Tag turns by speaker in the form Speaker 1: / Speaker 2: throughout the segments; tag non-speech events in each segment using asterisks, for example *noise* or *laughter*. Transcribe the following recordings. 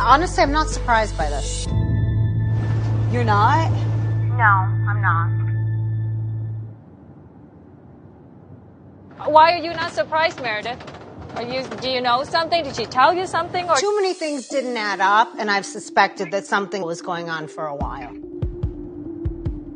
Speaker 1: Honestly, I'm not surprised by this.
Speaker 2: You're not?
Speaker 3: No, I'm not.
Speaker 4: Why are you not surprised, Meredith? Are you, do you know something? Did she tell you something? Or
Speaker 1: Too many things didn't add up, and I've suspected that something was going on for a while.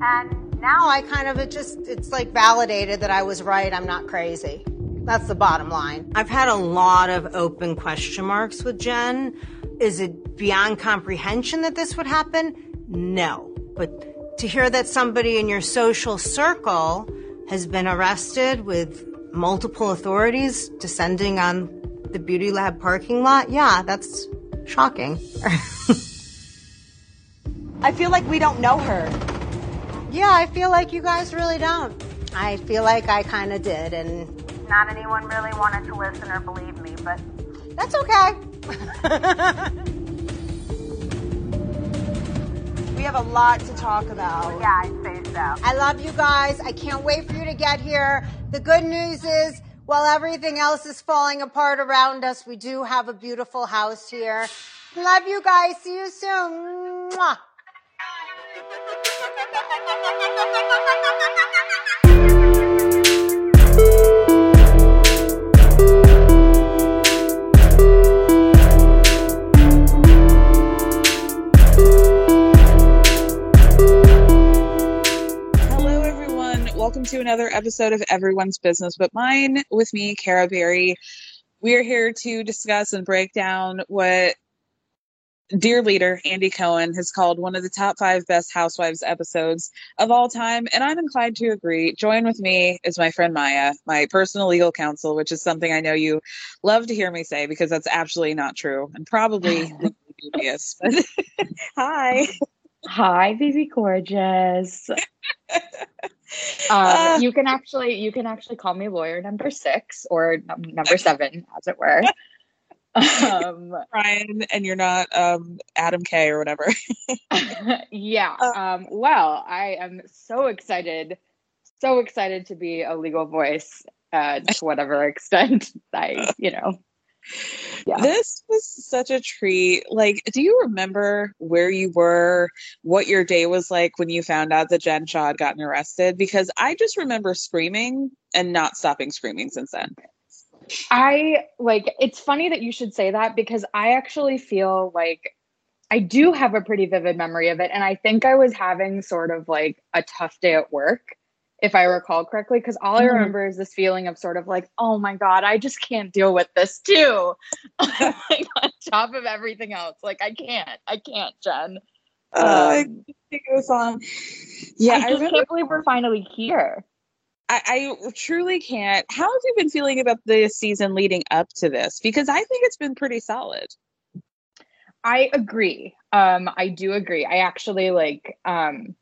Speaker 1: And now I kind of, it just, it's like validated that I was right. I'm not crazy. That's the bottom line. I've had a lot of open question marks with Jen. Is it beyond comprehension that this would happen? No. But to hear that somebody in your social circle has been arrested with multiple authorities descending on the beauty lab parking lot, yeah, that's shocking. *laughs*
Speaker 2: I feel like we don't know her.
Speaker 1: yeah, I feel like you guys really don't. I feel like I kind of did, and
Speaker 3: Not anyone really wanted to listen or believe me, but
Speaker 1: that's okay. *laughs*
Speaker 2: We have a lot to talk about.
Speaker 3: yeah, I'd say so.
Speaker 1: I love you guys. I can't wait for you to get here. The good news is, while everything else is falling apart around us, we do have a beautiful house here. Love you guys. See you soon. Mwah. *laughs*
Speaker 5: Welcome to another episode of Everyone's Business But Mine with me, Cara Berry. We are here to discuss and break down what dear leader Andy Cohen has called one of the top five best Housewives episodes of all time. And I'm inclined to agree. Join with me is my friend Maya, my personal legal counsel, which is something I know you love to hear me say because that's absolutely not true and probably legally *laughs* dubious. But *laughs* hi.
Speaker 6: Hi, baby gorgeous. *laughs* Um,
Speaker 5: Ah.
Speaker 6: you can actually you can actually call me lawyer number six or num- number seven, as it were. *laughs* um,
Speaker 5: Brian, and you're not um, Adam K or whatever. *laughs*
Speaker 6: yeah. Um, well, I am so excited, so excited to be a legal voice uh, to whatever *laughs* extent I, you know. Yeah.
Speaker 5: This was such a treat. Like, do you remember where you were, what your day was like when you found out that Jen Shah had gotten arrested? Because I just remember screaming and not stopping screaming since then.
Speaker 6: I like it's funny that you should say that because I actually feel like I do have a pretty vivid memory of it. And I think I was having sort of like a tough day at work, if I recall correctly, because all I
Speaker 5: Mhm.
Speaker 6: remember is this feeling of sort of like, oh my God, I just can't deal with this too. *laughs* like on top of everything else. Like I can't, I can't, Jen.
Speaker 5: Uh, I
Speaker 6: Um,
Speaker 5: think it was on. Yeah,
Speaker 6: I
Speaker 5: I, remember.
Speaker 6: can't believe we're finally here.
Speaker 5: I, I truly can't. How have you been feeling about the season leading up to this? Because I think it's been pretty solid.
Speaker 6: I agree. Um, I do agree. I actually like um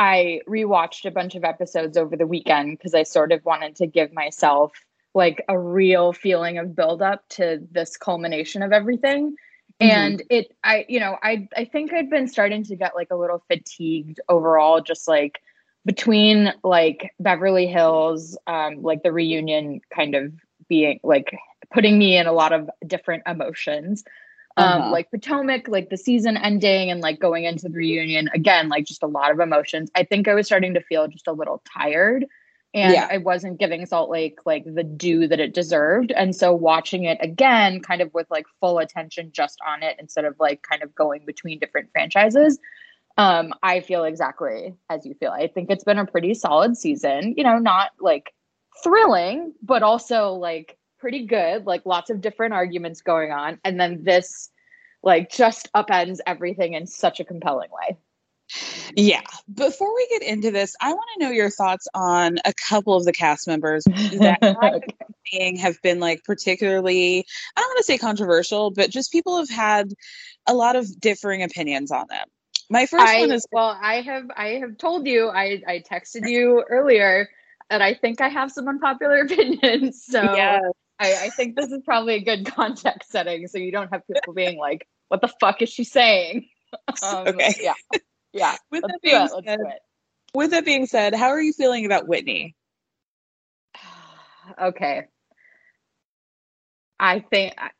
Speaker 6: I rewatched a bunch of episodes over the weekend because I sort of wanted to give myself like a real feeling of buildup to this culmination of everything. And it I you know, I I think I'd been starting to get like a little fatigued overall, just like between like Beverly Hills, um, like the reunion kind of being like putting me in a lot of different emotions um
Speaker 5: Uh-huh.
Speaker 6: like potomac like the season ending and like going into the reunion again like just a lot of emotions i think i was starting to feel just a little tired and
Speaker 5: Yeah.
Speaker 6: I wasn't giving Salt Lake like the due that it deserved. And so watching it again, kind of with like full attention just on it instead of like kind of going between different franchises, um, I feel exactly as you feel. I think it's been a pretty solid season. You know, not like thrilling, but also like pretty good. Like lots of different arguments going on, and then this like just upends everything in such a compelling way.
Speaker 5: Yeah. Before we get into this, I want to know your thoughts on a couple of the cast members that *laughs* I think have been like particularly, I don't want to say controversial, but just people have had a lot of differing opinions on them. My first
Speaker 6: I,
Speaker 5: one is
Speaker 6: well, I have I have told you I I texted you earlier and I think I have some unpopular *laughs* opinions. So
Speaker 5: Yes.
Speaker 6: I, I think this is probably a good *laughs* context setting, so you don't have people being like, "What the fuck is she saying?" *laughs* Um,
Speaker 5: Okay.
Speaker 6: Yeah. Yeah. *laughs*
Speaker 5: With
Speaker 6: let's
Speaker 5: that being
Speaker 6: it.
Speaker 5: Said- with that being said, how are you feeling about Whitney? *sighs*
Speaker 6: okay. I think I,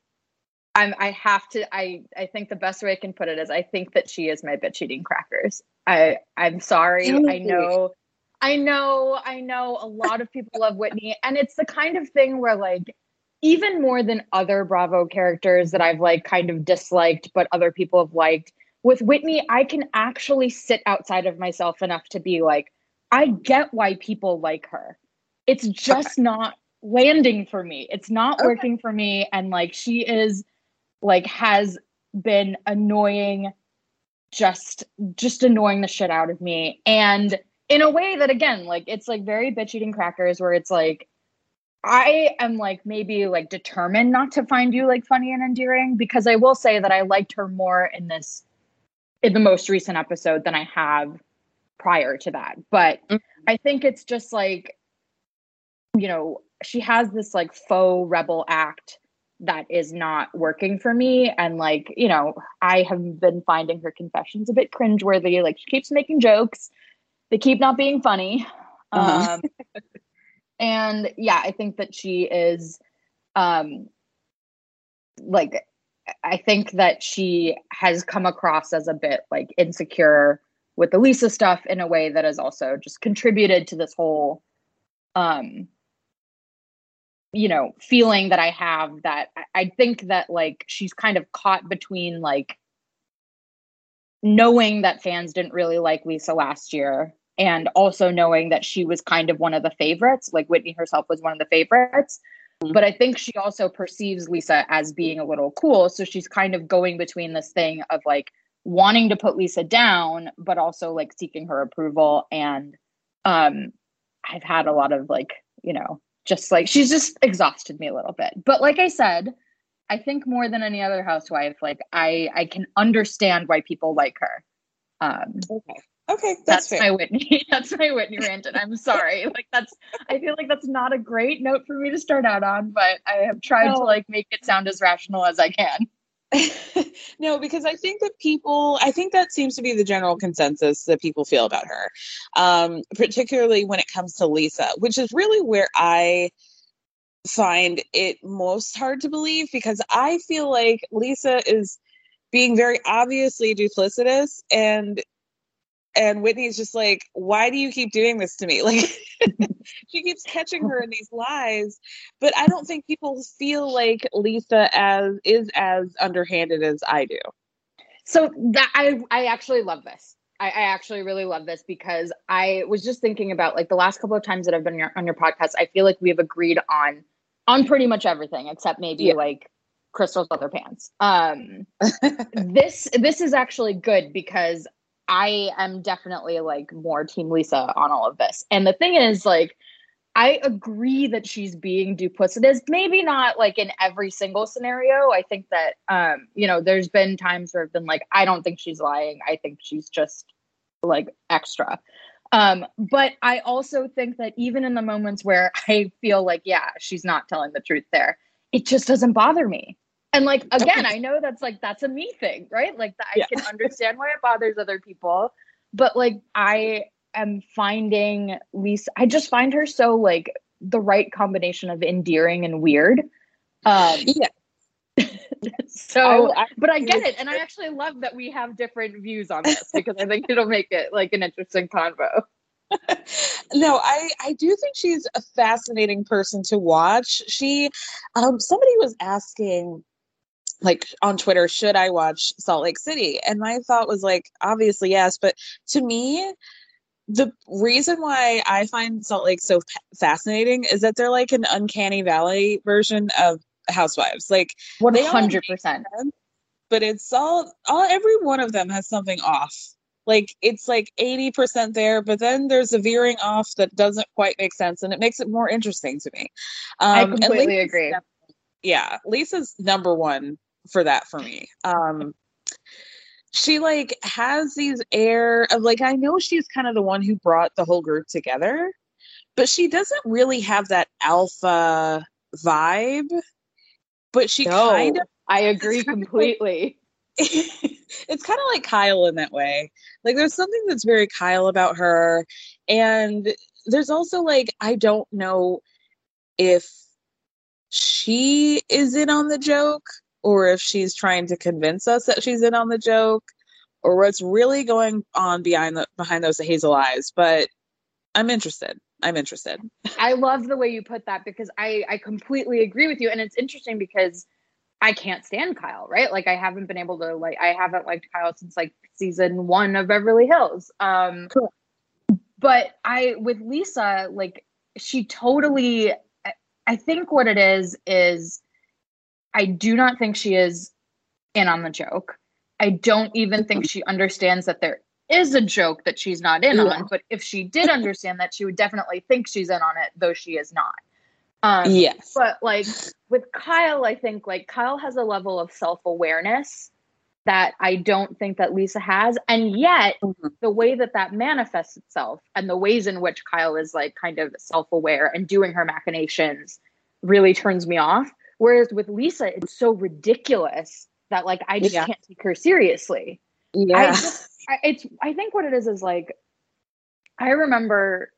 Speaker 6: I'm. I have to. I. I think the best way I can put it is I think that she is my bitch eating crackers. I. I'm sorry. I know. I know. I know. A lot of people love Whitney, and it's the kind of thing where like. Even more than other Bravo characters that I've like kind of disliked, but other people have liked. With Whitney, I can actually sit outside of myself enough to be like, I get why people like her. It's just not landing for me. It's not
Speaker 5: Okay.
Speaker 6: working for me. And like she is like has been annoying, just just annoying the shit out of me. And in a way that again, like it's like very bitch eating crackers where it's like I am like maybe like determined not to find you like funny and endearing because I will say that I liked her more in this in the most recent episode than I have prior to that. But
Speaker 5: Mhm.
Speaker 6: I think it's just like you know, she has this like faux rebel act that is not working for me. And like, you know, I have been finding her confessions a bit cringeworthy. Like she keeps making jokes. They keep not being funny.
Speaker 5: Uh-huh.
Speaker 6: Um *laughs* and yeah, I think that she is um like I think that she has come across as a bit like insecure with the Lisa stuff in a way that has also just contributed to this whole um you know feeling that I have that I, I think that like she's kind of caught between like knowing that fans didn't really like Lisa last year and also knowing that she was kind of one of the favorites like Whitney herself was one of the favorites. But I think she also perceives Lisa as being a little cool so she's kind of going between this thing of like wanting to put Lisa down but also like seeking her approval. And um I've had a lot of like you know just like she's just exhausted me a little bit. But like I said I think more than any other housewife like I I can understand why people like her. Um
Speaker 5: Okay. Okay, that's,
Speaker 6: that's, my Whitney. *laughs* That's my Whitney rant, and I'm sorry. *laughs* Like that's, I feel like that's not a great note for me to start out on, but I have tried
Speaker 5: No.
Speaker 6: to like make it sound as rational as I can. *laughs*
Speaker 5: no, because I think that people, I think that seems to be the general consensus that people feel about her, um, particularly when it comes to Lisa, which is really where I find it most hard to believe because I feel like Lisa is being very obviously duplicitous and and Whitney's just like, why do you keep doing this to me? *laughs* Like she keeps catching her in these lies, but I don't think people feel like Lisa as is as underhanded as I do.
Speaker 6: So that I, I actually love this. I, I actually really love this because I was just thinking about like the last couple of times that I've been on your, on your podcast. I feel like we have agreed on on pretty much everything except maybe
Speaker 5: Yeah.
Speaker 6: like Crystal's other pants. Um, *laughs* this this is actually good because I am definitely like more team Lisa on all of this. And the thing is like I agree that she's being duplicitous, maybe not like in every single scenario. I think that um you know there's been times where I've been like I don't think she's lying. I think she's just like extra. Um but I also think that even in the moments where *laughs* I feel like yeah, she's not telling the truth there, it just doesn't bother me. And like *laughs* again, I know that's like that's a me thing, right? Like that I
Speaker 5: Yeah.
Speaker 6: can understand why it bothers other people, but like I am finding Lisa I just find her so like the right combination of endearing and weird. Um *laughs*
Speaker 5: Yeah. *laughs*
Speaker 6: so
Speaker 5: I- I
Speaker 6: but I get it and I actually love that we have different views on this because I think it'll make it like an interesting convo.
Speaker 5: no, I I do think she's a fascinating person to watch. She, um, somebody was asking, like on Twitter, should I watch Salt Lake City? And my thought was like, obviously yes, but to me, the reason why I find Salt Lake so fascinating is that they're like an uncanny valley version of Housewives. Like
Speaker 6: one hundred percent.
Speaker 5: But it's all all every one of them has something off like it's like 80% there but then there's a veering off that doesn't quite make sense and it makes it more interesting to me
Speaker 6: um, i completely agree
Speaker 5: yeah lisa's number one for that for me um she like has these air of like i know she's kind of the one who brought the whole group together but she doesn't really have that alpha vibe but she no, kind of
Speaker 6: i agree completely
Speaker 5: it's kind of *laughs* like Kyle in that way. Like there's something that's very Kyle about her. And there's also like, I don't know if she is in on the joke or if she's trying to convince us that she's in on the joke or what's really going on behind the behind those hazel eyes. But I'm interested. I'm interested.
Speaker 6: I love the way you put that because I I completely agree with you and it's interesting because I can't stand Kyle, right? Like I haven't been able to like I haven't liked Kyle since like season 1 of Beverly Hills. Um cool. but I with Lisa like she totally I think what it is is I do not think she is in on the joke. I don't even think she understands that there is a joke that she's not in yeah. on, but if she did understand that, she would definitely think she's in on it, though she is not. Um,
Speaker 5: yes.
Speaker 6: But like with Kyle, I think like Kyle has a level of self awareness that I don't think that Lisa has. And yet, mm-hmm. the way that that manifests itself and the ways in which Kyle is like kind of self aware and doing her machinations really turns me off. Whereas with Lisa, it's so ridiculous that like I just yeah. can't take her seriously.
Speaker 5: Yeah.
Speaker 6: I just, I, it's, I think what it is is like, I remember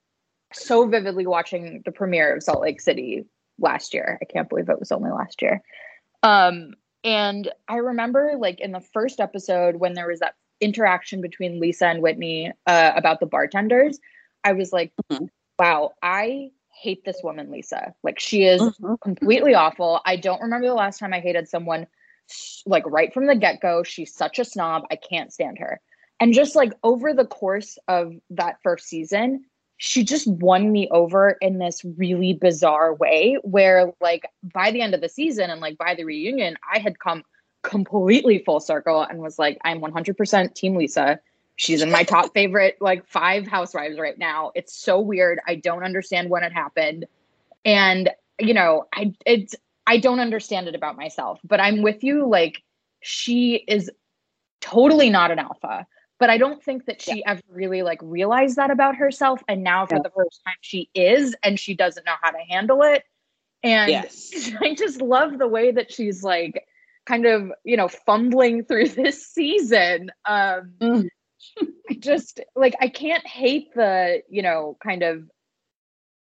Speaker 6: so vividly watching the premiere of Salt Lake City last year. I can't believe it was only last year. Um, and I remember like in the first episode when there was that interaction between Lisa and Whitney uh, about the bartenders, I was like, mm-hmm. wow, I hate this woman, Lisa. Like she is mm-hmm. completely awful. I don't remember the last time I hated someone like right from the get go. She's such a snob. I can't stand her. And just like over the course of that first season, she just won me over in this really bizarre way where like by the end of the season and like by the reunion i had come completely full circle and was like i'm 100% team lisa she's in my top favorite like five housewives right now it's so weird i don't understand when it happened and you know i it's i don't understand it about myself but i'm with you like she is totally not an alpha but I don't think that she yeah. ever really like realized that about herself. And now for yeah. the first time she is, and she doesn't know how to handle it. And yes. *laughs* I just love the way that she's like kind of, you know, fumbling through *laughs* this season. Um mm. I *laughs* just like I can't hate the, you know, kind of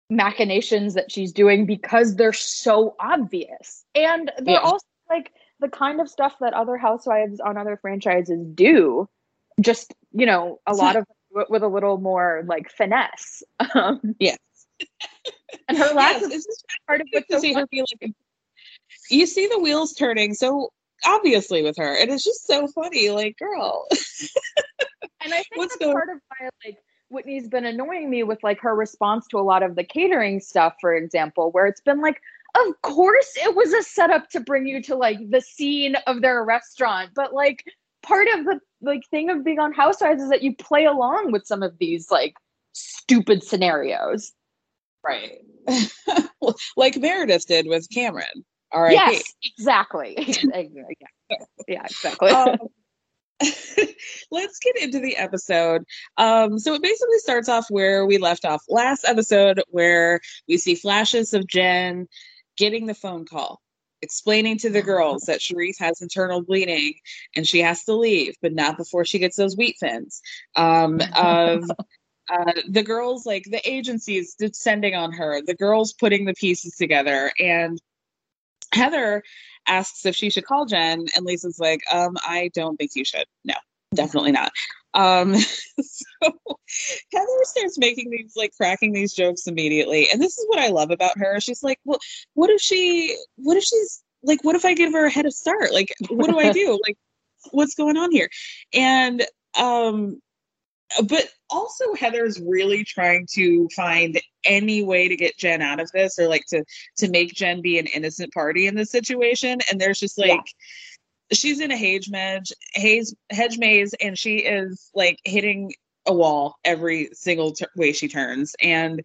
Speaker 6: machinations that she's doing because they're so obvious. And they're yeah. also like the kind of stuff that other housewives on other franchises do. Just you know a lot of with a little more like finesse. Um
Speaker 5: yes *laughs*
Speaker 6: and her last yes, is *laughs* part of what to
Speaker 5: see her feel like you see the wheels turning so obviously with her and it's just so funny like girl
Speaker 6: and i think What's that's going- part of why like whitney's been annoying me with like her response to a lot of the catering stuff for example where it's been like of course it was a setup to bring you to like the scene of their restaurant but like part of the like thing of being on Housewives is that you play along with some of these like stupid scenarios.
Speaker 5: Right. *laughs* like Meredith did with Cameron. All right.
Speaker 6: Yes, exactly. *laughs* yeah. yeah, exactly. Um, *laughs*
Speaker 5: let's get into the episode. Um, so it basically starts off where we left off last episode, where we see flashes of Jen getting the phone call explaining to the girls that Sharrieff has internal bleeding and she has to leave, but not before she gets those wheat thins. Um, of *laughs* uh, the girls, like the agencies descending on her, the girls putting the pieces together, and Heather asks if she should call Jen, and Lisa's like, um, I don't think you should. No, definitely not. Um, *laughs* so Heather starts making these like cracking these jokes immediately, and this is what I love about her. She's like, "Well, what if she? What if she's like? What if I give her a head of start? Like, what do I *laughs* do? like, what's going on here?" And um, but also Heather's really trying to find any way to get Jen out of this or like to to make Jen be an innocent party in this situation. And there's just like yeah. she's in a hedge maze haze hedge maze and she is like hitting a wall every single t- way she turns. And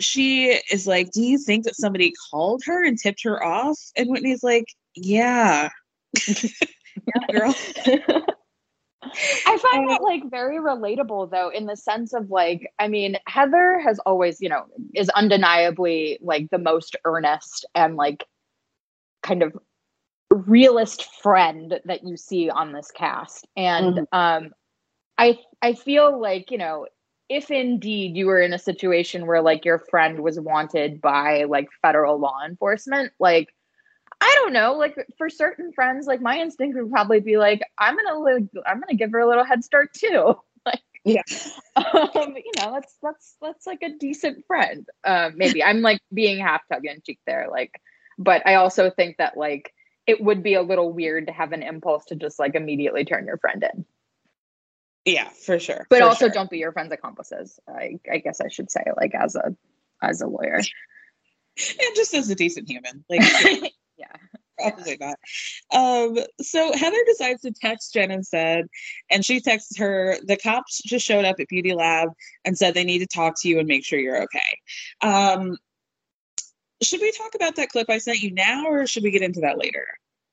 Speaker 5: she is like do you think that somebody called her and tipped her off? And Whitney's like yeah. *laughs* Yeah. Girl *laughs*
Speaker 6: I find that like very relatable though, in the sense of like, I mean, Heather has always, you know, is undeniably like the most earnest and like kind of realist friend that you see on this cast. And mm-hmm. um I I feel like, you know, if indeed you were in a situation where like your friend was wanted by like federal law enforcement, like I don't know. Like for certain friends, like my instinct would probably be like, I'm gonna like, I'm gonna give her a little head start too. *laughs* Like,
Speaker 5: yeah,
Speaker 6: um, you know, that's that's that's like a decent friend. Uh, maybe I'm like being half tongue in cheek there, like, but I also think that like it would be a little weird to have an impulse to just like immediately turn your friend in.
Speaker 5: Yeah, for sure.
Speaker 6: But
Speaker 5: for
Speaker 6: also,
Speaker 5: sure.
Speaker 6: don't be your friend's accomplices. I I guess I should say, like as a as a lawyer, *laughs*
Speaker 5: and just as a decent human, like. *laughs*
Speaker 6: Yeah. *laughs*
Speaker 5: Probably not. Um, so Heather decides to text Jen instead, and she texts her, the cops just showed up at Beauty Lab and said they need to talk to you and make sure you're okay. Um, should we talk about that clip I sent you now, or should we get into that later?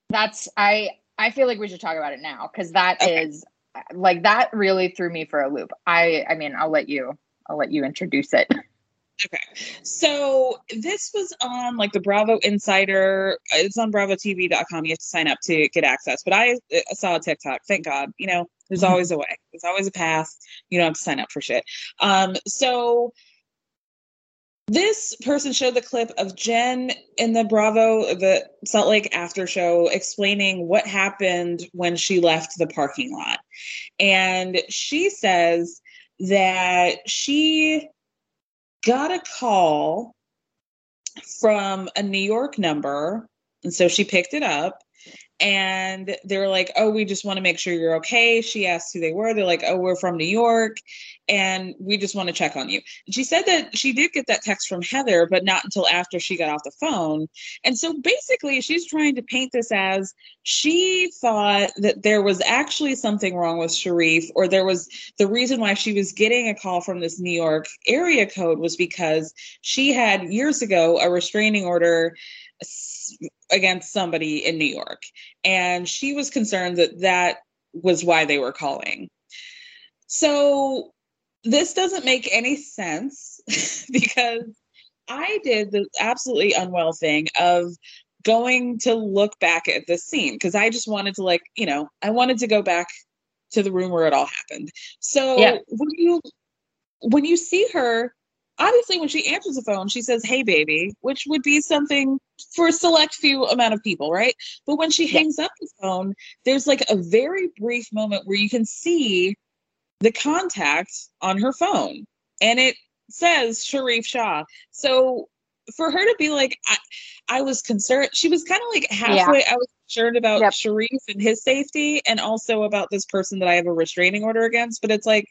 Speaker 6: That's I I feel like we should talk about it now because that okay. is like that really threw me for a loop. I I mean I'll let you I'll let you introduce it. *laughs*
Speaker 5: Okay. So this was on like the Bravo Insider. It's on bravotv.com. You have to sign up to get access. But I, I saw a TikTok. Thank God. You know, there's mm-hmm. always a way. There's always a path. You don't have to sign up for shit. Um, so this person showed the clip of Jen in the Bravo, the Salt Lake after show, explaining what happened when she left the parking lot. And she says that she got a call from a New York number. And so she picked it up and they're like, "Oh, we just want to make sure you're okay." She asked who they were. They're like, "Oh, we're from New York, and we just want to check on you." She said that she did get that text from Heather, but not until after she got off the phone. And so basically, she's trying to paint this as she thought that there was actually something wrong with Sharrieff, or there was the reason why she was getting a call from this New York area code was because she had years ago a restraining order against somebody in New York. And she was concerned that that was why they were calling. So this doesn't make any sense *laughs* because I did the absolutely unwell thing of going to look back at this scene because I just wanted to like, you know, I wanted to go back to the room where it all happened. So yeah. when you when you see her obviously when she answers the phone she says hey baby which would be something for a select few amount of people right but when she hangs yeah. up the phone there's like a very brief moment where you can see the contact on her phone and it says sharrieff shah so for her to be like i, I was concerned she was kind of like halfway yeah. i was concerned about yep. sharrieff and his safety and also about this person that i have a restraining order against but it's like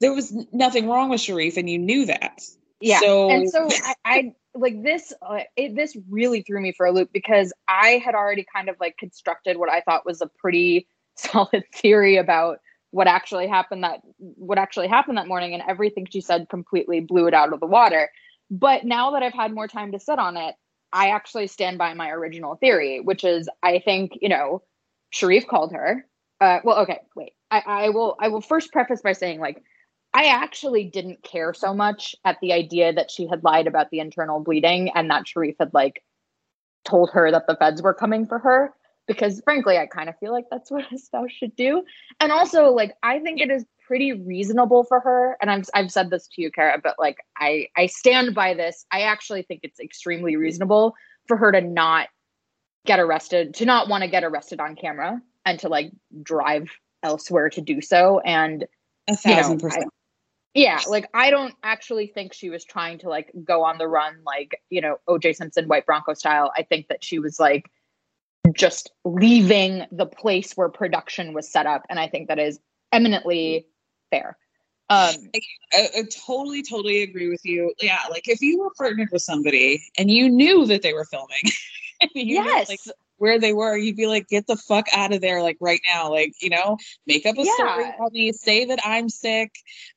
Speaker 5: there was nothing wrong with Sharrieff, and you knew that.
Speaker 6: Yeah. So, and so I, I like this. Uh, it, this really threw me for a loop because I had already kind of like constructed what I thought was a pretty *laughs* solid theory about what actually happened that what actually happened that morning, and everything she said completely blew it out of the water. But now that I've had more time to sit on it, I actually stand by my original theory, which is I think you know Sharrieff called her. Uh, well, okay, wait. I, I will. I will first preface by saying like I actually didn't care so much at the idea that she had lied about the internal bleeding and that Sharrieff had like told her that the feds were coming for her because frankly I kind of feel like that's *laughs* what a spouse should do. And also like I think it is pretty reasonable for her and I've I've said this to you Kara but like I I stand by this. I actually think it's extremely reasonable for her to not get arrested, to not want to get arrested on camera and to like drive elsewhere to do so and
Speaker 5: A
Speaker 6: you know,
Speaker 5: thousand percent.
Speaker 6: Yeah, like I don't actually think she was trying to like go on the run like, you know, OJ Simpson White Bronco style. I think that she was like just leaving the place where production was set up and I think that is eminently fair. Um
Speaker 5: I, I totally, totally agree with you. Yeah, like if you were partnered with somebody and you knew that they were filming, *laughs* and you knew,
Speaker 6: yes.
Speaker 5: like where they were, you'd be like, get the fuck out of there, like right now. Like, you know, make up a story
Speaker 6: Yeah.
Speaker 5: about me, say that I'm sick,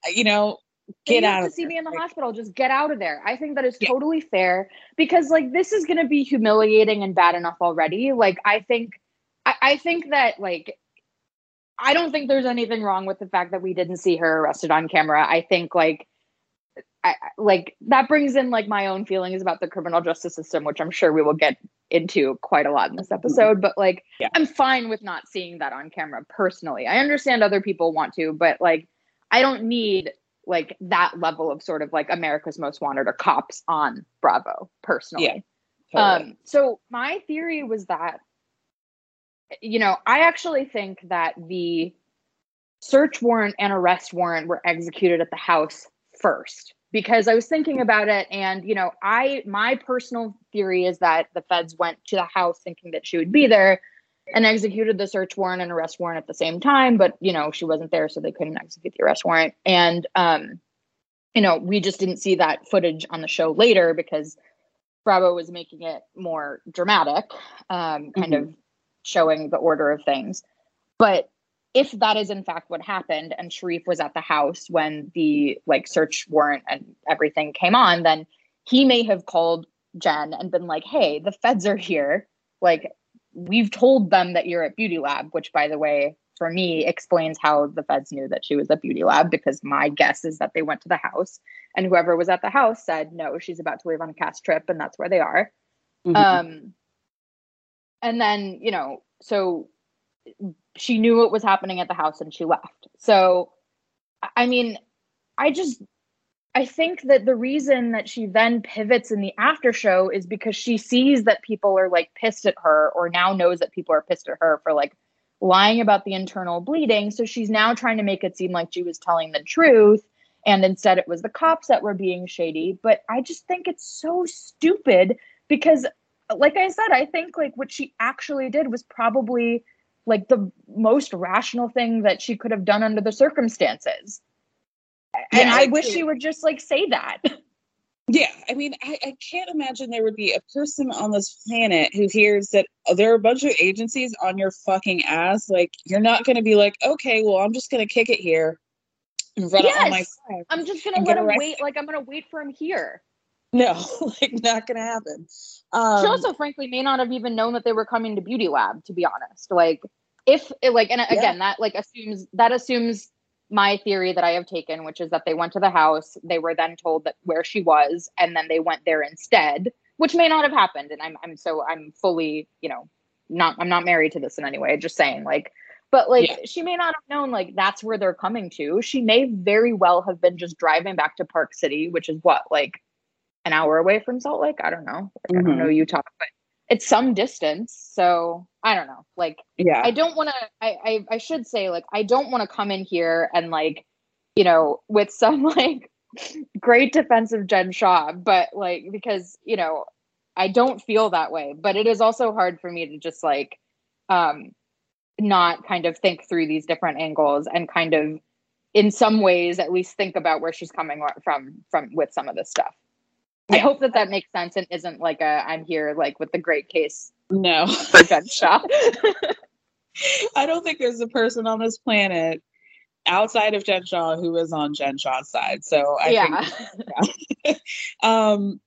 Speaker 5: uh, you know, get out
Speaker 6: to
Speaker 5: of
Speaker 6: see
Speaker 5: there.
Speaker 6: me in the
Speaker 5: Like,
Speaker 6: hospital. Just get out of there. I think that is
Speaker 5: Yeah.
Speaker 6: totally fair because like this is gonna be humiliating and bad enough already. Like I think I, I think that like I don't think there's anything wrong with the fact that we didn't see her arrested on camera. I think like I- like that brings in like my own feelings about the criminal justice system, which I'm sure we will get into quite a lot in this episode. But like
Speaker 5: Yeah.
Speaker 6: I'm fine with not seeing that on camera personally. I understand other people want to, but like I don't need like that level of sort of like America's Most Wanted or cops on Bravo personally.
Speaker 5: totally.
Speaker 6: Um, so my theory was that, you know, I actually think that the search warrant and arrest warrant were executed at the house first because I was thinking about it and you know I my personal theory is that the feds went to the house thinking that she would be there and executed the search warrant and arrest warrant at the same time but you know she wasn't there so they couldn't execute the arrest warrant. And um you know we just didn't see that footage on the show later because Bravo was making it more dramatic um kind of showing the order of things. But if that is in fact what happened and Sharrieff was at the house when the like search warrant and everything came on, then he may have called Jen and been like, "Hey, the feds are here. Like we've told them that you're at Beauty Lab," which by the way, for me explains how the feds knew that she was at Beauty Lab because my guess is that they went to the house and whoever was at the house said, "No, she's about to leave on a cast trip and that's where they are."
Speaker 5: Mhm.
Speaker 6: Um and then, you know, so she knew what was happening at the house and she left. So, I- mean, I just, I think that the reason that she then pivots in the after show is because she sees that people are like pissed at her or now knows that people are pissed at her for like lying about the internal bleeding. So she's now trying to make it seem like she was telling the truth. And instead, it was the cops that were being shady. But I just think it's so stupid because, like I said, I think like what she actually did was probably like the most rational thing that she could have done under the circumstances. And
Speaker 5: Yeah,
Speaker 6: I
Speaker 5: I
Speaker 6: wish she would just like say that.
Speaker 5: Yeah, I mean, I, I can't imagine there would be a person on this planet who hears that there are a bunch of agencies on your fucking ass. Like, you're not going to be like, okay, well, I'm just going to kick it here and run it on my
Speaker 6: Yes.
Speaker 5: side.
Speaker 6: I'm just gonna let him
Speaker 5: arrested.
Speaker 6: wait. Like I'm gonna wait for him here.
Speaker 5: No, *laughs* like, not going to happen. Um,
Speaker 6: she also, frankly, may not have even known that they were coming to Beauty Lab. To be honest, like if like, and again, that like assumes that assumes my theory that I have taken, which is that they went to the house, they were then told that where she was, and then they went there instead, which may not have happened. And I'm I'm so I'm fully, you know, not I'm not married to this in any way. Just saying, like, but like
Speaker 5: Yeah.
Speaker 6: she may not have known like that's where they're coming to. She may very well have been just driving back to Park City, which is what like an hour away from Salt Lake. I don't know. Like, I
Speaker 5: Mhm.
Speaker 6: don't know Utah, but it's some distance. So I don't know. Like
Speaker 5: yeah.
Speaker 6: I don't want to. I, I I should say like I don't want to come in here and like you know with some *laughs* like great defensive Jen Shah, but like because you know I don't feel that way. But it is also hard for me to just like um not kind of think through these different angles and kind of in some ways at least think about where she's coming from from with some of this stuff. I hope that that makes sense and isn't like a I'm here like with the great case
Speaker 5: no.
Speaker 6: for. *laughs*
Speaker 5: I don't think there's a person on this planet outside of Jen Shah who is on Jen Shah's side. So I
Speaker 6: yeah.
Speaker 5: think *laughs* um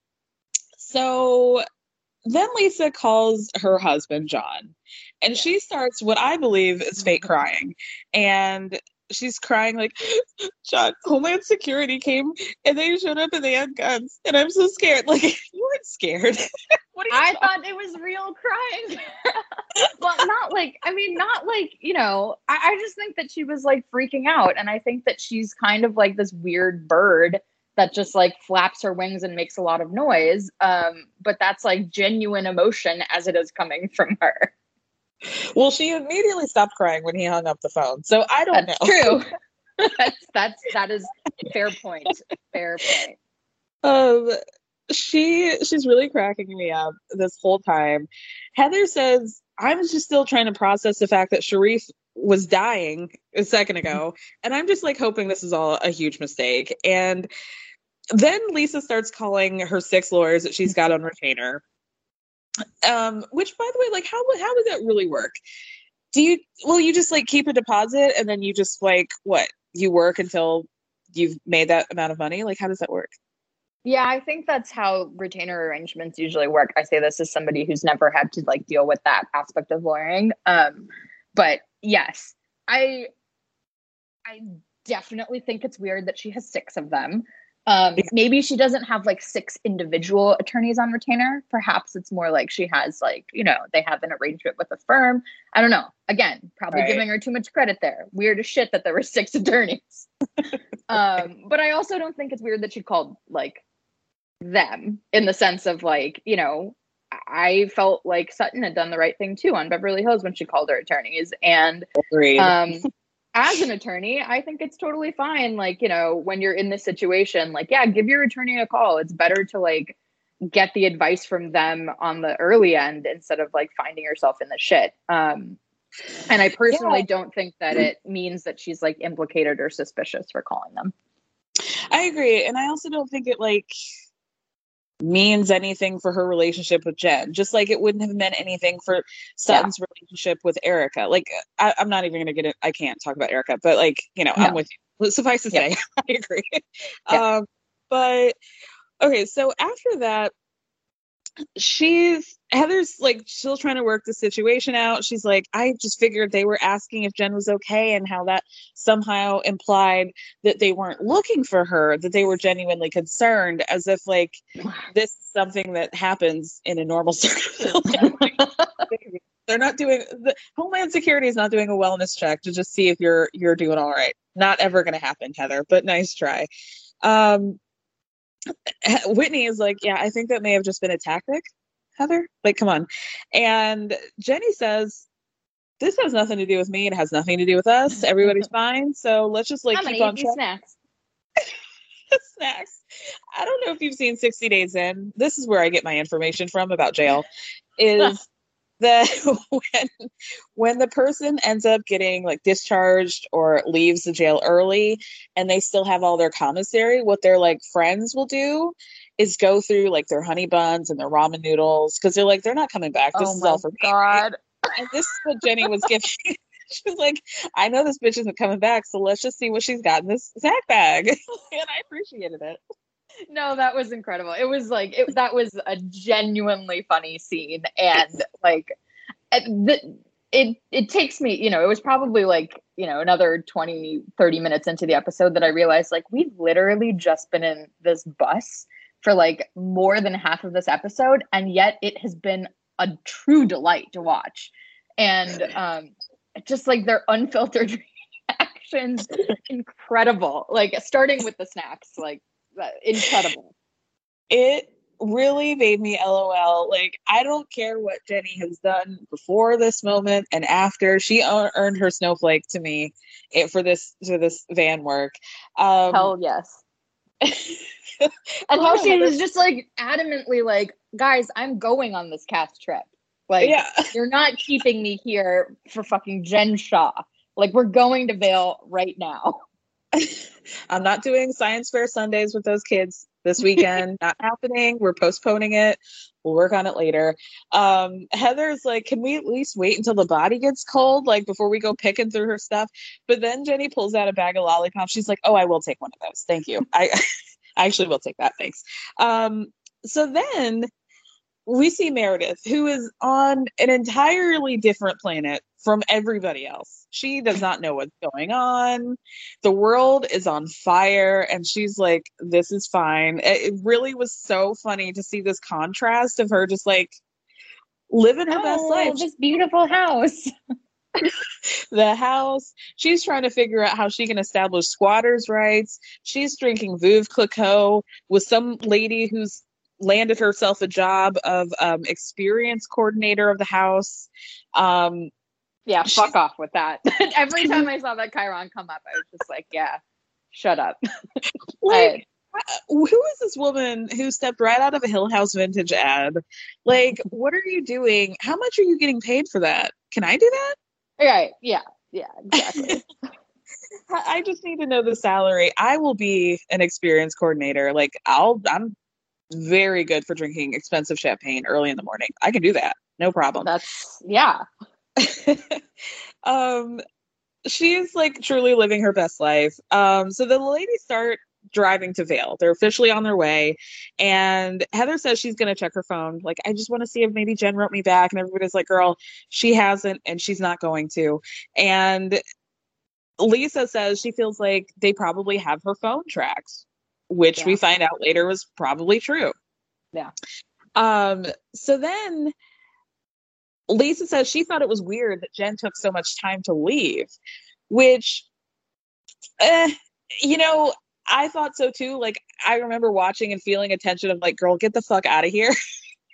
Speaker 5: so then Lisa calls her husband John and she starts what I believe is fake crying and she's crying like *laughs* John Homeland Security came and they showed up and they had guns and I'm so scared like *laughs* you weren't scared *laughs* what you
Speaker 6: I
Speaker 5: talking-
Speaker 6: thought it was real crying. but not like, I mean, not like, you know, I, I just think that she was like freaking out. And I think that she's kind of like this weird bird that just like flaps her wings and makes a lot of noise. Um, but that's like genuine emotion as it is coming from her.
Speaker 5: Well she immediately stopped crying when he hung up the phone so I don't
Speaker 6: That's
Speaker 5: know
Speaker 6: true. *laughs* that's that's that is fair point. Fair point.
Speaker 5: Um, she she's really cracking me up this whole time. Heather says, "I'm just still trying to process the fact that Sharrieff was dying a second ago, and I'm just like hoping this is all a huge mistake." And then Lisa starts calling her six lawyers that she's got on retainer. Um, which by the way, like how how does that really work? Do you well you just like keep a deposit and then you just like what you work until you've made that amount of money? Like how does that work?
Speaker 6: Yeah, I think that's how retainer arrangements usually work. I say this as somebody who's never had to like deal with that aspect of lawyering. Um, but yes, I I definitely think it's weird that she has six of them. Um, maybe she doesn't have like six individual attorneys on retainer. Perhaps it's more like she has like, you know, they have an arrangement with a firm. I don't know. Again, probably
Speaker 5: Right.
Speaker 6: giving her too much credit there. Weird as shit that there were six *laughs* attorneys. *laughs* um, but I also don't think it's weird that she called like them in the sense of like, you know, I felt like Sutton had done the right thing too on Beverly Hills when she called her attorneys. And
Speaker 5: Agreed.
Speaker 6: um as an attorney i think it's totally fine like you know when you're in this situation like yeah give your attorney a call it's better to like get the advice from them on the early end instead of like finding yourself in the shit um and i personally
Speaker 5: Yeah.
Speaker 6: don't think that it means that she's like implicated or suspicious for calling them
Speaker 5: I agree. And I also don't think it like means anything for her relationship with Jen, just like it wouldn't have meant anything for Sutton's relationship with Erica. Like, I, I'm not even going to get it. I can't talk about Erica, but like, you know, I'm with you. Suffice to
Speaker 6: Yeah.
Speaker 5: say, *laughs* I agree.
Speaker 6: Yeah.
Speaker 5: Um, but okay, so after that, she's Heather's like still trying to work the situation out. She's like, I just figured they were asking if Jen was okay and how that somehow implied that they weren't looking for her, that they were genuinely concerned, as if like this is something that happens in a normal *laughs* circle. They're not doing the Homeland Security is not doing a wellness check to just see if you're you're doing all right. Not ever going to happen, Heather. But nice try. Um, *laughs* Whitney is like, yeah, I think that may have just been a tactic, Heather. Like, come on. And Jenny says, this has nothing to do with me. It has nothing to do with us. Everybody's *laughs* fine. So let's just like
Speaker 6: i'm
Speaker 5: keep on
Speaker 6: snacks *laughs*
Speaker 5: snacks. I don't know if you've seen 60 Days In. This is where I get my information from about jail. Is that *laughs* when when the person ends up getting like discharged or leaves the jail early and they still have all their commissary, what their like friends will do is go through like their honey buns and their ramen noodles because they're like they're not coming back. This
Speaker 6: oh
Speaker 5: is
Speaker 6: my
Speaker 5: all for me.
Speaker 6: god *laughs*
Speaker 5: And this is what Jenny was giving. *laughs* she was like, I know this bitch isn't coming back, so let's just see what she's got in this sack bag. and I appreciated it.
Speaker 6: No that was incredible. It was like it, that was a genuinely funny scene and like it, the, it it takes me you know it was probably like you know another 20 30 minutes into the episode that i realized like we've literally just been in this bus for like more than half of this episode and yet it has been a true delight to watch. And um just like their unfiltered *laughs* reactions incredible. Like starting with the snacks like incredible
Speaker 5: It really made me LOL. Like, I don't care what Jenny has done before this moment and after. She earned her snowflake to me eh, for this for this van work. Um,
Speaker 6: hell yes *laughs* and how she was just like adamantly like guys i'm going on this cast trip like
Speaker 5: yeah. *laughs*
Speaker 6: you're not keeping me here for fucking jen shah like we're going to Vail right now *laughs*
Speaker 5: I'm not doing science fair Sundays with those kids this weekend. *laughs* not happening. We're postponing it. We'll work on it later. Um, Heather's like, can we at least wait until the body gets cold, like before we go picking through her stuff? But then Jenny pulls out a bag of lollipops. She's like, oh, I will take one of those. Thank you. I, *laughs* I actually will take that. Thanks. Um, so then we see Meredith, who is on an entirely different planet from everybody else. She does not know what's going on. The world is on fire, and she's like, This is fine. It really was so funny to see this contrast of her just like living her best
Speaker 6: Oh,
Speaker 5: life.
Speaker 6: this beautiful house *laughs*
Speaker 5: the house. She's trying to figure out how she can establish squatters' rights. She's drinking Veuve Clicquot with some lady who's landed herself a job of um, experience coordinator of the house. Um,
Speaker 6: Yeah, fuck off with that. *laughs* Every *laughs* time I saw that chyron come up, I was just like, yeah, shut up. *laughs*
Speaker 5: like, uh, who is this woman who stepped right out of a Hill House vintage ad? Like, what are you doing? How much are you getting paid for that? Can I do that?
Speaker 6: Right. Yeah. Yeah, exactly.
Speaker 5: I just need to know the salary. I will be an experience coordinator. Like I'll I'm very good for drinking expensive champagne early in the morning. I can do that. No problem.
Speaker 6: That's yeah. *laughs*
Speaker 5: um she is like truly living her best life. Um so the ladies start driving to Vail. They're officially on their way. And Heather says she's going to check her phone. Like, I just want to see if maybe Jen wrote me back. And everybody's like, girl, she hasn't, and she's not going to. And Lisa says she feels like they probably have her phone tracked, which yeah. we find out later was probably true.
Speaker 6: Yeah.
Speaker 5: Um, so then Lisa says she thought it was weird that Jen took so much time to leave, which, eh, you know, I thought so too. Like, I remember watching and feeling a tension of like, girl, get the fuck out of here. *laughs*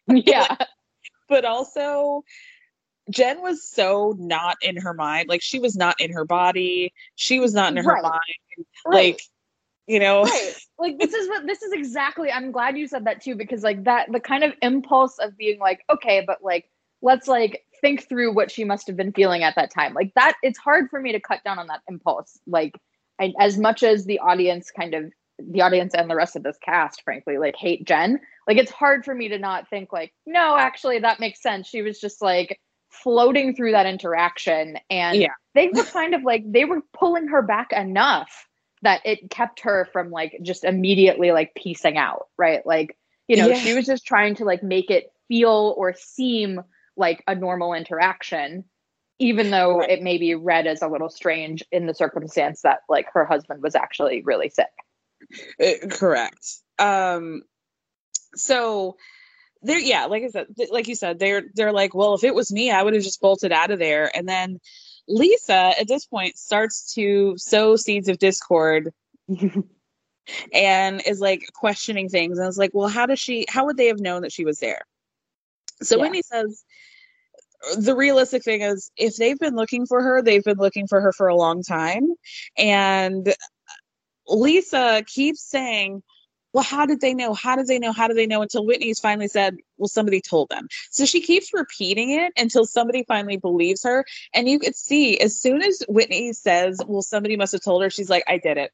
Speaker 6: Yeah.
Speaker 5: but also, Jen was so not in her mind. Like she was not in her body. She was not in her right. mind. Right. Like, you know.
Speaker 6: Right. Like this is what this is exactly I'm glad you said that too, because like that the kind of impulse of being like, okay, but like let's like think through what she must have been feeling at that time. Like that it's hard for me to cut down on that impulse. Like I, as much as the audience kind of the audience and the rest of this cast, frankly, like hate Jen. Like it's hard for me to not think like, no, actually that makes sense. She was just like floating through that interaction and yeah. they were kind of like they were pulling her back enough that it kept her from like just immediately like piecing out right like you know yeah. she was just trying to like make it feel or seem like a normal interaction even though right. it may be read as a little strange in the circumstance that like her husband was actually really sick
Speaker 5: uh, correct um so they're yeah, like I said, like you said, they're they're like, well, if it was me, I would have just bolted out of there. And then Lisa at this point starts to sow seeds of discord *laughs* and is like questioning things. And I was like, well, how does she how would they have known that she was there? So yeah. Whitney says the realistic thing is if they've been looking for her, they've been looking for her for a long time. And Lisa keeps saying, well, how did they know? How did they know? How did they know? Until Whitney's finally said, well, somebody told them. So she keeps repeating it until somebody finally believes her. And you could see as soon as Whitney says, well, somebody must have told her, she's like, I did it.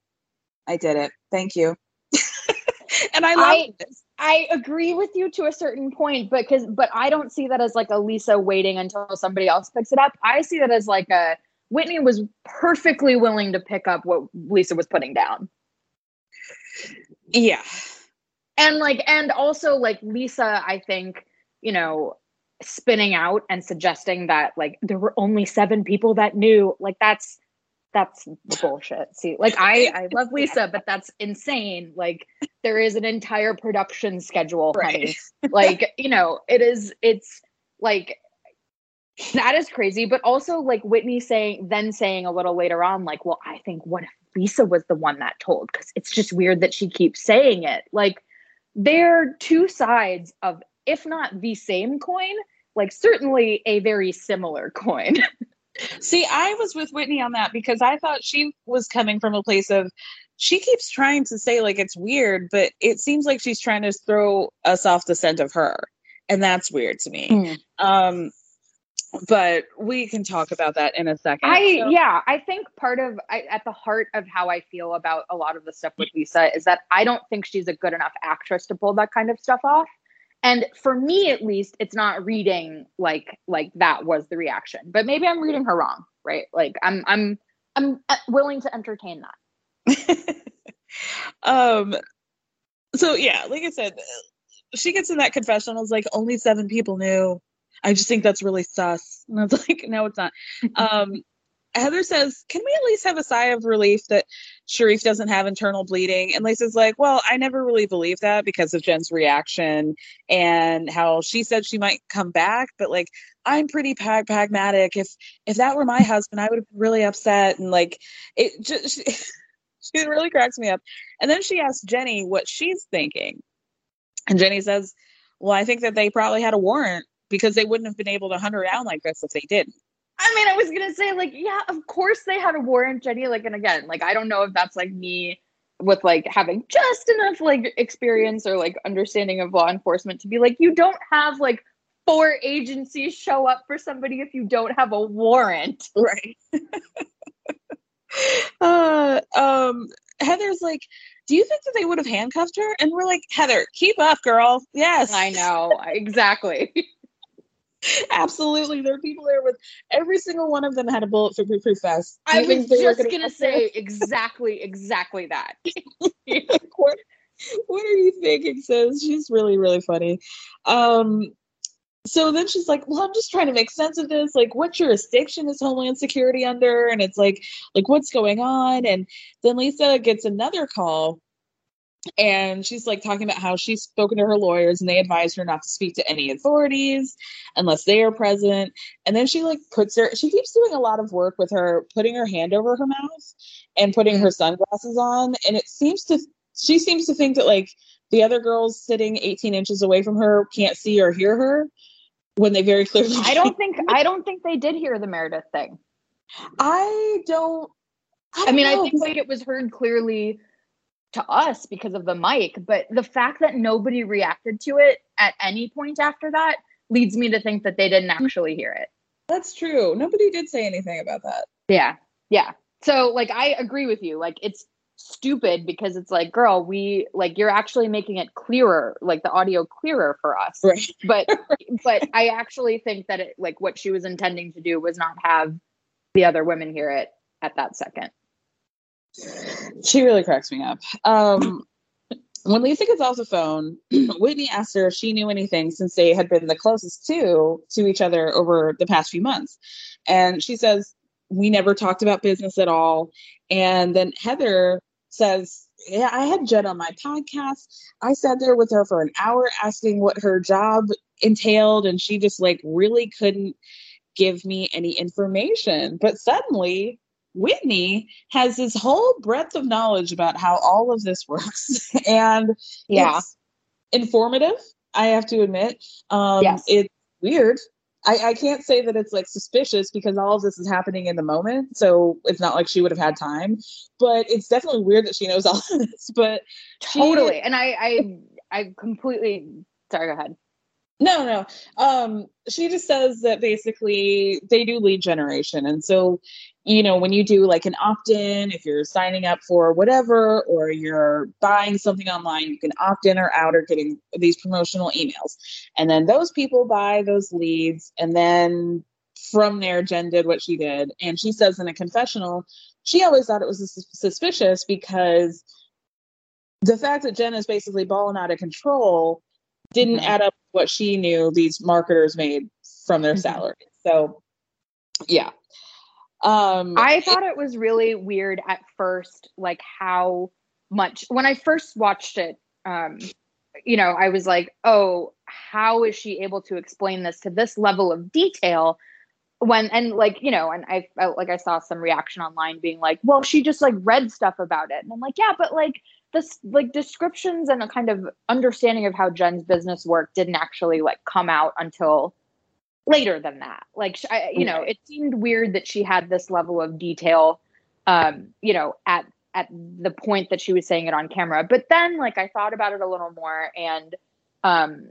Speaker 5: I did it. Thank you. *laughs* and I love I, this.
Speaker 6: I agree with you to a certain point, because but I don't see that as like a Lisa waiting until somebody else picks it up. I see that as like a Whitney was perfectly willing to pick up what Lisa was putting down.
Speaker 5: Yeah.
Speaker 6: And like, and also like Lisa, I think, you know, spinning out and suggesting that like there were only seven people that knew, like that's that's bullshit. See, like I I love Lisa, but that's insane. Like there is an entire production schedule, right. honey. Like, you know, it is it's like that is crazy. But also like Whitney saying then saying a little later on, like, well, I think what if Lisa was the one that told? Because it's just weird that she keeps saying it. Like they're two sides of, if not the same coin, like certainly a very similar coin. *laughs*
Speaker 5: See, I was with Whitney on that because I thought she was coming from a place of she keeps trying to say like it's weird, but it seems like she's trying to throw us off the scent of her. And that's weird to me. Mm. Um but we can talk about that in a second.
Speaker 6: I so. yeah, I think part of I, at the heart of how I feel about a lot of the stuff with Lisa is that I don't think she's a good enough actress to pull that kind of stuff off. And for me at least, it's not reading like like that was the reaction. But maybe I'm reading her wrong, right? Like I'm I'm I'm uh, willing to entertain that. *laughs*
Speaker 5: um so yeah, like I said, she gets in that confessional is like only seven people knew I just think that's really sus. And I was *laughs* like, no, it's not. Um, Heather says, can we at least have a sigh of relief that Sharrieff doesn't have internal bleeding? And Lisa's like, well, I never really believed that because of Jen's reaction and how she said she might come back, but like, I'm pretty prag- pragmatic. If if that were my husband, I would have been really upset. And like, it just *laughs* she, she really cracks me up. And then she asks Jenny what she's thinking, and Jenny says, "Well, I think that they probably had a warrant because they wouldn't have been able to hunt her down like this if they didn't.
Speaker 6: I mean, I was gonna say, like, yeah, of course they had a warrant, Jenny. Like, and again, like, I don't know if that's like me with like having just enough like experience or like understanding of law enforcement to be like, you don't have like four agencies show up for somebody if you don't have a warrant. *laughs*
Speaker 5: Right. *laughs* uh, um, Heather's like, do you think that they would have handcuffed her? And we're like, Heather, keep up, girl. Yes.
Speaker 6: I know. Exactly. *laughs* *laughs*
Speaker 5: Absolutely. There are people there with every single one of them had a bullet for proof vest.
Speaker 6: I was just gonna, gonna *laughs* say exactly, exactly that. *laughs*
Speaker 5: what, what are you thinking, sis? She's really, really funny. Um, so then she's like, "Well, I'm just trying to make sense of this. Like, what jurisdiction is Homeland Security under?" And it's like, like what's going on? And then Lisa gets another call and she's like talking about how she's spoken to her lawyers and they advise her not to speak to any authorities unless they are present and then she like puts her she keeps doing a lot of work with her putting her hand over her mouth and putting mm-hmm. her sunglasses on and it seems to she seems to think that like the other girls sitting 18 inches away from her can't see or hear her when they very clearly
Speaker 6: I don't think I don't think they did hear the Meredith thing.
Speaker 5: I don't
Speaker 6: I, don't I mean, know. I think like it was heard clearly to us because of the mic, but the fact that nobody reacted to it at any point after that leads me to think that they didn't actually hear it.
Speaker 5: That's true. Nobody did say anything about that.
Speaker 6: Yeah. Yeah. So like I agree with you. Like it's stupid because it's like, girl, we like you're actually making it clearer, like the audio clearer for us.
Speaker 5: Right. *laughs*
Speaker 6: But but I actually think that it like what she was intending to do was not have the other women hear it at that second.
Speaker 5: She really cracks me up. Um, when Lisa gets off the phone, *clears throat* Whitney asks her if she knew anything since they had been the closest to to each other over the past few months. And she says, We never talked about business at all. And then Heather says, Yeah, I had Jen on my podcast. I sat there with her for an hour asking what her job entailed, and she just like really couldn't give me any information. But suddenly Whitney has this whole breadth of knowledge about how all of this works. *laughs* and
Speaker 6: yeah,
Speaker 5: informative, I have to admit. Um, yes. It's weird. I, I can't say that it's like suspicious because all of this is happening in the moment. So it's not like she would have had time. But it's definitely weird that she knows all of this. But
Speaker 6: totally. She, and I, I I completely sorry, go ahead.
Speaker 5: No, no. Um, she just says that basically they do lead generation. And so, you know, when you do like an opt in, if you're signing up for whatever, or you're buying something online, you can opt in or out or getting these promotional emails. And then those people buy those leads. And then from there, Jen did what she did. And she says in a confessional, she always thought it was suspicious because the fact that Jen is basically balling out of control didn't mm-hmm. add up what she knew these marketers made from their mm-hmm. salary. So, yeah.
Speaker 6: Um, I thought it, it was really weird at first, like how much when I first watched it. Um, you know, I was like, oh, how is she able to explain this to this level of detail? When and like you know, and I felt like I saw some reaction online being like, well, she just like read stuff about it, and I'm like, yeah, but like this like descriptions and a kind of understanding of how Jen's business worked didn't actually like come out until later than that. Like I, you know, it seemed weird that she had this level of detail um, you know, at at the point that she was saying it on camera. But then like I thought about it a little more and um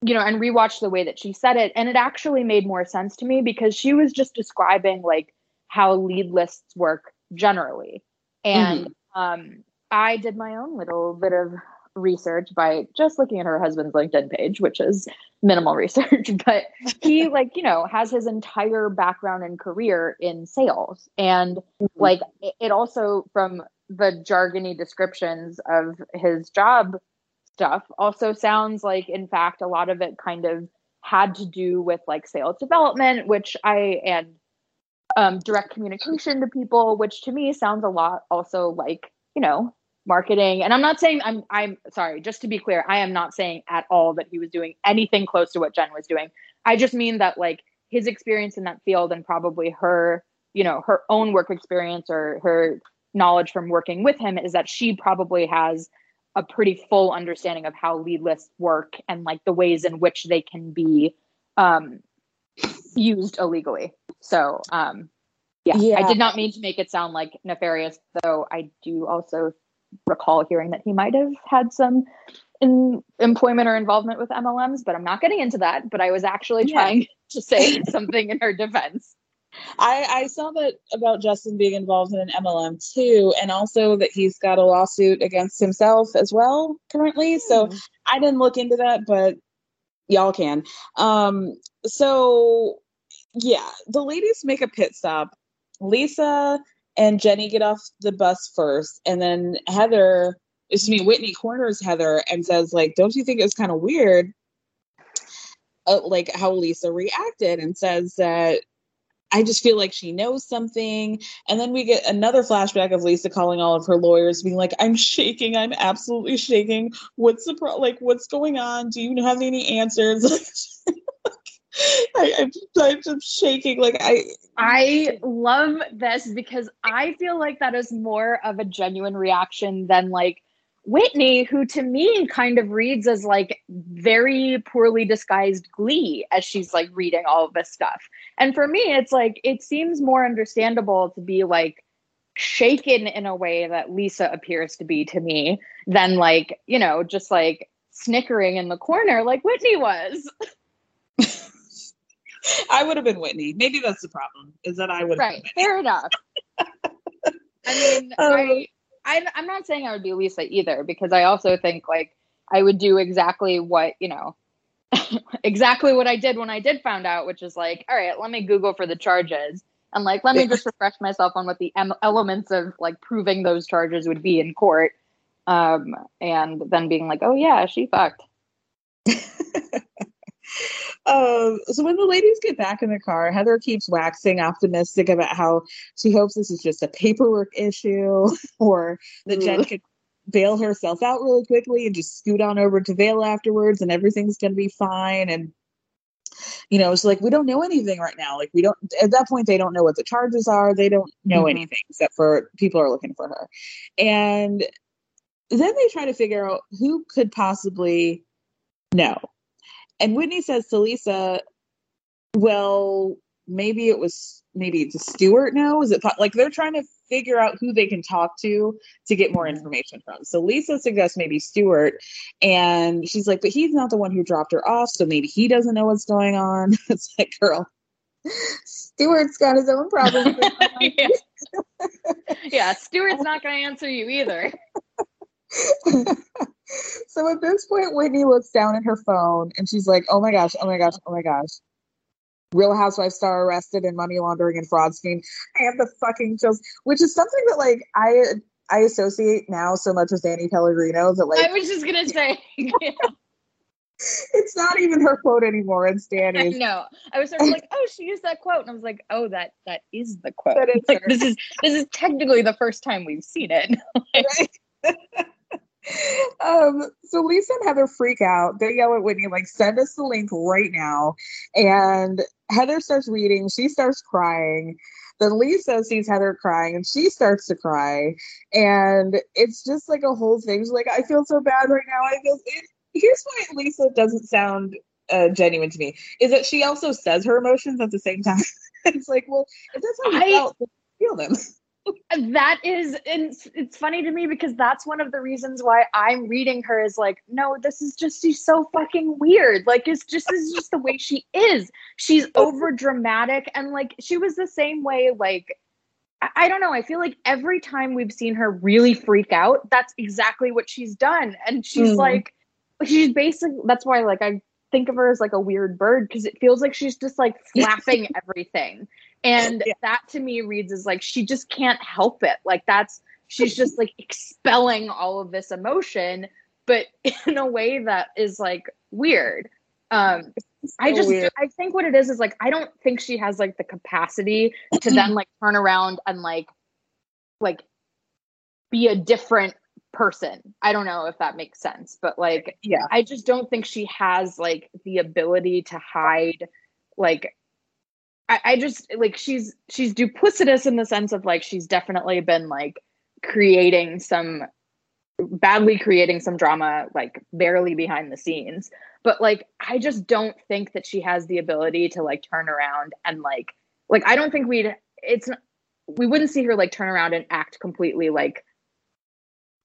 Speaker 6: you know, and rewatched the way that she said it and it actually made more sense to me because she was just describing like how lead lists work generally. And mm-hmm. um I did my own little bit of research by just looking at her husband's LinkedIn page, which is minimal *laughs* research, but he *laughs* like, you know, has his entire background and career in sales. And mm-hmm. like it also from the jargony descriptions of his job stuff also sounds like in fact a lot of it kind of had to do with like sales development, which I and um, direct communication to people, which to me sounds a lot also like, you know, marketing and i'm not saying i'm i'm sorry just to be clear i am not saying at all that he was doing anything close to what jen was doing i just mean that like his experience in that field and probably her you know her own work experience or her knowledge from working with him is that she probably has a pretty full understanding of how lead lists work and like the ways in which they can be um used illegally. So, um, yeah,
Speaker 5: Yeah.
Speaker 6: I did not mean to make it sound like nefarious, though I do also recall hearing that he might have had some in employment or involvement with MLMs, but I'm not getting into that. But I was actually
Speaker 5: Yeah.
Speaker 6: trying *laughs* to say *laughs* something in her defense.
Speaker 5: I, I saw that about Justin being involved in an MLM too, and also that he's got a lawsuit against himself as well currently. So I didn't look into that, but y'all can. Um, so yeah, the ladies make a pit stop. Lisa and Jenny get off the bus first, and then Heather, excuse me, Whitney corners Heather and says, like, don't you think it's kind of weird? Uh, like how Lisa reacted and says that I just feel like she knows something. And then we get another flashback of Lisa calling all of her lawyers, being like, I'm shaking. I'm absolutely shaking. What's the pro? Like, what's going on? Do you have any answers? *laughs* I, I'm, I'm just shaking. Like, I,
Speaker 6: I love this because I feel like that is more of a genuine reaction than like Whitney, who to me kind of reads as like very poorly disguised glee as she's like reading all of this stuff. And for me, it's like it seems more understandable to be like shaken in a way that Lisa appears to be to me than like, you know, just like snickering in the corner like Whitney was. *laughs* *laughs*
Speaker 5: I would have been Whitney. Maybe that's the problem, is that I would have
Speaker 6: right. Fair enough. I mean *laughs*
Speaker 5: Um,
Speaker 6: I, I i'm not saying i would be lisa either because i also think like i would do exactly what you know *laughs* exactly what i did when i did found out which is like all right let me google for the charges. And like let me just refresh myself on what the em- elements of like proving those charges would be in court. Um and then being like oh yeah she fucked
Speaker 5: Um, so when the ladies get back in the car, Heather keeps waxing optimistic about how she hopes this is just a paperwork issue *laughs* or that Jen could bail herself out really quickly and just scoot on over to Vail afterwards and everything's going to be fine. And, you know, it's like, we don't know anything right now. Like, we don't, at that point, they don't know what the charges are. They don't know
Speaker 6: Mhm.
Speaker 5: anything except for people are looking for her. And then they try to figure out who could possibly know. And Whitney says to Lisa, well, maybe it was maybe it's Stuart now. Is it like they're trying to figure out who they can talk to to get more mm-hmm. information from? So Lisa suggests maybe Stuart, and she's like, but he's not the one who dropped her off, so maybe he doesn't know what's going on. *laughs* it's like, girl, Stuart's got his own problems. *laughs*
Speaker 6: yeah. yeah stuart's not going to answer you either *laughs*
Speaker 5: so at this point, Whitney looks down at her phone and she's like, "Oh my gosh! Oh my gosh! Oh my gosh!" Real Housewives star arrested in money laundering and fraud scheme. I have the fucking chills, which is something that like I I associate now so much with Danny Pellegrino that like
Speaker 6: i was just going to say *laughs*
Speaker 5: it's not even her quote anymore. It's Danny's.
Speaker 6: know. I was sort of like, oh, she used that quote, and I was like, oh, that that is the quote.
Speaker 5: That is
Speaker 6: like, this is this is technically the first time we've seen it. *laughs* *laughs*
Speaker 5: um, so Lisa and Heather freak out. They yell at Whitney, like, send us the link right now. And Heather starts reading. She starts crying. Then Lisa sees Heather crying and she starts to cry. And it's just like a whole thing. She's like, I feel so bad right now. I feel. It, here's why Lisa doesn't sound uh, genuine to me is that she also says her emotions at the same time. *laughs* it's like, well, if that's how you
Speaker 6: I-
Speaker 5: felt, feel them.
Speaker 6: That is, and it's, it's funny to me because that's one of the reasons why I'm reading her is like, no, this is just she's so fucking weird. Like, it's just this is just the way she is. She's over dramatic, and like she was the same way. Like, I, I don't know. I feel like every time we've seen her really freak out, that's exactly what she's done, and she's
Speaker 5: Mm.
Speaker 6: like, she's basically. That's why, like, I think of her as like a weird bird because it feels like she's just like *laughs* flapping everything. And
Speaker 5: Yeah.
Speaker 6: that to me reads as like she just can't help it. Like that's she's just like expelling all of this emotion, but *laughs* in a way that is like weird. Um I just
Speaker 5: weird.
Speaker 6: I think what it is is like I don't think she has like the capacity to then like turn around and like like be a different person. I don't know if that makes sense, but like
Speaker 5: Yeah.
Speaker 6: I just don't think she has like the ability to hide like I, I just like she's she's duplicitous in the sense of like she's definitely been like creating some badly creating some drama like barely behind the scenes. But like i just don't think that she has the ability to like turn around and like like i don't think we'd it's we wouldn't see her like turn around and act completely like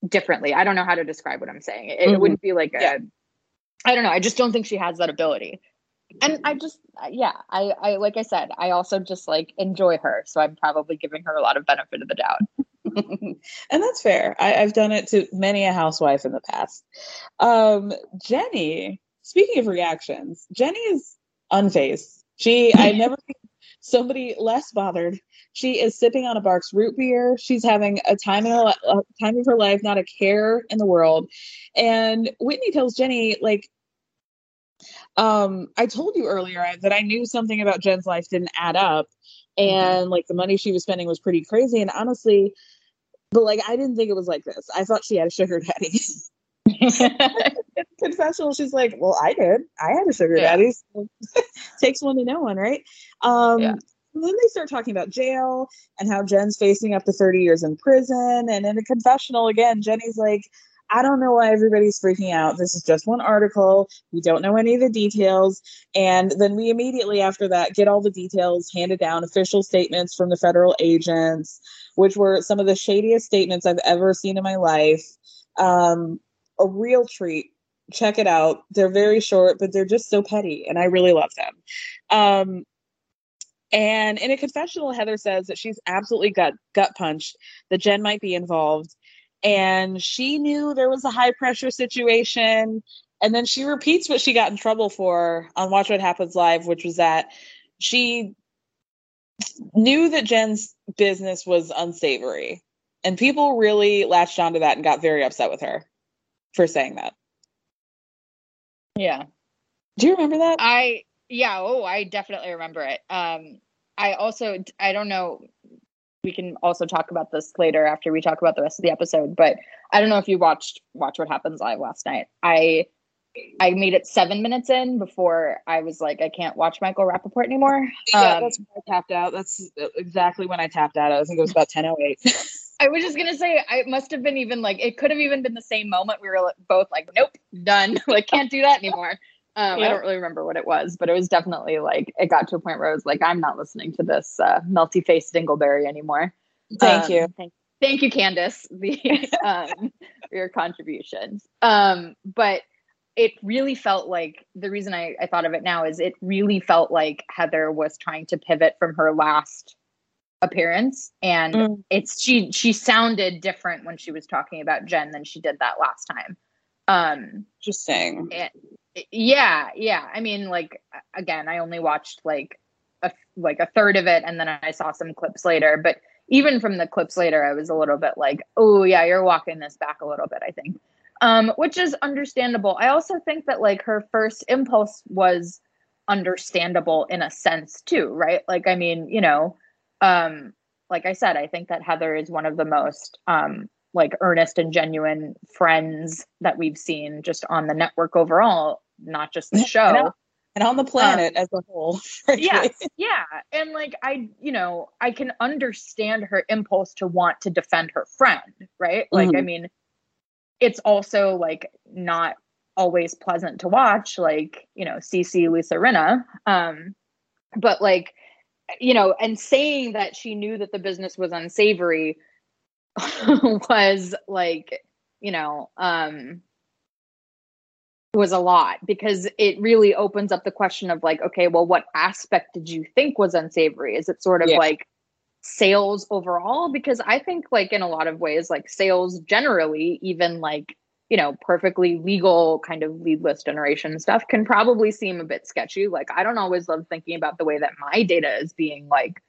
Speaker 6: differently. I don't know how to describe what i'm saying. It,
Speaker 5: Mhm.
Speaker 6: it wouldn't be like
Speaker 5: Yeah.
Speaker 6: a i don't know. I just don't think she has that ability and i just yeah i i like i said i also just like enjoy her so i'm probably giving her a lot of benefit of the doubt *laughs* *laughs*
Speaker 5: and that's fair. I, I've done it to many a housewife in the past. Um, Jenny, speaking of reactions, Jenny is unfazed. She, I've *laughs* never seen somebody less bothered. She is sipping on a Barq's root beer. She's having a time in her a time of her life, not a care in the world. And Whitney tells Jenny, like, um, I told you earlier that I knew something about Jen's life didn't add up, and like the money she was spending was pretty crazy. And honestly, but like I didn't think it was like this. I thought she had a sugar daddy. In *laughs* confessional, she's like, "Well, I did. I had a sugar
Speaker 6: Yeah.
Speaker 5: daddy. So *laughs* takes one to know one, right?" Um,
Speaker 6: Yeah.
Speaker 5: then they start talking about jail and how Jen's facing up to 30 years in prison. And in a confessional, again, Jenny's like, I don't know why everybody's freaking out. This is just one article. We don't know any of the details. And then we immediately after that get all the details handed down, official statements from the federal agents, which were some of the shadiest statements I've ever seen in my life. Um, a real treat. Check it out. They're very short, but they're just so petty, and I really love them. Um, and in a confessional, Heather says that she's absolutely gut gut punched that Jen might be involved, and she knew there was a high pressure situation. And then she repeats what she got in trouble for on Watch What Happens Live, which was that she knew that Jen's business was unsavory, and people really latched onto that and got very upset with her for saying that.
Speaker 6: yeah
Speaker 5: Do you remember that?
Speaker 6: I yeah, oh, I definitely remember it. Um I also I don't know we can also talk about this later after we talk about the rest of the episode, but I don't know if you watched Watch What Happens Live last night. I I made it seven minutes in before I was like, I can't watch Michael Rapaport anymore.
Speaker 5: yeah,
Speaker 6: Um,
Speaker 5: that's when I tapped out. That's exactly when I tapped out. I think it was about ten oh eight. *laughs*
Speaker 6: I was just gonna say I it must have been even like it could have even been the same moment we were like, both like, nope, done. *laughs* like can't do that anymore. Um, I don't really remember what it was, but it was definitely like it got to a point where I was like, I'm not listening to this uh, melty faced dingleberry anymore.
Speaker 5: Thank
Speaker 6: Um,
Speaker 5: you.
Speaker 6: Thank, thank you, Candace, *laughs* the, um, for your contributions. Um, but it really felt like the reason I, I thought of it now is it really felt like Heather was trying to pivot from her last appearance and
Speaker 5: Mm.
Speaker 6: it's she she sounded different when she was talking about Jen than she did that last time. Um
Speaker 5: Interesting.
Speaker 6: Yeah, yeah. I mean like again, I only watched like a like a third of it and then I saw some clips later, but even from the clips later I was a little bit like, "Oh, yeah, you're walking this back a little bit, I think." Um which is understandable. I also think that like her first impulse was understandable in a sense too, right? Like I mean, you know, um like I said, I think that Heather is one of the most um like earnest and genuine friends that we've seen just on the network overall, not just the *laughs*
Speaker 5: And
Speaker 6: show.
Speaker 5: on- and on the planet as a whole. *laughs*
Speaker 6: yeah. yeah. And like I, you know, I can understand her impulse to want to defend her friend, right? Like I
Speaker 5: Mhm.
Speaker 6: mean, it's also like not always pleasant to watch, like, you know, CC Lisa Rinna. Um, but like, you know, and saying that she knew that the business was unsavory *laughs* was like, you know, um was a lot because it really opens up the question of like, okay, well, what aspect did you think was unsavory? Is it sort of
Speaker 5: Yeah.
Speaker 6: like sales overall? Because I think like in a lot of ways, like sales generally, even like, you know, perfectly legal kind of leadless generation stuff can probably seem a bit sketchy. Like I don't always love thinking about the way that my data is being like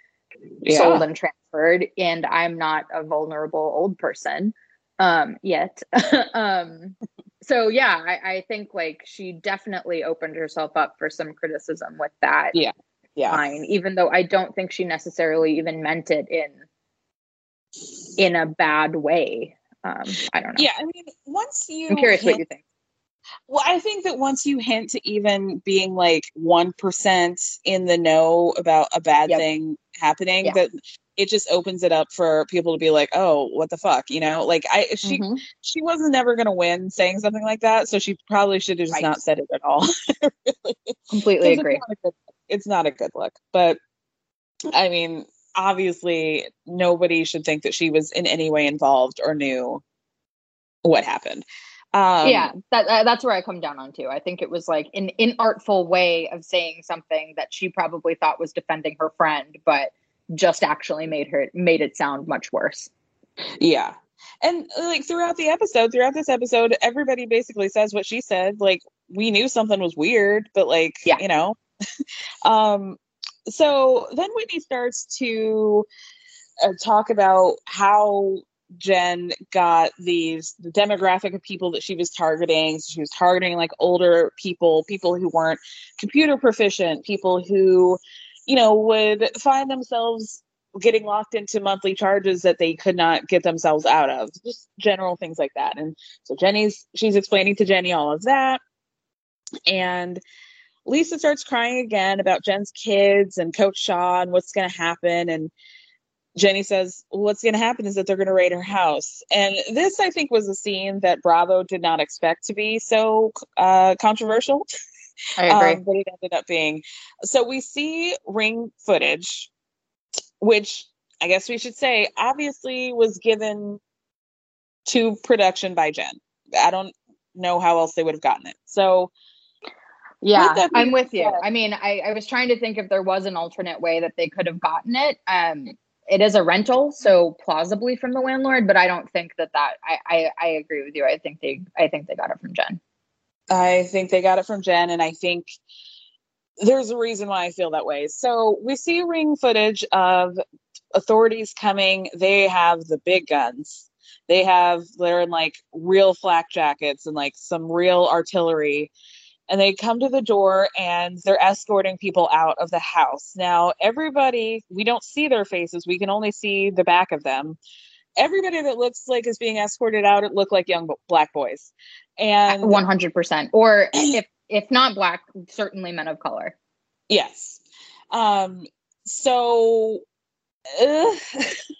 Speaker 5: Yeah.
Speaker 6: sold and transferred and i'm not a vulnerable old person um yet *laughs* um so yeah I, I think like she definitely opened herself up for some criticism with that
Speaker 5: Yeah. Yeah.
Speaker 6: line even though i don't think she necessarily even meant it in in a bad way um i don't know
Speaker 5: Yeah. I mean, once you
Speaker 6: i'm curious what you think
Speaker 5: Well, I think that once you hint to even being like 1% in the know about a bad
Speaker 6: Yep.
Speaker 5: thing happening,
Speaker 6: Yeah.
Speaker 5: that it just opens it up for people to be like, "Oh, what the fuck?" You know, like I she
Speaker 6: Mhm.
Speaker 5: she wasn't never going to win saying something like that, so she probably should have just
Speaker 6: Right.
Speaker 5: not said it at all. *laughs*
Speaker 6: Completely
Speaker 5: 'Cause
Speaker 6: agree.
Speaker 5: It's not, a good, it's not a good look, but I mean, obviously, nobody should think that she was in any way involved or knew what happened. Um,
Speaker 6: yeah, that uh, that's where I come down on too. I think it was like an inartful way of saying something that she probably thought was defending her friend, but just actually made her made it sound much worse.
Speaker 5: Yeah. And like throughout the episode, throughout this episode, everybody basically says what she said. Like we knew something was weird, but like,
Speaker 6: Yeah.
Speaker 5: you know. *laughs* um so then Whitney starts to uh, talk about how Jen got these the demographic of people that she was targeting. So she was targeting like older people, people who weren't computer proficient, people who, you know, would find themselves getting locked into monthly charges that they could not get themselves out of. Just general things like that. And so Jenny's she's explaining to Jenny all of that. And Lisa starts crying again about Jen's kids and Coach Shah and what's going to happen. And Jenny says, What's going to happen is that they're going to raid her house. And this, I think, was a scene that Bravo did not expect to be so uh, controversial. *laughs* *laughs*
Speaker 6: I agree.
Speaker 5: Um, but it ended up being. So we see ring footage, which I guess we should say obviously was given to production by Jen. I don't know how else they would have gotten it. So
Speaker 6: Yeah,
Speaker 5: that
Speaker 6: I'm with you. I mean, I, I was trying to think if there was an alternate way that they could have gotten it. Um, it is a rental, so plausibly from the landlord, but I don't think that that. I, I I agree with you. I think they I think they got it from Jen.
Speaker 5: I think they got it from Jen, and I think there's a reason why I feel that way. So we see ring footage of authorities coming. They have the big guns. They have they're in like real flak jackets and like some real artillery. And they come to the door and they're escorting people out of the house. Now, everybody, we don't see their faces. We can only see the back of them. Everybody that looks like is being escorted out, it looked like young black boys. And
Speaker 6: One hundred percent. Or if if not black, certainly men of color.
Speaker 5: Yes. Um so uh,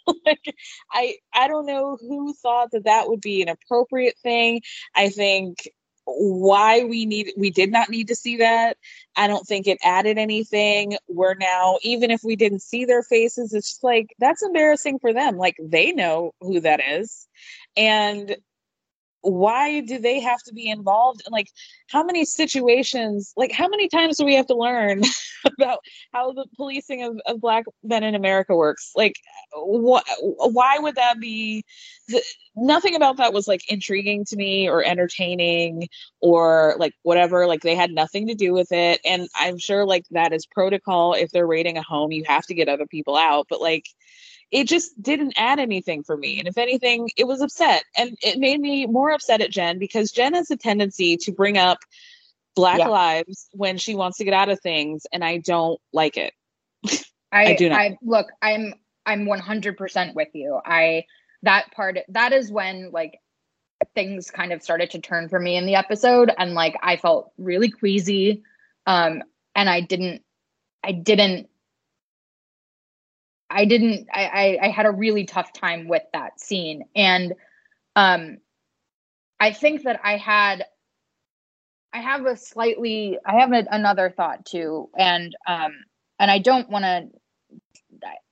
Speaker 5: *laughs* like I I don't know who thought that that would be an appropriate thing. I think why we need we did not need to see that. I don't think it added anything. We're now even if we didn't see their faces it's just like that's embarrassing for them. Like they know who that is. And why do they have to be involved? And like how many situations like how many times do we have to learn *laughs* about how the policing of, of black men in america works? Like what why would that be the, nothing about that was like intriguing to me or entertaining or like whatever like they had nothing to do with it. And i'm sure like that is protocol. If they're raiding a home you have to get other people out. But like it just didn't add anything for me. And if anything, it was upset. And it made me more upset at Jen because Jen has a tendency to bring up black
Speaker 6: Yeah.
Speaker 5: lives when she wants to get out of things. And I don't like it.
Speaker 6: I,
Speaker 5: I do not.
Speaker 6: I look. I'm I'm 100 percent with you. I that part that is when like things kind of started to turn for me in the episode, and like I felt really queasy, um, and I didn't I didn't I didn't I, I I had a really tough time with that scene, and um, I think that I had I have a slightly I have a, another thought too, and um, and I don't want to.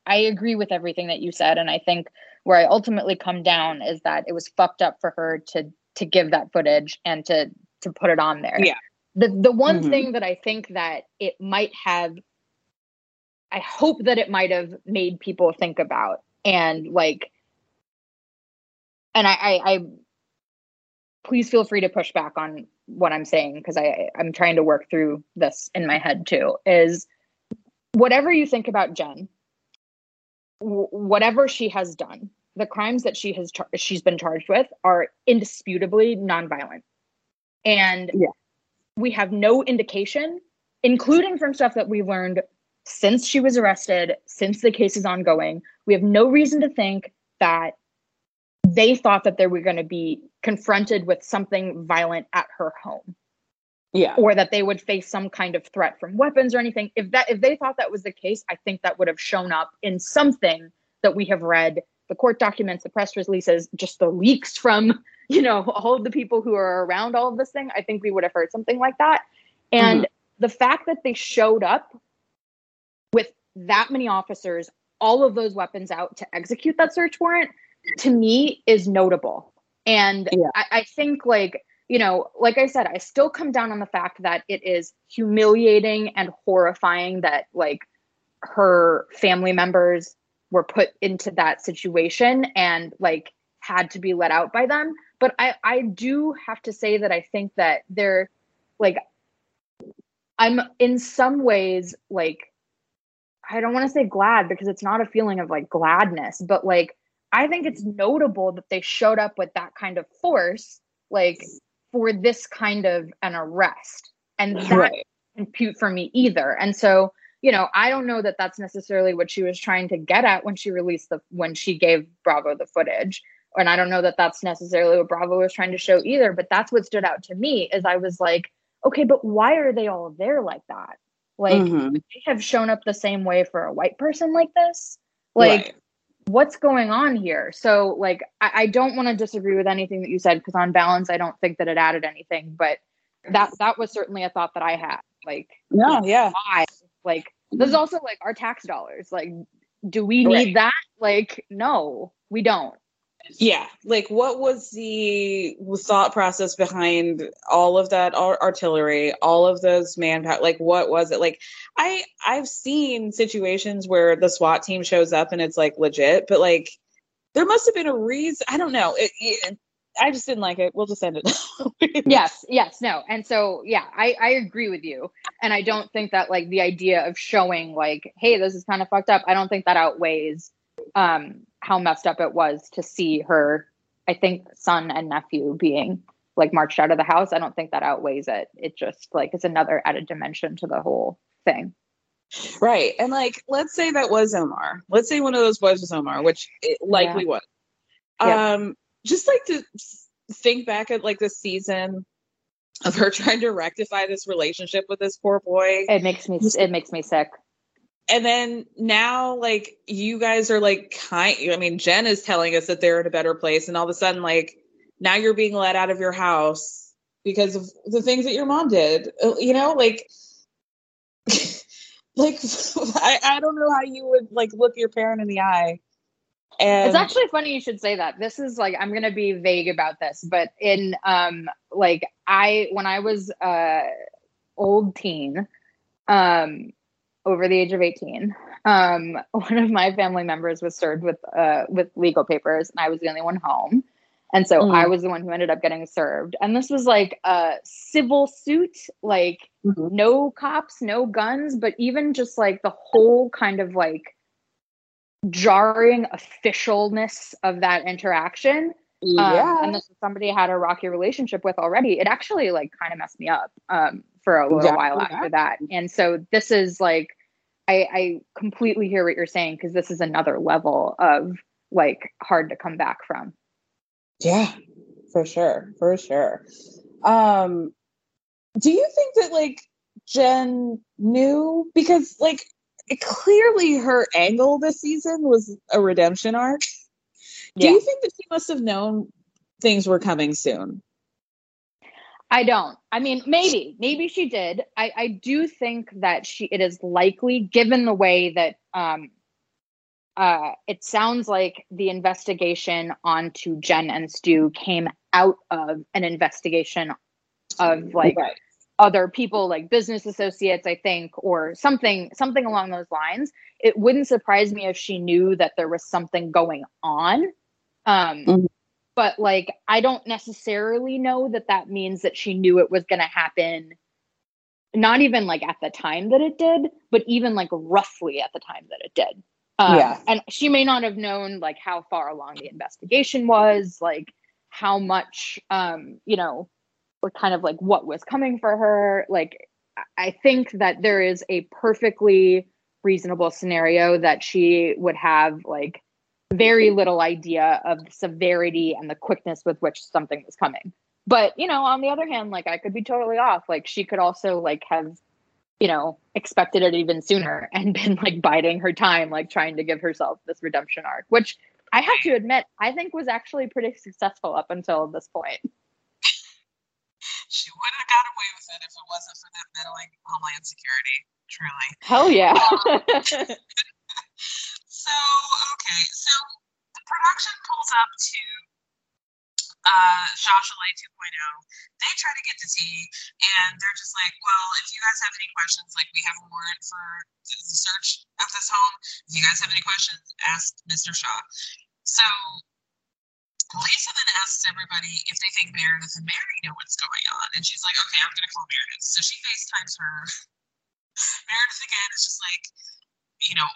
Speaker 6: I agree with everything that you said, and I think where I ultimately come down is that it was fucked up for her to to give that footage and to to put it on there.
Speaker 5: Yeah.
Speaker 6: The the one
Speaker 5: Mhm.
Speaker 6: thing that I think that it might have I hope that it might have made people think about and like and I I, I please feel free to push back on what I'm saying because I I'm trying to work through this in my head too is whatever you think about Jen w- whatever she has done the crimes that she has char- she's been charged with are indisputably nonviolent and
Speaker 5: Yeah.
Speaker 6: we have no indication including from stuff that we learned since she was arrested since the case is ongoing we have no reason to think that they thought that they were going to be confronted with something violent at her home
Speaker 5: Yeah.
Speaker 6: or that they would face some kind of threat from weapons or anything if that if they thought that was the case i think that would have shown up in something that we have read the court documents, the press releases, just the leaks from, you know, all of the people who are around all of this thing, I think we would have heard something like that. And mm-hmm. the fact that they showed up with that many officers, all of those weapons out to execute that search warrant, to me is notable. And yeah. I, I think like, you know, like I said, I still come down on the fact that it is humiliating and horrifying that like her family members were put into that situation and like had to be let out by them. But I, I do have to say that I think that they're like, I'm in some ways like, I don't want to say glad because it's not a feeling of like gladness, but like, I think it's notable that they showed up with that kind of force, like for this kind of an arrest. And that right. compute for me either. And so you know, I don't know that that's necessarily what she was trying to get at when she released the when she gave Bravo the footage. And I don't know that that's necessarily what Bravo was trying to show either, but that's what stood out to me is I was like, okay, but why are they all there like that? Like mm-hmm. they have shown up the same way for a white person like this. Like right. what's going on here? So like I, I don't want to disagree with anything that you said because on balance I don't think that it added anything, but that that was certainly a thought that I had. Like
Speaker 5: no, yeah.
Speaker 6: Why? Like this is also like our tax dollars. Like, do we need right. that? Like, no, we don't.
Speaker 5: Yeah, like what was the thought process behind all of that artillery, all of those manpower? Like, what was it? Like, I I've seen situations where the SWAT team shows up and it's like legit, but like there must have been a reason. I don't know. It, it, I just didn't like it. We'll just end
Speaker 6: it. *laughs* yes, yes, no. And so yeah, I, I agree with you. And I don't think that like the idea of showing like, hey, this is kind of fucked up, I don't think that outweighs um how messed up it was to see her, I think, son and nephew being like marched out of the house. I don't think that outweighs it. It just like is another added dimension to the whole thing.
Speaker 5: Right. And like let's say that was Omar. Let's say one of those boys was Omar, which it likely yeah. was. Um just like to think back at like the season of her *laughs* trying to rectify this relationship with this poor boy.
Speaker 6: It makes me it makes me sick.
Speaker 5: And then now like you guys are like kind I mean Jen is telling us that they're in a better place and all of a sudden like now you're being let out of your house because of the things that your mom did. Uh, you know, like *laughs* like *laughs* I, I don't know how you would like look your parent in the eye
Speaker 6: and it's actually funny you should say that. This is like I'm gonna be vague about this, but in um like I when I was uh old teen, um over the age of 18, um, *laughs* one of my family members was served with uh with legal papers and I was the only one home. And so mm. I was the one who ended up getting served. And this was like a civil suit, like mm-hmm. no cops, no guns, but even just like the whole kind of like jarring officialness of that interaction. Yeah. Um, and this is somebody I had a rocky relationship with already. It actually like kind of messed me up um, for a little while after that. And so this is like, I, I completely hear what you're saying because this is another level of like hard to come back from.
Speaker 5: Yeah, for sure, for sure. Um, do you think that like Jen knew because like it, clearly her angle this season was a redemption arc. Do you think that she must have known things were coming soon?
Speaker 6: I don't. I mean, maybe, maybe she did. I, I do think that she it is likely, given the way that um uh it sounds like the investigation onto Jen and Stu came out of an investigation of like right other people like business associates i think or something something along those lines it wouldn't surprise me if she knew that there was something going on um mm-hmm. But like i don't necessarily know that that means that she knew it was going to happen not even like at the time that it did but even like roughly at the time that it did um, yeah and she may not have known like how far along the investigation was like how much um you know or kind of like what was coming for her. Like, I think that there is a perfectly reasonable scenario that she would have like very little idea of the severity and the quickness with which something was coming. But, you know, on the other hand, like I could be totally off. Like she could also like have you know, expected it even sooner *laughs* and been like biding her time, like trying to give herself this redemption arc, which I have to admit, I think was actually pretty successful up until this point. *laughs*
Speaker 5: she would have got away with it if it wasn't for that meddling Homeland Security. Truly.
Speaker 6: Hell yeah.
Speaker 5: Um, *laughs* so okay, so the production pulls up to uh, Shah Chalet 2.0. They try to get to T, and they're just like, well, if you guys have any questions, like we have a warrant for the search of this home. If you guys have any questions, ask Mr. Shah. So Lisa then asks everybody if they think Meredith and Mary know what's going on, and she's like, okay, I'm to call Meredith. So she FaceTimes her. *laughs* Meredith again is just like, you know,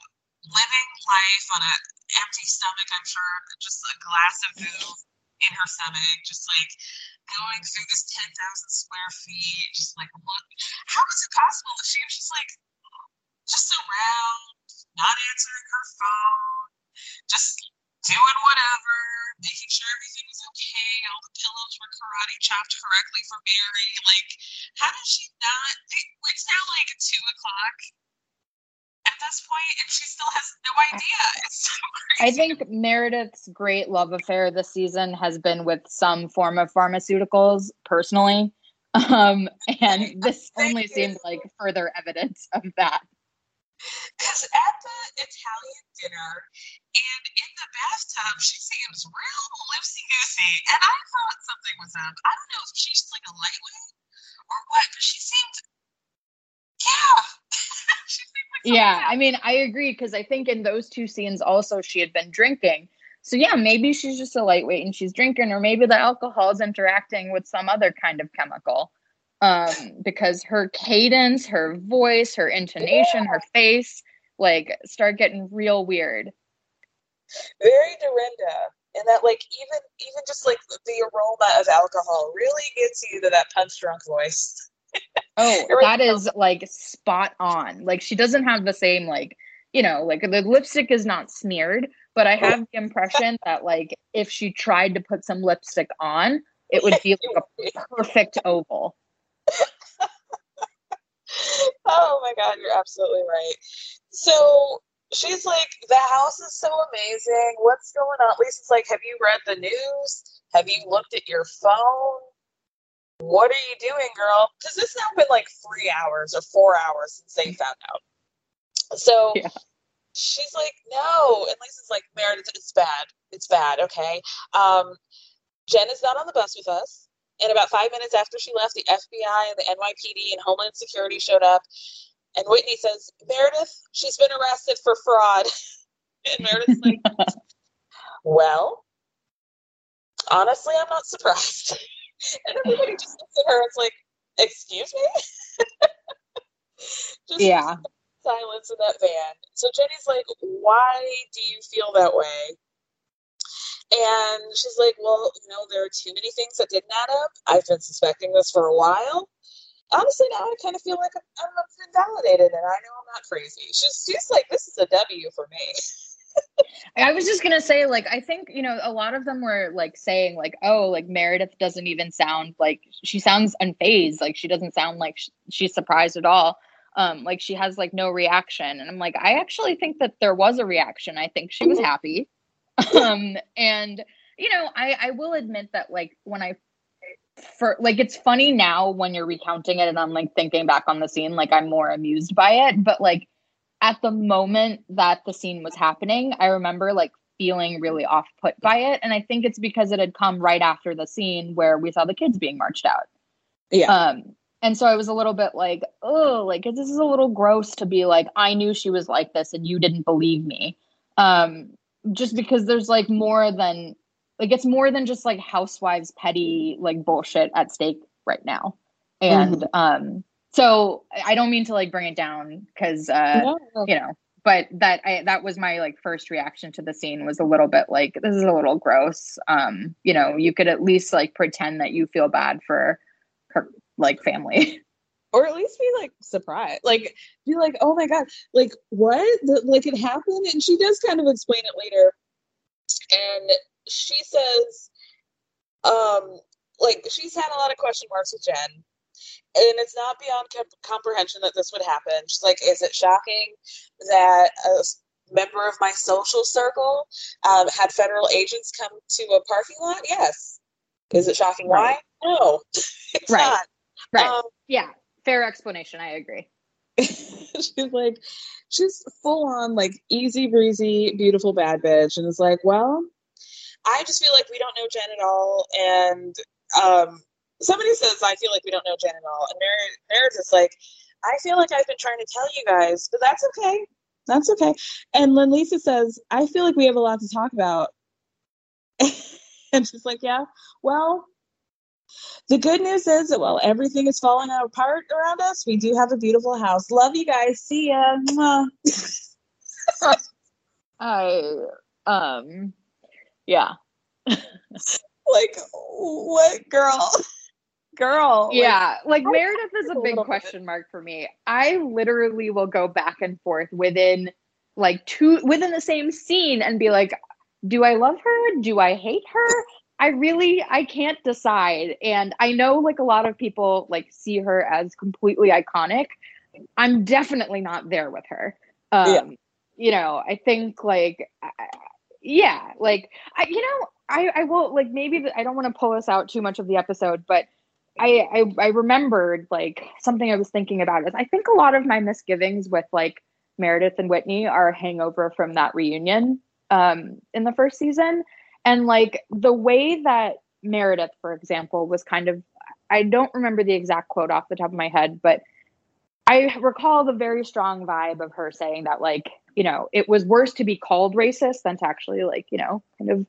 Speaker 5: living life on an empty stomach, I'm sure, just a glass of booze in her stomach, just like going through this 10,000 square feet, just like, look, how is it possible that she was just like, just around, not answering her phone, just doing whatever, making sure everything was okay, all the pillows were karate chopped correctly for Mary. Like, how does she not? It's now like two o'clock at this point, and she still has no idea. *laughs* It's so crazy.
Speaker 6: I think Meredith's great love affair this season has been with some form of pharmaceuticals, personally. *laughs* Um, and this only seemed like further evidence of that.
Speaker 5: Because at the Italian dinner and in the bathtub, she seems real loosey goosey. And I thought something was up. I don't know if she's like a lightweight or what, but she seemed, yeah. *laughs*
Speaker 6: yeah, I mean, I agree because I think in those two scenes also she had been drinking. So yeah, maybe she's just a lightweight and she's drinking, or maybe the alcohol is interacting with some other kind of chemical. Um, because her cadence, her voice, her intonation, yeah. her face, like start getting real weird.
Speaker 5: Very Dorinda. And that like even even just like the aroma of alcohol really gets you to that punch drunk voice.
Speaker 6: Oh, that is like spot on. Like she doesn't have the same like you know, like the lipstick is not smeared, but I have the impression that like if she tried to put some lipstick on, it would be like a perfect oval.
Speaker 5: oh my god, you're absolutely right. So she's like, the house is so amazing. What's going on? Lisa's like, have you read the news? Have you looked at your phone? What are you doing, girl? Because it's now been like three hours or four hours since they *laughs* found out. So yeah. she's like, no. And Lisa's like, Meredith, it's bad. It's bad, okay? Um, Jen is not on the bus with us. And about five minutes after she left, the FBI and the NYPD and Homeland Security showed up. And Whitney says, Meredith, she's been arrested for fraud. *laughs* and Meredith's like, *laughs* well, honestly, I'm not surprised. And everybody just looks at her. It's like, excuse me? *laughs*
Speaker 6: just yeah.
Speaker 5: Silence in that van. So Jenny's like, why do you feel that way? And she's like, well, you know, there are too many things that didn't add up. I've been suspecting this for a while. Honestly, now I kind of feel like I'm, I'm validated and I know I'm not crazy. She's, she's like, this is a W for me. *laughs*
Speaker 6: I was just gonna say, like, I think you know, a lot of them were like saying, like, oh, like Meredith doesn't even sound like she sounds unfazed, like she doesn't sound like sh- she's surprised at all. Um, like she has like no reaction, and I'm like, I actually think that there was a reaction. I think she was mm-hmm. happy *laughs* um and you know i i will admit that like when i for like it's funny now when you're recounting it and i'm like thinking back on the scene like i'm more amused by it but like at the moment that the scene was happening i remember like feeling really off put by it. And i think it's because it had come right after the scene where we saw the kids being marched out.
Speaker 5: Yeah.
Speaker 6: Um and so i was a little bit like oh like this is a little gross to be like i knew she was like this and you didn't believe me. Um just because there's like more than like it's more than just like housewives petty like bullshit at stake right now. And mm-hmm. um so i don't mean to like bring it down because uh you know but that I, that was my like first reaction to the scene was a little bit like this is a little gross. Um you know you could at least like pretend that you feel bad for her like family. *laughs*
Speaker 5: Or at least be like surprised like be like oh my god like what? The, like it happened? And she does kind of explain it later. And she says um like she's had a lot of question marks with jen and it's not beyond comp- comprehension that this would happen. She's like, is it shocking that a member of my social circle um, had federal agents come to a parking lot? Yes. Is it shocking right. why? No. *laughs*
Speaker 6: it's right. Not. Right. Um, yeah. Fair explanation. I agree. *laughs*
Speaker 5: she's like, she's full on like easy breezy, beautiful bad bitch, and it's like, well, I just feel like we don't know Jen at all, and um, somebody says I feel like we don't know Jen at all, and Meredith is like, I feel like I've been trying to tell you guys, but that's okay. That's okay. And then Lisa says, I feel like we have a lot to talk about. *laughs* and she's like, Yeah, well, the good news is that while everything is falling apart around us, we do have a beautiful house. Love you guys. See ya. *laughs*
Speaker 6: I um yeah. *laughs*
Speaker 5: like what girl? Girl.
Speaker 6: Yeah, like, like Meredith is a big question bit. mark for me. I literally will go back and forth within like two within the same scene and be like, do I love her? Do I hate her? I really I can't decide. And I know like a lot of people like see her as completely iconic. I'm definitely not there with her. Um yeah. you know, I think like yeah, like I you know, I I will like maybe I don't want to pull us out too much of the episode, but I, I I remembered like something I was thinking about is I think a lot of my misgivings with like Meredith and Whitney are a hangover from that reunion um in the first season. And like the way that Meredith for example was kind of I don't remember the exact quote off the top of my head but I recall the very strong vibe of her saying that like you know it was worse to be called racist than to actually like you know kind of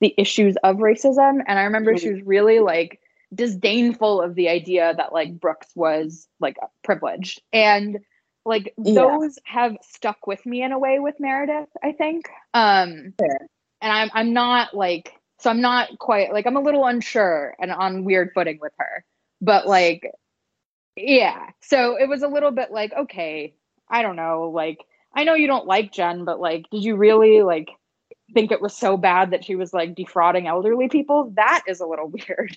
Speaker 6: the issues of racism. And I remember she was really like disdainful of the idea that like Brooks was like privileged. And like yeah. those have stuck with me in a way with Meredith, I think. Um Fair. and I'm I'm not like so I'm not quite like I'm a little unsure and on weird footing with her. But like yeah. So it was a little bit like, okay, I don't know, like I know you don't like Jen, but like did you really like think it was so bad that she was like defrauding elderly people? That is a little *laughs* weird.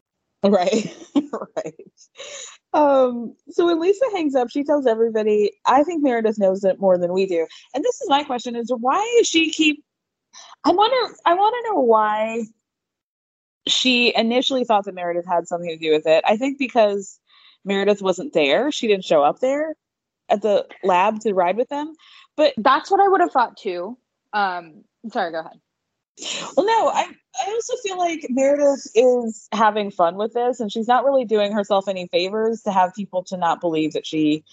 Speaker 7: *laughs*
Speaker 5: Right, *laughs* right. Um, so when Lisa hangs up, she tells everybody, I think Meredith knows it more than we do. And this is my question is why does she keep I wonder I want to know why she initially thought that Meredith had something to do with it. I think because Meredith wasn't there, she didn't show up there at the lab to ride with them. But
Speaker 6: that's what I would have thought too. Um sorry, go ahead.
Speaker 5: Well, no, I I also feel like Meredith is having fun with this, and she's not really doing herself any favors to have people to not believe that she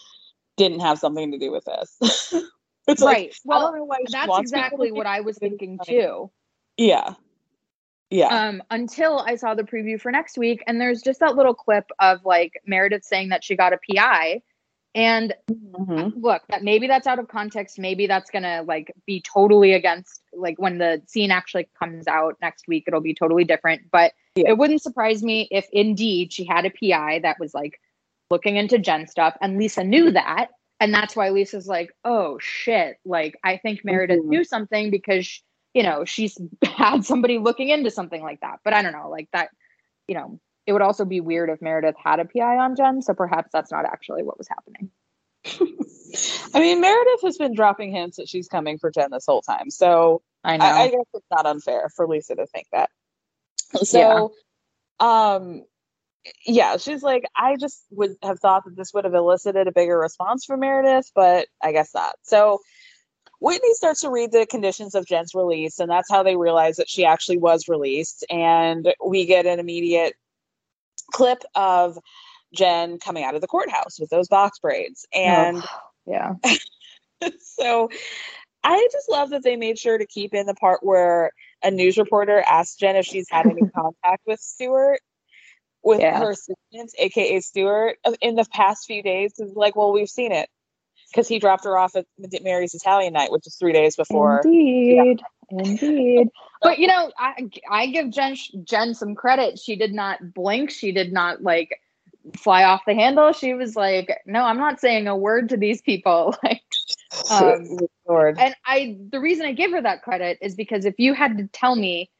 Speaker 5: didn't have something to do with this. *laughs* it's
Speaker 6: right.
Speaker 5: Like,
Speaker 6: well, that's exactly what I was thinking too.
Speaker 5: Yeah. Yeah.
Speaker 6: Um, until I saw the preview for next week, and there's just that little clip of like Meredith saying that she got a PI. And
Speaker 5: mm-hmm.
Speaker 6: look, that maybe that's out of context. Maybe that's gonna like be totally against like when the scene actually comes out next week, it'll be totally different. But yeah. it wouldn't surprise me if indeed she had a PI that was like looking into Jen stuff, and Lisa knew that, and that's why Lisa's like, oh shit, like I think Meredith mm-hmm. knew something because you know, she's *laughs* had somebody looking into something like that. But I don't know, like that, you know, it would also be weird if Meredith had a PI on Jen. So perhaps that's not actually what was happening. *laughs*
Speaker 5: I mean, Meredith has been dropping hints that she's coming for Jen this whole time. So
Speaker 6: I know.
Speaker 5: I, I guess it's not unfair for Lisa to think that. So, yeah. um, yeah, she's like, I just would have thought that this would have elicited a bigger response from Meredith, but I guess not. So Whitney starts to read the conditions of Jen's release, and that's how they realize that she actually was released. And we get an immediate clip of Jen coming out of the courthouse with those box braids. And
Speaker 6: oh, yeah. *laughs*
Speaker 5: so I just love that they made sure to keep in the part where a news reporter asked Jen if she's had any *laughs* contact with Stuart, with yeah. her assistant, aka Stuart, uh, in the past few days. Is like, well, we've seen it because he dropped her off at Mary's Italian night, which is three days before.
Speaker 6: Indeed. Indeed. But you know, I I give Jen Jen some credit. She did not blink. She did not like fly off the handle. She was like, "No, I'm not saying a word to these people." *laughs* Like, um, *laughs*
Speaker 5: Lord.
Speaker 6: and I the reason I give her that credit is because if you had to tell me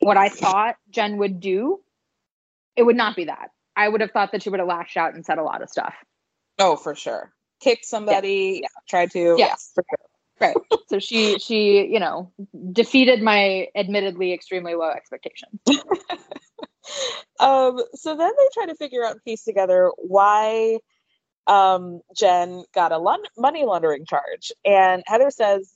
Speaker 6: what I thought Jen would do, it would not be that. I would have thought that she would have lashed out and said a lot of stuff.
Speaker 5: Oh, for sure kicked somebody, yeah. tried to.
Speaker 6: Yes. Yeah, right. so she she, you know, defeated my admittedly extremely low expectations. *laughs*
Speaker 5: um, so then they try to figure out and piece together why um, Jen got a money laundering charge. And Heather says,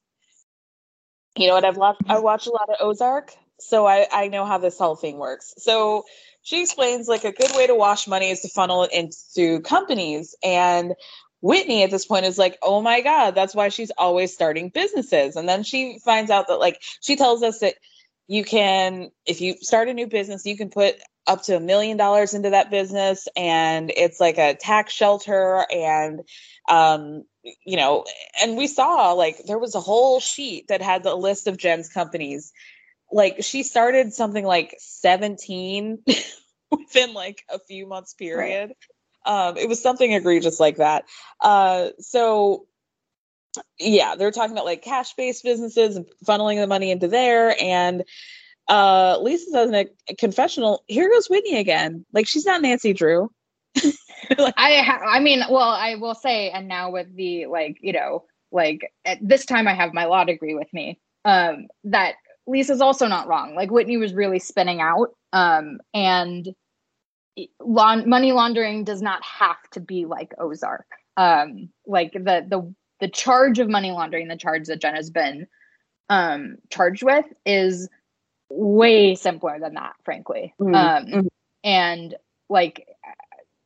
Speaker 5: you know what, I've watched I watch a lot of Ozark, so I, I know how this whole thing works. So she explains like a good way to wash money is to funnel it into companies. And Whitney at this point is like, oh my God, that's why she's always starting businesses. And then she finds out that, like, she tells us that you can, if you start a new business, you can put up to a million dollars into that business and it's like a tax shelter and, um, you know, and we saw like there was a whole sheet that had the list of Jen's companies. Like she started something like 17 *laughs* within like a few months period. Right. Um, it was something egregious like that. Uh, so yeah, they're talking about like cash based businesses and funneling the money into there. And uh, Lisa says in a confessional, here goes Whitney again. Like she's not Nancy Drew. *laughs*
Speaker 6: like, I ha- I mean, well, I will say, and now with the like, you know, like at this time I have my law degree with me. Um, that Lisa's also not wrong. Like Whitney was really spinning out. Um, and money laundering does not have to be like Ozark. Um, like the the the charge of money laundering, the charge that Jen has been um, charged with, is way simpler than that, frankly. Mm-hmm. Um, mm-hmm. and like,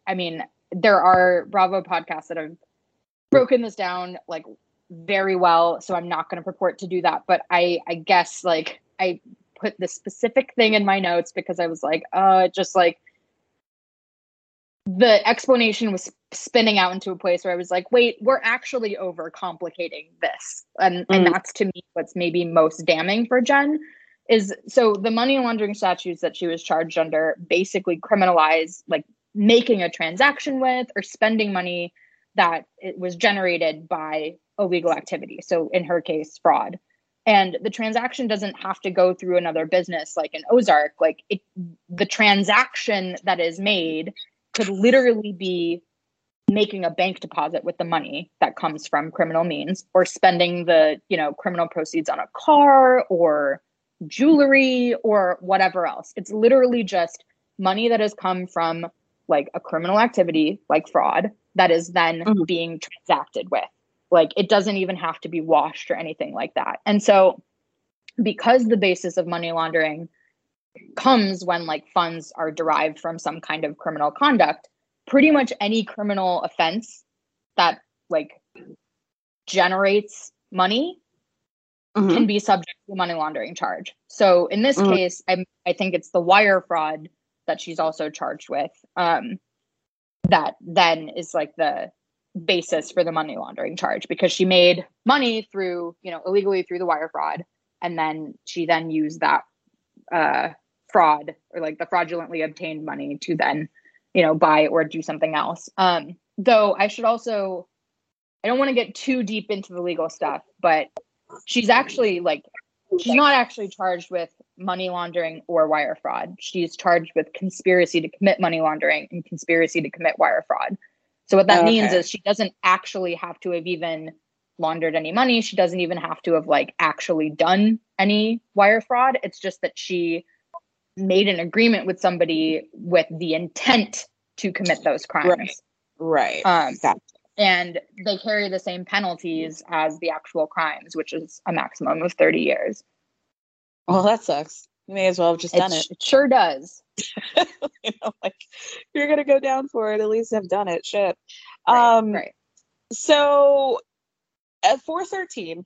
Speaker 6: I mean, there are Bravo podcasts that have broken this down like very well. So I'm not going to purport to do that, but I I guess like I put the specific thing in my notes because I was like, uh, just like the explanation was spinning out into a place where I was like, wait, we're actually overcomplicating this. And mm. and that's to me what's maybe most damning for Jen is so the money laundering statutes that she was charged under basically criminalize like making a transaction with or spending money that it was generated by illegal activity. So in her case, fraud. And the transaction doesn't have to go through another business like an Ozark. Like it, the transaction that is made could literally be making a bank deposit with the money that comes from criminal means or spending the you know criminal proceeds on a car or jewelry or whatever else. It's literally just money that has come from like a criminal activity like fraud that is then mm-hmm. being transacted with. Like it doesn't even have to be washed or anything like that. And so because the basis of money laundering comes when like funds are derived from some kind of criminal conduct. Pretty much any criminal offense that like generates money
Speaker 5: Mhm.
Speaker 6: can be subject to a money laundering charge. So in this
Speaker 5: Mhm.
Speaker 6: case, I I think it's the wire fraud that she's also charged with. Um, that then is like the basis for the money laundering charge because she made money through you know illegally through the wire fraud, and then she then used that uh, fraud or like the fraudulently obtained money to then you know buy or do something else. Um, though I should also I don't want to get too deep into the legal stuff, but she's actually like she's not actually charged with money laundering or wire fraud. She's charged with conspiracy to commit money laundering and conspiracy to commit wire fraud. So what that means is she doesn't actually have to have even laundered any money. She doesn't even have to have like actually done any wire fraud. It's just that she made an agreement with somebody with the intent to commit those crimes.
Speaker 5: Right.
Speaker 6: Um,
Speaker 5: Gotcha.
Speaker 6: and they carry the same penalties as the actual crimes, which is a maximum of 30 years.
Speaker 5: Well, that sucks. You may as well have just done
Speaker 6: It's-
Speaker 5: it.
Speaker 6: It sure does. *laughs*
Speaker 5: you know, like if you're gonna go down for it, at least have done it. Shit.
Speaker 6: Right,
Speaker 5: um
Speaker 6: right.
Speaker 5: so at 413,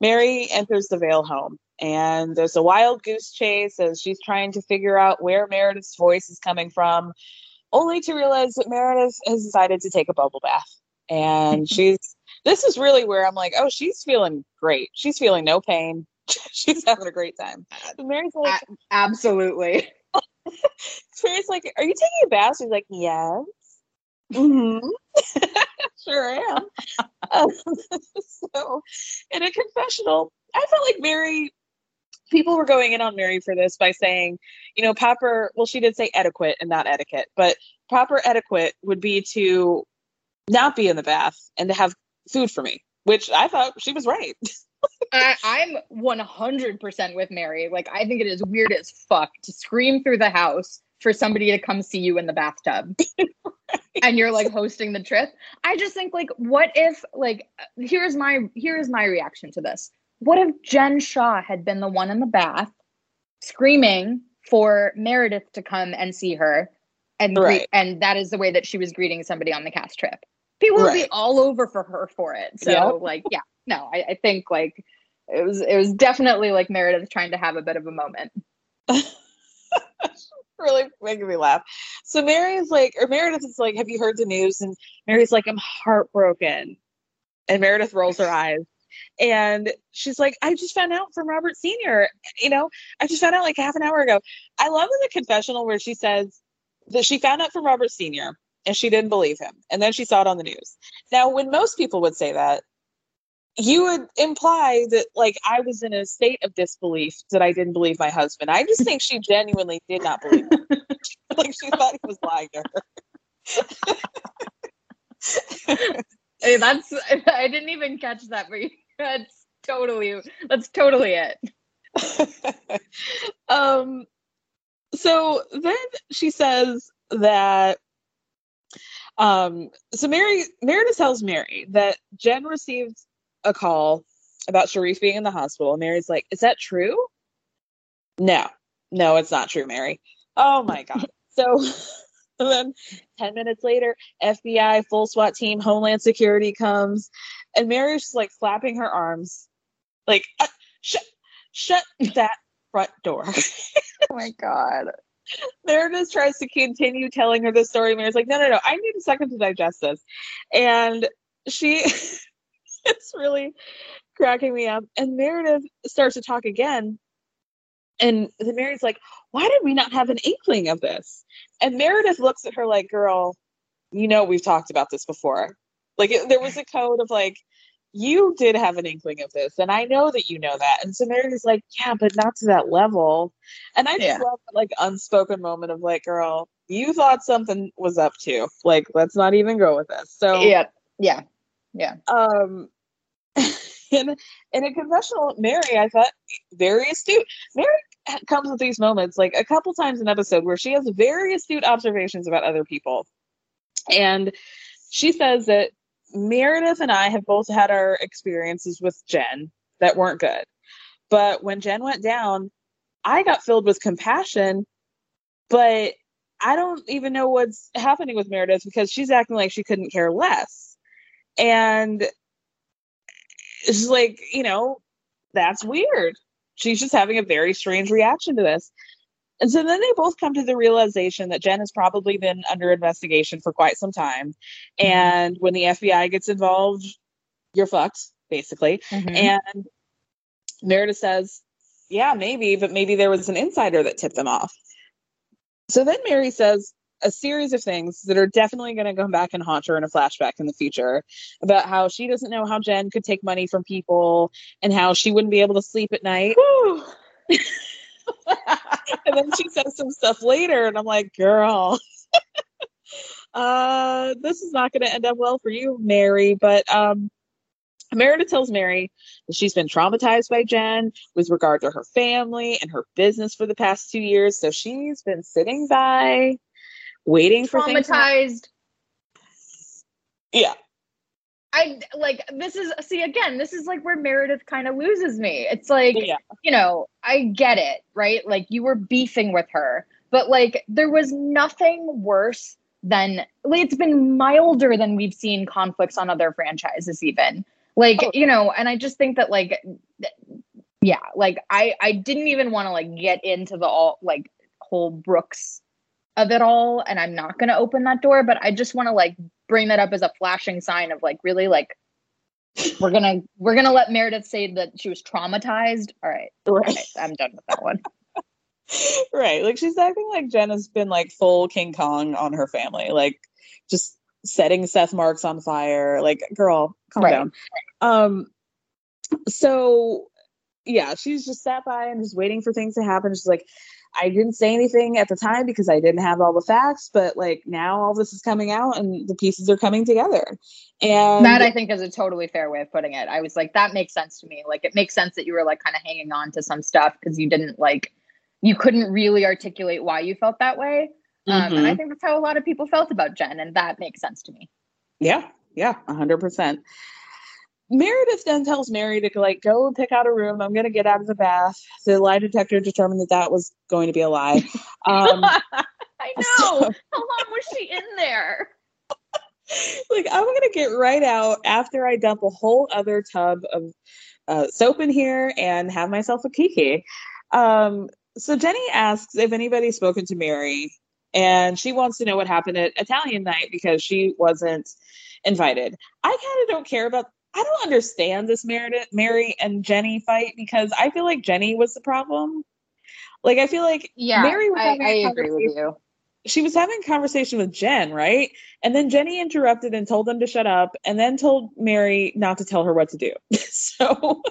Speaker 5: Mary enters the Vail home and there's a wild goose chase as she's trying to figure out where Meredith's voice is coming from, only to realize that Meredith has decided to take a bubble bath. And *laughs* she's this is really where I'm like, oh, she's feeling great. She's feeling no pain. *laughs* she's having a great time. And Mary's like,
Speaker 6: A- absolutely. *laughs*
Speaker 5: Mary's like, are you taking a bath? She's like, yes. Mm-hmm. sure am. Um, so, in a confessional, I felt like Mary. People were going in on Mary for this by saying, you know, proper. Well, she did say etiquette and not etiquette, but proper etiquette would be to not be in the bath and to have food for me, which I thought she was right. *laughs*
Speaker 6: I, I'm 100% with Mary. Like, I think it is weird as fuck to scream through the house for somebody to come see you in the bathtub. *laughs* And you're like hosting the trip. I just think like, what if like here's my here's my reaction to this. What if Jen Shah had been the one in the bath screaming for Meredith to come and see her and
Speaker 5: Right.
Speaker 6: and that is the way that she was greeting somebody on the cast trip. People would be all over for her for it. So
Speaker 5: Yep.
Speaker 6: like, yeah, no, I, I think like it was it was definitely like Meredith trying to have a bit of a moment. *laughs*
Speaker 5: really making me laugh. So Mary's like, or Meredith is like, have you heard the news? And Mary's like, I'm heartbroken. And Meredith rolls her eyes. And she's like, I just found out from Robert Sr. You know, I just found out like half an hour ago. I love in the confessional where she says that she found out from Robert Sr. and she didn't believe him. And then she saw it on the news. Now, when most people would say that, you would imply that like I was in a state of disbelief that I didn't believe my husband. I just think she genuinely did not believe him. *laughs* like she thought he was lying to *laughs* her.
Speaker 6: Hey, that's I didn't even catch that, but *laughs* that's totally that's totally it. *laughs*
Speaker 5: um so then she says that um so Mary Meredith tells Mary that Jen received a call about Sharrieff being in the hospital. And Mary's like, is that true? No, no, it's not true, Mary. Oh my God. *laughs* So *laughs* and then 10 minutes later, FBI, full SWAT team, Homeland Security comes, and Mary's just like flapping her arms, like, uh, shut, shut that front door. *laughs*
Speaker 6: Oh my god.
Speaker 5: Meredith tries to continue telling her the story. Mary's like, no, no, no, I need a second to digest this. And she, *laughs* it's really cracking me up. And Meredith starts to talk again. And then Mary's like, why did we not have an inkling of this? And Meredith looks at her like, girl, you know, we've talked about this before. Like, it, there was a code of like, you did have an inkling of this, and I know that you know that. And so Meredith's like, yeah, but not to that level. And I just
Speaker 6: Yeah.
Speaker 5: love that like unspoken moment of like, girl, you thought something was up too. Like, let's not even go with this. So
Speaker 6: Yeah. Yeah. Yeah.
Speaker 5: um *laughs* in in a confessional mary i thought very astute mary *laughs* comes with these moments like a couple times an episode where she has very astute observations about other people and she says that meredith and i have both had our experiences with jen that weren't good but when jen went down I got filled with compassion, but I don't even know what's happening with Meredith because she's acting like she couldn't care less. And it's like, you know, that's weird. She's just having a very strange reaction to this. And so then they both come to the realization that Jen has probably been under investigation for quite some time. And when the FBI gets involved, you're fucked, basically. Mm-hmm. And Meredith says, Yeah, maybe, but maybe there was an insider that tipped them off. So then Mary says a series of things that are definitely going to come back and haunt her in a flashback in the future about how she doesn't know how Jen could take money from people and how she wouldn't be able to sleep at night. *laughs* and then she says some stuff later, and I'm like, girl. *laughs* uh, this is not going to end up well for you, Mary. But um, Meredith tells Mary that she's been traumatized by Jen with regard to her family and her business for the past two years. So she's been sitting by, waiting for
Speaker 6: traumatized.
Speaker 5: Yeah.
Speaker 6: I like this is see again, this is like where Meredith kind of loses me. It's like, yeah. you know, I get it, right? Like you were beefing with her, but like there was nothing worse than like it's been milder than we've seen conflicts on other franchises even like oh. you know and i just think that like yeah like i i didn't even want to like get into the all like whole brooks of it all and i'm not going to open that door but i just want to like bring that up as a flashing sign of like really like we're gonna we're gonna let meredith say that she was traumatized all right, *laughs* right. All right i'm done with that one *laughs*
Speaker 5: right like she's acting like jen has been like full king kong on her family like just setting Seth Marks on fire. Like, girl, calm right. down. Um, so yeah, she's just sat by and just waiting for things to happen. She's like, I didn't say anything at the time because I didn't have all the facts, but like now all this is coming out and the pieces are coming together. And
Speaker 6: that I think is a totally fair way of putting it. I was like, that makes sense to me. Like it makes sense that you were like kind of hanging on to some stuff because you didn't like you couldn't really articulate why you felt that way. Um, mm-hmm. And I mm-hmm. think that's how a lot of people felt about Jen, and that makes sense to me.
Speaker 5: Yeah, yeah, hundred percent. Meredith then tells Mary to like go pick out a room. I'm going to get out of the bath. The lie detector determined that that was going to be a lie. *laughs* Um,
Speaker 6: I know. So, How long was she in there? *laughs*
Speaker 5: like I'm going to get right out after I dump a whole other tub of uh, soap in here and have myself a kiki. Um, so Jenny asks if anybody's spoken to Mary and she wants to know what happened at Italian night because she wasn't invited. I kind of don't care about. I don't understand this Meredith, Mary and Jenny fight because I feel like Jenny was the problem. Like I feel like
Speaker 6: yeah, Mary was I, I agree with you.
Speaker 5: She was having a conversation with Jen, right? And then Jenny interrupted and told them to shut up, and then told Mary not to tell her what to do. *laughs* so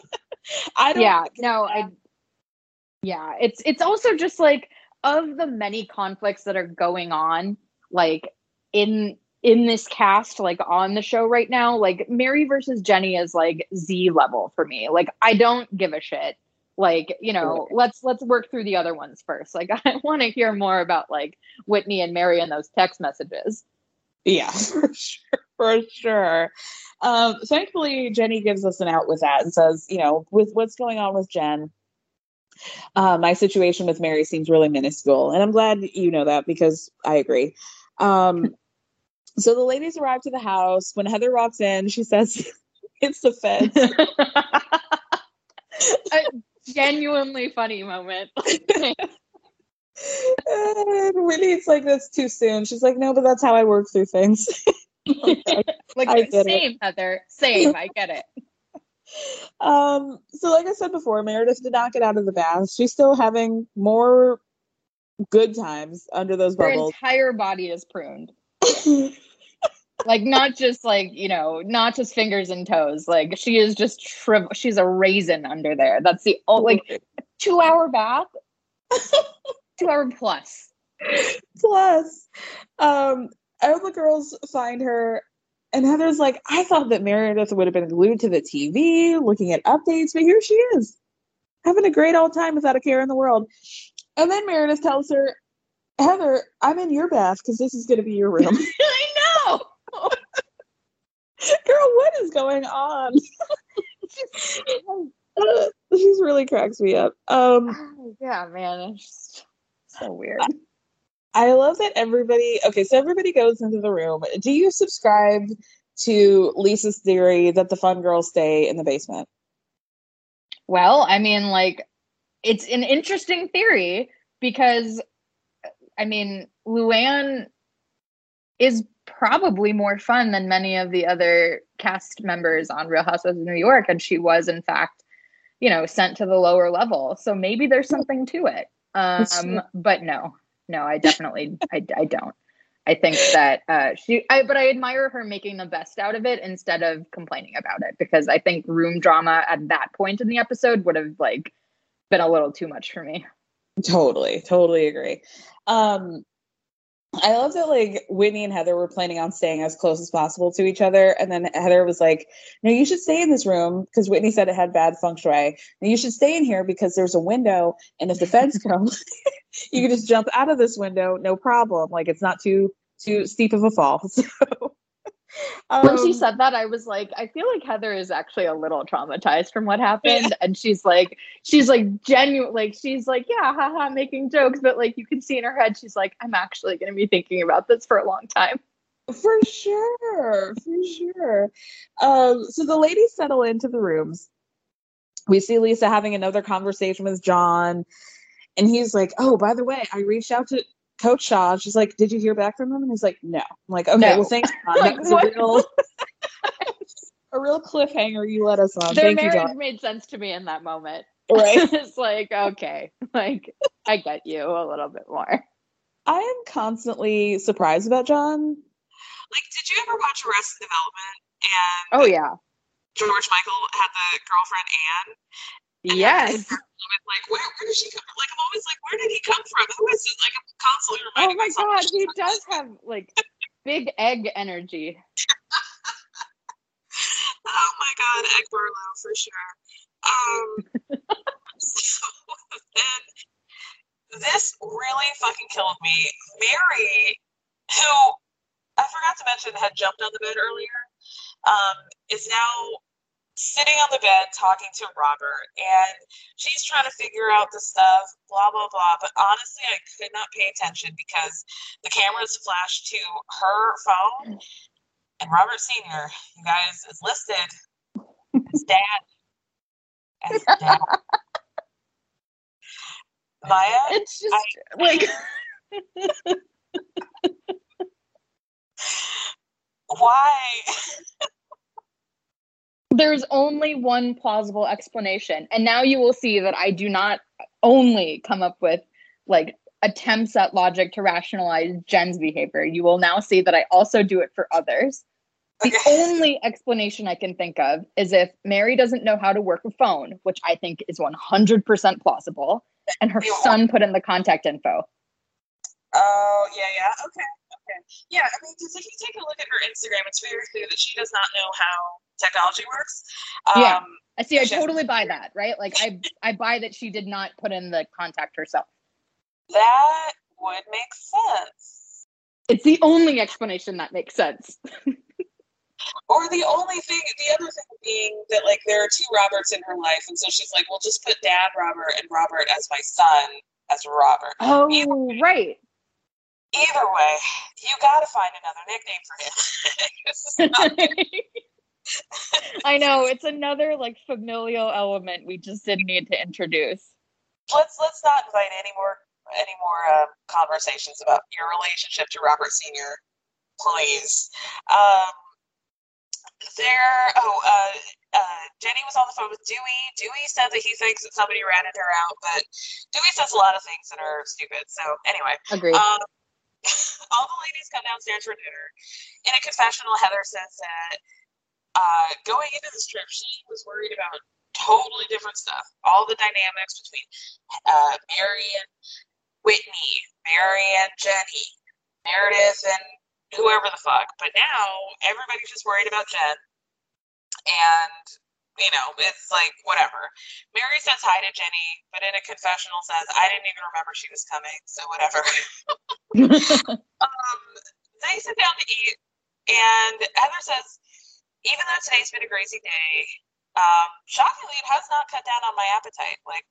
Speaker 5: I don't.
Speaker 6: Yeah, no, I. Yeah, it's it's also just like of the many conflicts that are going on, like in in this cast, like on the show right now, like Mary versus Jenny is like Z level for me. Like I don't give a shit. Like, you know, let's let's work through the other ones first. Like *laughs* I want to hear more about like Whitney and Mary and those text messages.
Speaker 5: Yeah, for *laughs* sure. For sure. Um, thankfully, Jenny gives us an out with that and says, you know, with what's going on with Jen, uh, my situation with Mary seems really minuscule. And I'm glad you know that because I agree. Um, so the ladies arrive to the house. When Heather walks in, she says, *laughs* It's the feds. *laughs*
Speaker 6: A genuinely funny moment. *laughs*
Speaker 5: and it's like, That's too soon. She's like, No, but that's how I work through things.
Speaker 6: like, same, it. Heather. Same. I get it.
Speaker 5: Um, so like I said before, Meredith did not get out of the bath. She's still having more good times under those bubbles.
Speaker 6: Her entire body is pruned. *laughs* like not just like you know not just fingers and toes. Like she is just shriv- she's a raisin under there. That's the oh, like two hour bath *laughs* two hour plus.
Speaker 5: Plus um all the girls find her and Heather's like, I thought that Meredith would have been glued to the TV, looking at updates, but here she is, having a great old time without a care in the world. And then Meredith tells her, Heather, I'm in your bath because this is going to be your room. *laughs*
Speaker 6: I know. *laughs*
Speaker 5: Girl, what is going on? *laughs*
Speaker 8: She's really cracks me up. Um, *sighs*
Speaker 6: yeah, man, it's just so weird.
Speaker 8: I love that everybody. Okay, so everybody goes into the room. Do you subscribe to Lisa's theory that the fun girls stay in the basement?
Speaker 6: Well, I mean, like, it's an interesting theory because, I mean, Luann is probably more fun than many of the other cast members on Real Housewives of New York, and she was, in fact, you know, sent to the lower level. So maybe there's something to it. Um, but no, no, I definitely, I, I don't. I think that uh, she, I, but I admire her making the best out of it instead of complaining about it because I think room drama at that point in the episode would have like been a little too much for me.
Speaker 8: Totally, totally agree. Um, I love that like Whitney and Heather were planning on staying as close as possible to each other. And then Heather was like, No, you should stay in this room because Whitney said it had bad feng shui. And you should stay in here because there's a window. And if the feds come, *laughs* you can just jump out of this window, no problem. Like it's not too too steep of a fall. *laughs*
Speaker 6: So um, when she said that, I was like, I feel like Heather is actually a little traumatized from what happened. Yeah. And she's like, she's like genuine, like she's like, yeah, haha, making jokes, but like you can see in her head, she's like, I'm actually gonna be thinking about this for a long time.
Speaker 8: For sure, for sure. Um, so the ladies settle into the rooms. We see Lisa having another conversation with John, and he's like, "Oh, by the way, I reached out to Coach Shah. She's like, "Did you hear back from him?" And he's like, "No." I'm like, "Okay, no. well, thanks, *laughs* John. like, that was a real, a real cliffhanger you let us on."
Speaker 6: Their
Speaker 8: Thank
Speaker 6: marriage
Speaker 8: you,
Speaker 6: made sense to me in that moment.
Speaker 8: Right? *laughs*
Speaker 6: it's like, okay, *laughs* like I get you a little bit more.
Speaker 8: I am constantly surprised about John.
Speaker 5: Like, did you ever watch Arrested Development? And
Speaker 6: oh yeah,
Speaker 5: George Michael had the girlfriend Anne.
Speaker 6: Yes.
Speaker 5: Like, where, where did she come from? Like, I'm always like, where did he come from? Who is it? Like, I'm constantly reminding
Speaker 6: Oh
Speaker 5: my
Speaker 6: god, he does have like big egg energy. *laughs*
Speaker 5: oh my god, Egg Barlow for sure. Um, *laughs* so then this really fucking killed me. Mary, who I forgot to mention had jumped on the bed earlier, um, is now sitting on the bed talking to Robert, and she's trying to figure out the stuff, blah blah blah. But honestly, I could not pay attention because the cameras flashed to her phone, and Robert Senior, you guys, is listed as dad. As *laughs* dad. Maya,
Speaker 6: It's just
Speaker 5: I-
Speaker 6: like *laughs*
Speaker 5: why? *laughs*
Speaker 6: there's only one plausible explanation. And now you will see that I do not only come up with like attempts at logic to rationalize Jen's behavior. You will now see that I also do it for others. The only explanation I can think of is if Mary doesn't know how to work a phone, which I think is 100% plausible, and her son put in the contact info.
Speaker 5: Oh yeah, yeah, okay, okay, yeah. I mean, because if you take a look at her Instagram, it's very clear that she does not know how technology works. Um,
Speaker 6: yeah. I see. I totally buy that, right? Like I, I buy that she did not put in the contact herself.
Speaker 5: That would make sense.
Speaker 6: It's the only explanation that makes sense.
Speaker 5: Or the only thing, the other thing being that like there are two Roberts in her life, and so she's like, "Well, just put Dad Robert and Robert as my son as Robert."
Speaker 6: Oh,
Speaker 5: Either,
Speaker 6: right.
Speaker 5: Either way, you got to find another nickname for him. *laughs* This is not- *laughs* *laughs*
Speaker 6: I know it's another like familial element we just didn't need to introduce.
Speaker 5: let's let's not invite any more any more uh, conversations about your relationship to Robert Senior, please. Um, there. Oh, uh, uh, Jenny was on the phone with Dewey. Dewey said that he thinks that somebody ratted her out, but Dewey says a lot of things that are stupid. So anyway,
Speaker 6: Agreed.
Speaker 5: um, all the ladies come downstairs for dinner. In a confessional, Heather says that uh, going into this trip, she was worried about totally different stuff. All the dynamics between uh, Mary and Whitney, Mary and Jenny, Meredith and whoever the fuck. But now everybody's just worried about Jen. And, you know, it's like, whatever. Mary says hi to Jenny, but in a confessional says, I didn't even remember she was coming, so whatever. *laughs* um, they sit down to eat, and Heather says, even though today's been a crazy day,
Speaker 9: Um, shockingly, it has not cut down on my appetite. Like,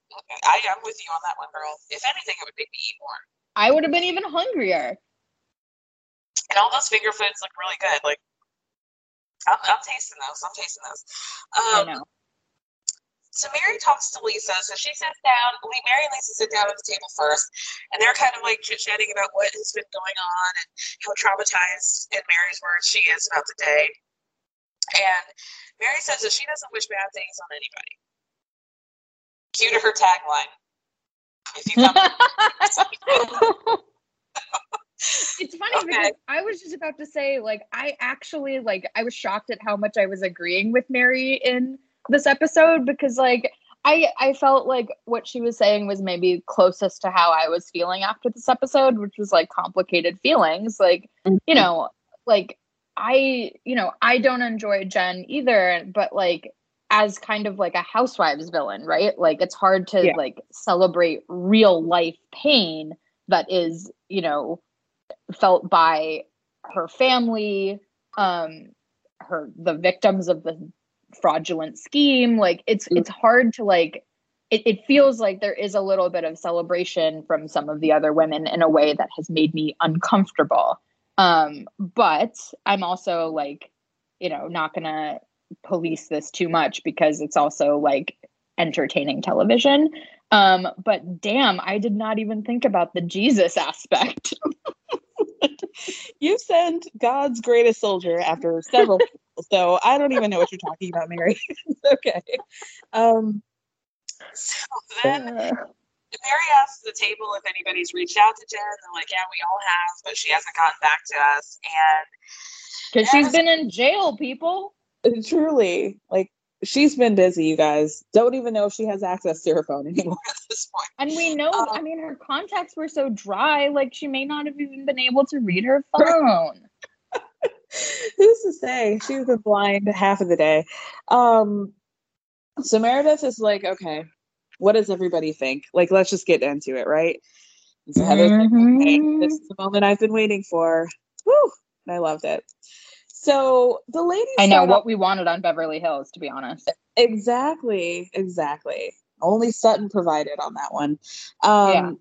Speaker 9: I am with you on that one, girl. If anything, it would make me eat more.
Speaker 6: I would have been even hungrier.
Speaker 9: And all those finger foods look really good. Like, I'm, I'm tasting those. I'm tasting those. Um,
Speaker 6: I know.
Speaker 9: So Mary talks to Lisa. So she sits down. Mary and Lisa sit down at the table first, and they're kind of like chit chatting about what has been going on and how traumatized, in Mary's words, she is about the day. And Mary says that she doesn't wish bad things on anybody. Cue to her tagline. If you come. *laughs* *laughs*
Speaker 6: it's funny okay. because I was just about to say, like, I actually like I was shocked at how much I was agreeing with Mary in this episode because like I I felt like what she was saying was maybe closest to how I was feeling after this episode, which was like complicated feelings. Like, mm-hmm. you know, like I, you know, I don't enjoy Jen either, but like as kind of like a housewives villain, right? Like it's hard to yeah. like celebrate real life pain that is, you know, felt by her family, um, her the victims of the fraudulent scheme. Like it's mm-hmm. it's hard to like it, it feels like there is a little bit of celebration from some of the other women in a way that has made me uncomfortable. Um, but I'm also like, you know, not gonna police this too much because it's also like entertaining television. Um, but damn, I did not even think about the Jesus aspect. *laughs*
Speaker 5: you sent God's greatest soldier after several people, so I don't even know what you're talking about, Mary. *laughs* okay. Um,
Speaker 9: so then uh, Mary asks the table if anybody's reached out to Jen. They're like, yeah, we all have, but she hasn't gotten back to us. And
Speaker 6: because she's been in jail, people.
Speaker 5: Truly, like she's been busy, you guys. Don't even know if she has access to her phone anymore *laughs* at this point.
Speaker 6: And we know, um, I mean, her contacts were so dry, like she may not have even been able to read her phone. *laughs*
Speaker 5: Who's to say? She's been blind half of the day. Um, so Meredith is like, okay, what does everybody think? Like, let's just get into it, right? And so Heather's mm-hmm. like, okay, this is the moment I've been waiting for. Woo! I loved it. So the ladies.
Speaker 6: I know what we wanted on Beverly Hills, to be honest.
Speaker 5: Exactly. Exactly. Only Sutton provided on that one. Um, yeah.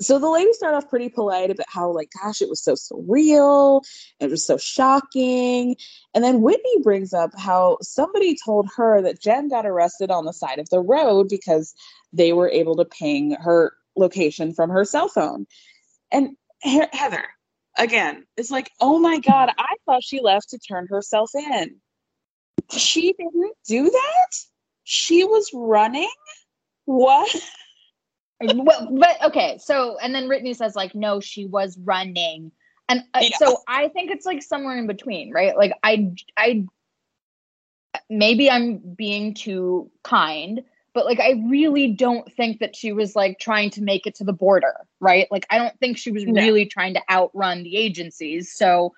Speaker 5: So the ladies start off pretty polite about how, like, gosh, it was so surreal. It was so shocking. And then Whitney brings up how somebody told her that Jen got arrested on the side of the road because they were able to ping her location from her cell phone. And Heather, again, it's like, oh my God, I thought she left to turn herself in. She didn't do that? She was running? What? *laughs*
Speaker 6: well, but okay, so and then Whitney says like, no, she was running, and uh, yeah. so I think it's like somewhere in between, right? Like I, I, maybe I'm being too kind, but like I really don't think that she was like trying to make it to the border, right? Like I don't think she was no. really trying to outrun the agencies. So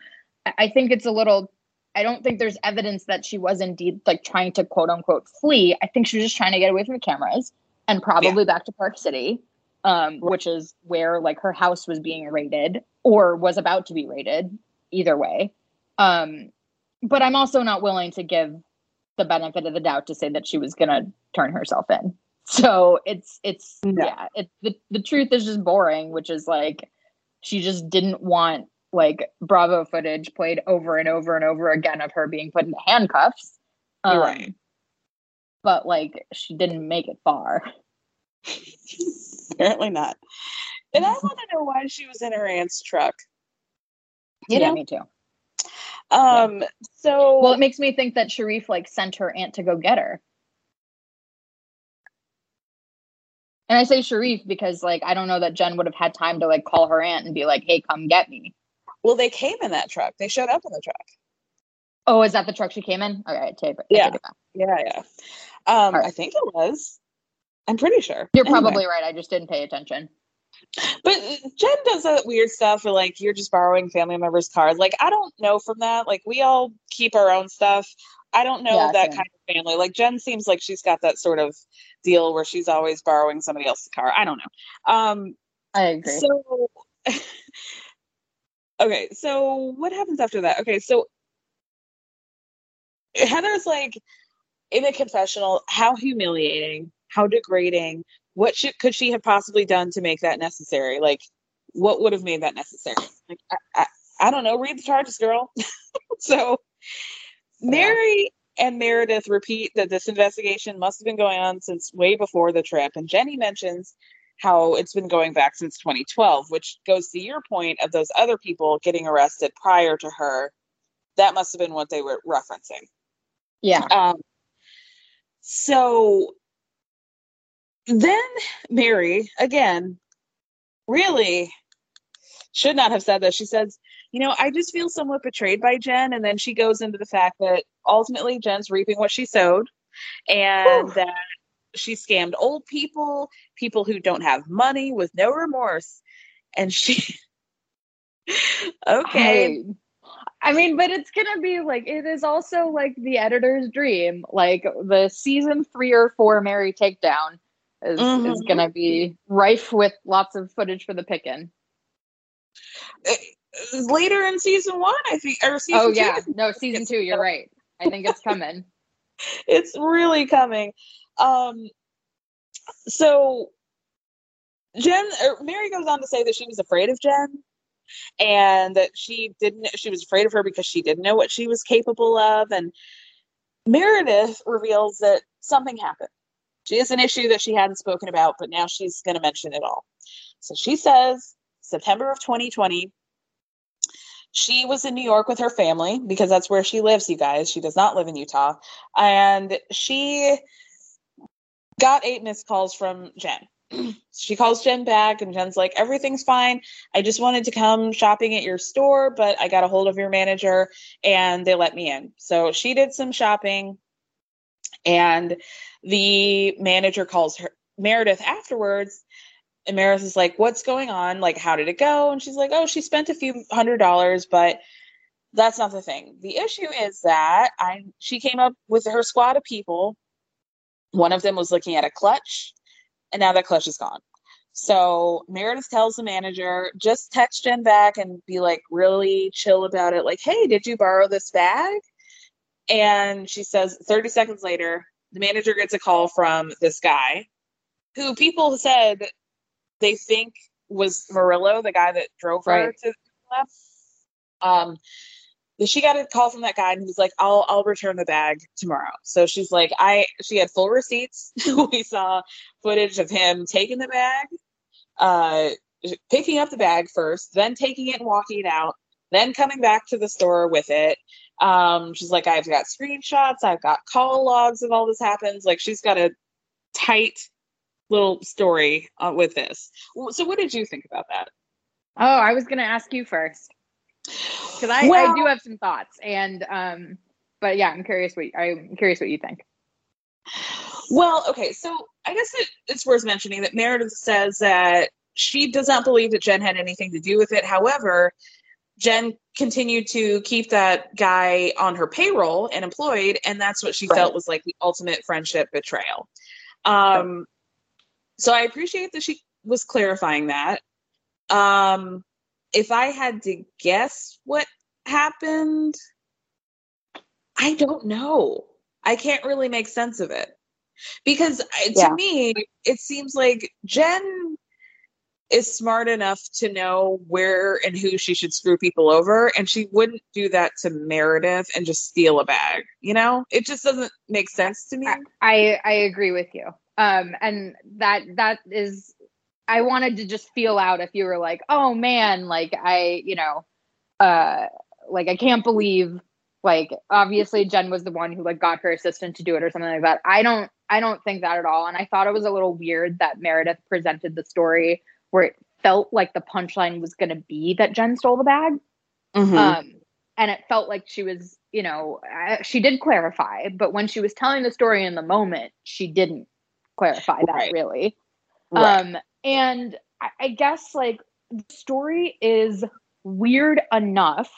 Speaker 6: I think it's a little I don't think there's evidence that she was indeed like trying to quote unquote flee. I think she was just trying to get away from the cameras and probably yeah. back to Park City, um, which is where like her house was being raided or was about to be raided. Either way, um, but I'm also not willing to give the benefit of the doubt to say that she was going to turn herself in. So it's it's no. yeah, it's the the truth is just boring, which is like she just didn't want like Bravo footage played over and over and over again of her being put into handcuffs. Um, right. But like she didn't make it far.
Speaker 5: Apparently not. And I want to know why she was in her aunt's truck.
Speaker 6: You yeah, know? me too.
Speaker 5: Um, yeah. so
Speaker 6: well, it makes me think that Sharrieff like sent her aunt to go get her. And I say Sharrieff because like I don't know that Jen would have had time to like call her aunt and be like, "Hey, come get me."
Speaker 5: Well, they came in that truck. They showed up in the truck.
Speaker 6: Oh, is that the truck she came in? All right, take it.
Speaker 5: Yeah, yeah, yeah. Um, right. I think it was. I'm pretty sure.
Speaker 6: You're anyway. probably right. I just didn't pay attention.
Speaker 5: But Jen does that weird stuff where like you're just borrowing family members' cards. Like I don't know from that. Like we all keep our own stuff. I don't know yeah, that same. kind of family. Like Jen seems like she's got that sort of deal where she's always borrowing somebody else's car. I don't know. Um
Speaker 6: I agree.
Speaker 5: So *laughs* Okay, so what happens after that? Okay, so Heather's like in a confessional, how humiliating, how degrading. What should could she have possibly done to make that necessary? Like, what would have made that necessary? Like, I, I, I don't know. Read the charges, girl. *laughs* so, Mary and Meredith repeat that this investigation must have been going on since way before the trip. And Jenny mentions how it's been going back since 2012, which goes to your point of those other people getting arrested prior to her. That must have been what they were referencing.
Speaker 6: Yeah.
Speaker 5: Um, so then Mary, again, really should not have said that. She says, you know, I just feel somewhat betrayed by Jen. And then she goes into the fact that ultimately Jen's reaping what she sowed and Whew. that she scammed old people, people who don't have money with no remorse. And she, *laughs* okay.
Speaker 6: I mean, but it's gonna be like it is also like the editor's dream. Like the season three or four Mary takedown is mm-hmm. is gonna be rife with lots of footage for the picking.
Speaker 5: Eh, later in season one, I think, or season
Speaker 6: oh yeah, two. no, season two. You're right. I think it's coming. *laughs*
Speaker 5: it's really coming. Um, so Jen, Mary goes on to say that she was afraid of Jen and that she didn't she was afraid of her because she didn't know what she was capable of and meredith reveals that something happened she has an issue that she hadn't spoken about but now she's going to mention it all so she says september of 2020 she was in new york with her family because that's where she lives you guys she does not live in utah and she got eight missed calls from jen *clears throat* she calls Jen back and Jen's like, everything's fine. I just wanted to come shopping at your store, but I got a hold of your manager and they let me in. So she did some shopping and the manager calls her Meredith afterwards. And Meredith is like, what's going on? Like, how did it go? And she's like, oh, she spent a few hundred dollars, but that's not the thing. The issue is that I she came up with her squad of people. One of them was looking at a clutch and now that clutch is gone. So Meredith tells the manager, just text Jen back and be like really chill about it. Like, hey, did you borrow this bag? And she says 30 seconds later, the manager gets a call from this guy who people said they think was Murillo, the guy that drove her right. to the left Um, she got a call from that guy and he was like, I'll I'll return the bag tomorrow. So she's like, I she had full receipts. *laughs* we saw footage of him taking the bag, uh picking up the bag first, then taking it and walking it out, then coming back to the store with it. Um, she's like, I've got screenshots, I've got call logs of all this happens. Like she's got a tight little story uh, with this. So what did you think about that?
Speaker 6: Oh, I was going to ask you first because I, well, I do have some thoughts and um but yeah i'm curious what i'm curious what you think
Speaker 5: well okay so i guess it, it's worth mentioning that meredith says that she does not believe that jen had anything to do with it however jen continued to keep that guy on her payroll and employed and that's what she right. felt was like the ultimate friendship betrayal um so i appreciate that she was clarifying that um if I had to guess what happened, I don't know. I can't really make sense of it. Because uh, to yeah. me, it seems like Jen is smart enough to know where and who she should screw people over and she wouldn't do that to Meredith and just steal a bag. You know? It just doesn't make sense to me.
Speaker 6: I I, agree with you. Um and that that is I wanted to just feel out if you were like, oh man, like I, you know, uh, like I can't believe, like obviously Jen was the one who like got her assistant to do it or something like that. I don't, I don't think that at all. And I thought it was a little weird that Meredith presented the story where it felt like the punchline was going to be that Jen stole the bag. Mm-hmm. Um, and it felt like she was, you know, uh, she did clarify, but when she was telling the story in the moment, she didn't clarify that right. really. Right. Um, and I, I guess like the story is weird enough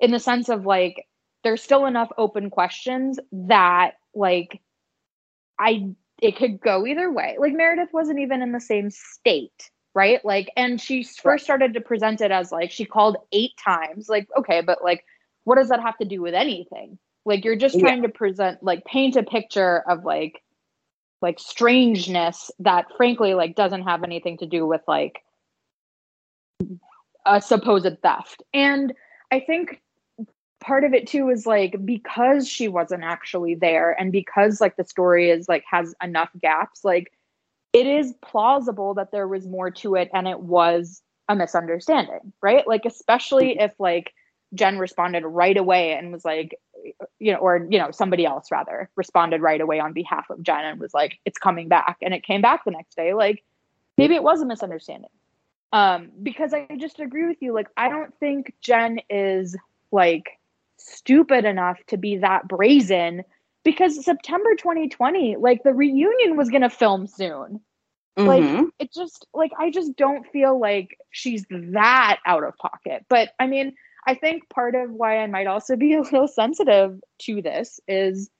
Speaker 6: in the sense of like there's still enough open questions that like I it could go either way. Like Meredith wasn't even in the same state, right? Like and she first started to present it as like she called 8 times. Like okay, but like what does that have to do with anything? Like you're just trying to present like paint a picture of like like strangeness that frankly like doesn't have anything to do with like a supposed theft. And I think part of it too is like because she wasn't actually there and because like the story is like has enough gaps like it is plausible that there was more to it and it was a misunderstanding right? Like especially if like jen responded right away and was like you know or you know somebody else rather responded right away on behalf of jen and was like it's coming back and it came back the next day like maybe it was a misunderstanding. Um because i just agree with you like i don't think jen is like stupid enough to be that brazen because September 2020, like the reunion was going to film soon.
Speaker 5: Mm-hmm.
Speaker 6: Like it just like I just don't feel like she's that out of pocket. But I mean, I think part of why I might also be *laughs* a little sensitive to this is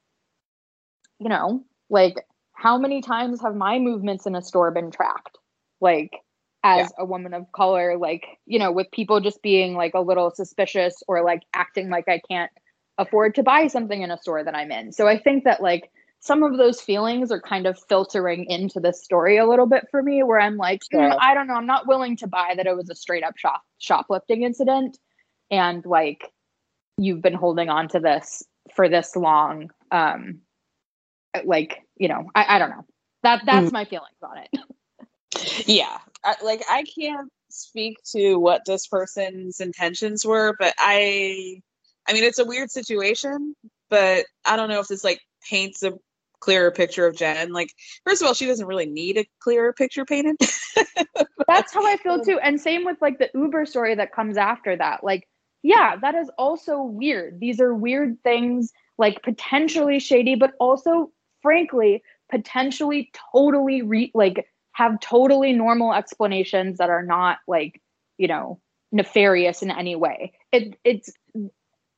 Speaker 6: you know, like how many times have my movements in a store been tracked? Like as yeah. a woman of color like you know with people just being like a little suspicious or like acting like i can't afford to buy something in a store that i'm in. So i think that like some of those feelings are kind of filtering into the story a little bit for me where i'm like mm, i don't know. I'm not willing to buy that it was a straight up shop shoplifting incident. And like you've been holding on to this for this long um like you know i, I don't know. That that's mm. my feelings on it. *laughs*
Speaker 5: Yeah. I, like i can't speak to what this person's intentions were but i i mean it's a weird situation but i don't know if this like paints a clearer picture of jen. Like first of all she doesn't really need a clearer picture painted. *laughs*
Speaker 6: That's how i feel too. And same with like the uber story that comes after that. Like yeah that is also weird. These are weird things like potentially shady but also frankly potentially totally re- like have totally normal explanations that are not like you know nefarious in any way. It it's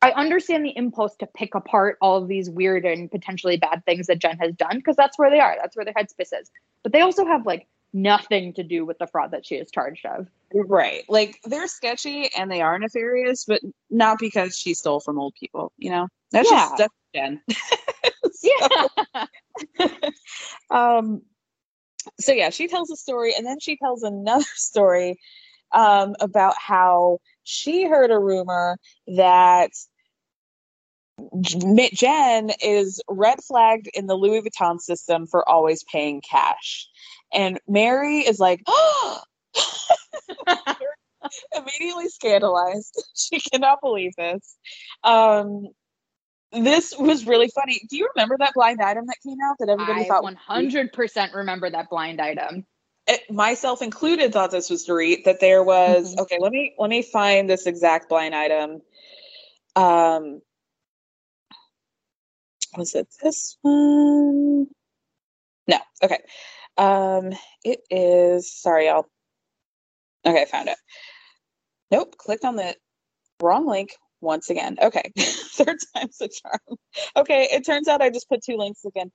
Speaker 6: i understand the impulse to pick apart all of these weird and potentially bad things that jen has done because that's where they are that's where their headspace is. But they also have like nothing to do with the fraud that she is charged of.
Speaker 5: Right. Like they're sketchy and they are nefarious but not because she stole from old people you know? That's yeah. just that's jen. *laughs* Yeah. *laughs* Um so yeah, she tells a story and then she tells another *laughs* story um, about how she heard a rumor that Jen is red flagged in the Louis Vuitton system for always paying cash. And Mary is like, oh! *gasps* *laughs* immediately scandalized. *laughs* She cannot believe this. Um, this was really funny. Do you remember that blind item that came out that everybody
Speaker 6: I
Speaker 5: thought?
Speaker 6: One hundred percent remember that blind item.
Speaker 5: It, myself included, thought this was Dorit. That there was mm-hmm. okay. Let me let me find this exact blind item. Um, was it this one? No. Okay. Um, it is. Sorry, y'all. Okay, I found it. Nope. Clicked on the wrong link once again. Okay, *laughs* third time's a charm. Okay, it turns out I just put two links again,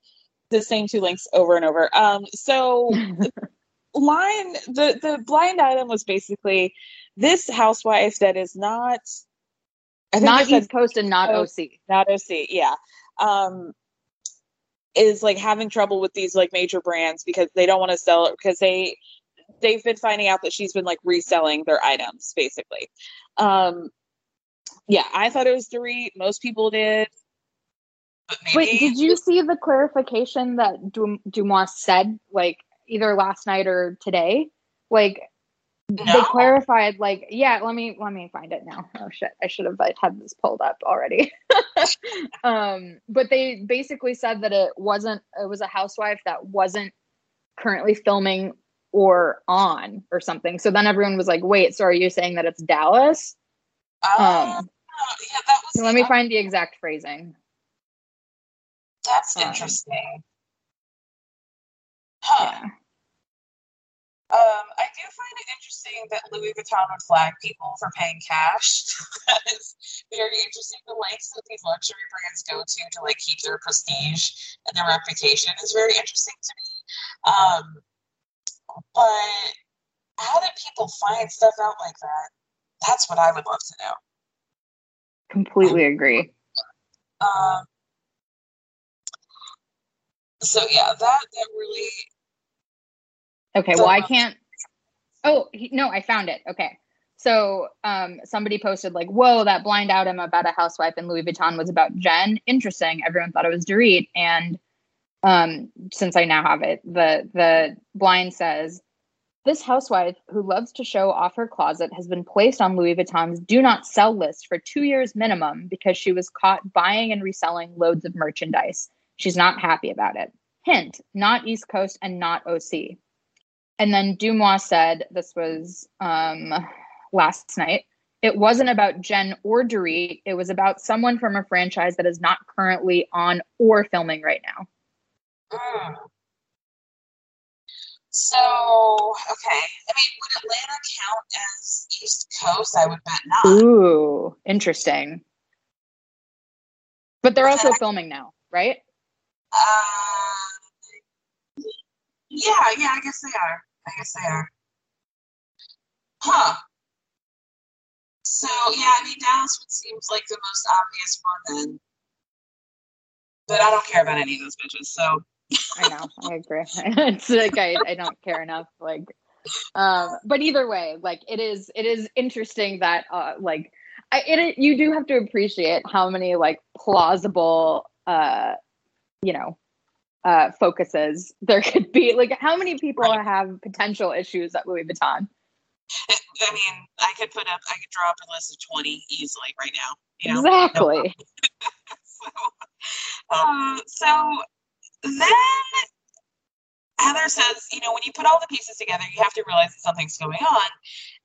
Speaker 5: the same two links over and over. Um, so *laughs* line the the blind item was basically this housewife that is not
Speaker 6: I think not East Coast and not OC,
Speaker 5: not OC, yeah. Um, is like having trouble with these like major brands because they don't want to sell it because they they've been finding out that she's been like reselling their items basically. Um, yeah, I thought it was three. Most people did.
Speaker 6: Wait, did you see the clarification that DeuxMoi said, like either last night or today? Like no. they clarified, like, yeah. Let me let me find it now. Oh shit, I should have had this pulled up already. *laughs* um, but they basically said that it wasn't. It was a housewife that wasn't currently filming or on or something. So then everyone was like, "Wait, so are you saying that it's Dallas?"
Speaker 9: Uh, um, yeah, that was.
Speaker 6: Let me find the exact phrasing.
Speaker 9: That's um, interesting. Huh. Yeah. Um, I do find it interesting that Louis Vuitton would flag people for paying cash. *laughs* that is very interesting. The lengths that these luxury brands go to to like keep their prestige and their reputation is very interesting to me. Um, but how did people find stuff out like that? That's what I would love to know.
Speaker 6: Completely agree.
Speaker 5: Um, so yeah, that that really.
Speaker 6: Okay, well, I can't. Oh he, no, I found it. Okay, so um, somebody posted like, "Whoa, that blind item about a housewife in Louis Vuitton was about Jen. Interesting. Everyone thought it was Dorit." And um, since I now have it, the the blind says, "This housewife who loves to show off her closet has been placed on Louis Vuitton's do not sell list for two years minimum because she was caught buying and reselling loads of merchandise. She's not happy about it. Hint: not East Coast and not OC." And then DeuxMoi said, "This was." Um, last night. It wasn't about Jen or Dorit. It was about someone from a franchise that is not currently on or filming right now.
Speaker 5: Mm. So, okay. I mean, would Atlanta count as East Coast? I would bet not.
Speaker 6: Ooh, interesting. But they're also filming now, right?
Speaker 5: Uh, yeah, yeah, I guess they are. I guess they are. Huh. So yeah, I mean Dallas would seems like the most obvious one then. But I don't care about any of those bitches, so
Speaker 6: I know, I agree. *laughs* it's like I, I don't care enough. Like um but either way, like it is it is interesting that uh like I it you do have to appreciate how many like plausible uh you know uh focuses there could be. Like how many people right. have potential issues at Louis Vuitton?
Speaker 5: I mean, I could put up, I could draw up a list of 20 easily right now. You know?
Speaker 6: Exactly. *laughs*
Speaker 5: so, um, so then Heather says, you know, when you put all the pieces together, you have to realize that something's going on.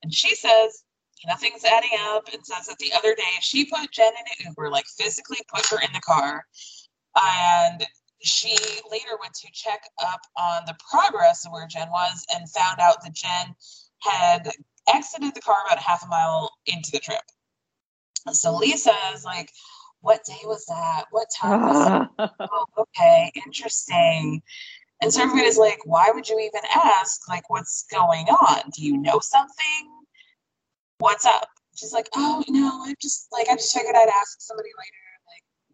Speaker 5: And she says, nothing's adding up and says that the other day she put Jen in an Uber, like physically put her in the car. And she later went to check up on the progress of where Jen was and found out that Jen had exited the car about half a mile into the trip. So Lisa is like, What day was that? What time was it? *laughs* oh, okay, interesting. And so everybody's like, Why would you even ask? Like, what's going on? Do you know something? What's up? She's like, Oh, no, I just like I just figured I'd ask somebody later.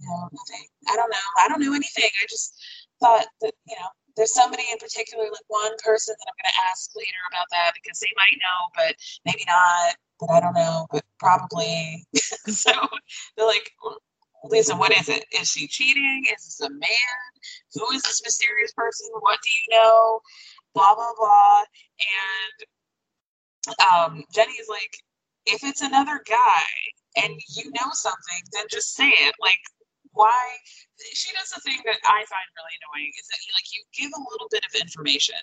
Speaker 5: No, nothing. I don't know. I don't know anything. I just thought that, you know, there's somebody in particular, like one person that I'm going to ask later about that because they might know, but maybe not. But I don't know, but probably. *laughs* so they're like, Lisa, what is it? Is she cheating? Is this a man? Who is this mysterious person? What do you know? Blah blah blah. And um, Jenny is like, if it's another guy and you know something, then just say it. Like, why she does the thing that I find really annoying is that you like you give a little bit of information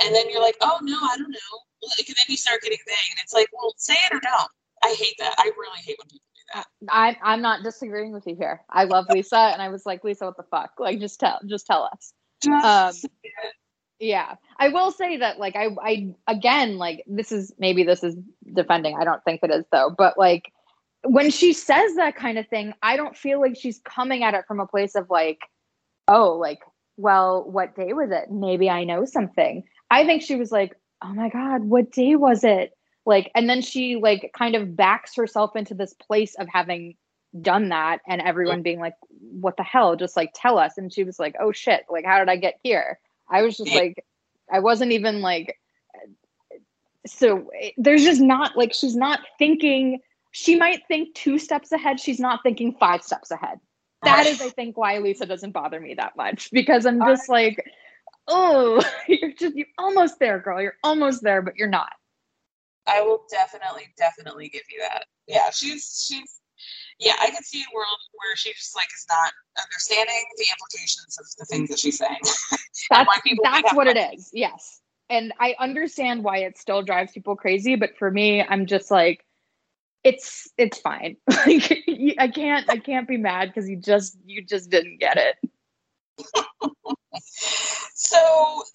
Speaker 5: and then you're like, oh no, I don't know. Like, and then you start getting vague and it's like, well, say it or don't. I hate that. I really hate when people do that.
Speaker 6: I I'm not disagreeing with you here. I love Lisa and I was like, Lisa, what the fuck? Like just tell just tell us.
Speaker 5: Just
Speaker 6: um, yeah. I will say that like I I again like this is maybe this is defending. I don't think it is though, but like when she says that kind of thing, I don't feel like she's coming at it from a place of like, oh, like, well, what day was it? Maybe I know something. I think she was like, oh my God, what day was it? Like, and then she like kind of backs herself into this place of having done that and everyone being like, what the hell? Just like tell us. And she was like, oh shit, like, how did I get here? I was just like, I wasn't even like, so eh, there's just not like, she's not thinking she might think two steps ahead. She's not thinking five steps ahead. That is, I think, why Lisa doesn't bother me that much because I'm just like, oh, *laughs* you're just you're almost there, girl. You're almost there, but you're not.
Speaker 5: I will definitely, definitely give you that. Yeah, she's she's yeah, I can see a world where she just like is not understanding the implications of the things that she's saying. *laughs*
Speaker 6: that's that's what it is. Yes. And I understand why it still drives people crazy, but for me, I'm just like, it's it's fine. *laughs* Like I can't I can't be mad because you just you just didn't get it. *laughs*
Speaker 5: so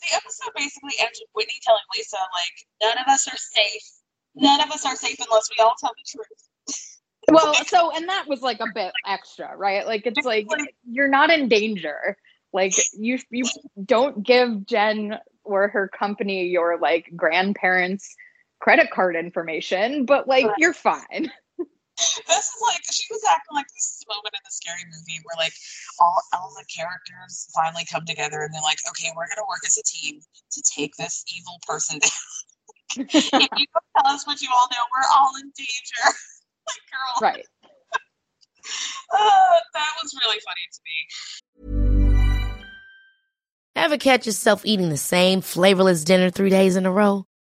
Speaker 5: the episode basically ends with Whitney telling Lisa like none of us are safe. None of us are safe unless we all tell the truth. *laughs*
Speaker 6: well, so and that was like a bit extra, right? Like it's like you're not in danger. Like you you don't give Jen or her company your like grandparents credit card information, but like you're fine. *laughs*
Speaker 9: this is like she was acting like this is a moment in the scary movie where like all all the characters finally come together and they're like, okay, we're gonna work as a team to take this evil person *laughs* down. if you don't tell us what you all know, we're all in danger. *laughs* like, girl.
Speaker 6: Right.
Speaker 9: Uh, that was really funny to me.
Speaker 10: Ever catch yourself eating the same flavorless dinner three days in a row?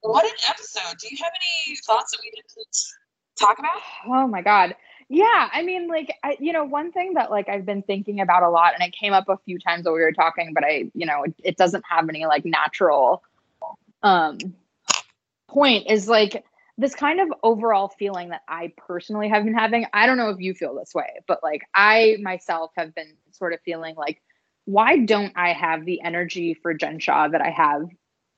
Speaker 9: what an episode! Do you have any thoughts that we didn't talk about?
Speaker 6: Oh my god. Yeah, I mean, like, I, you know, one thing that like I've been thinking about a lot, and it came up a few times while we were talking, but I, you know, it, it doesn't have any like natural um point is like this kind of overall feeling that I personally have been having. I don't know if you feel this way, but like I myself have been sort of feeling like, why don't I have the energy for Jen Shah that I have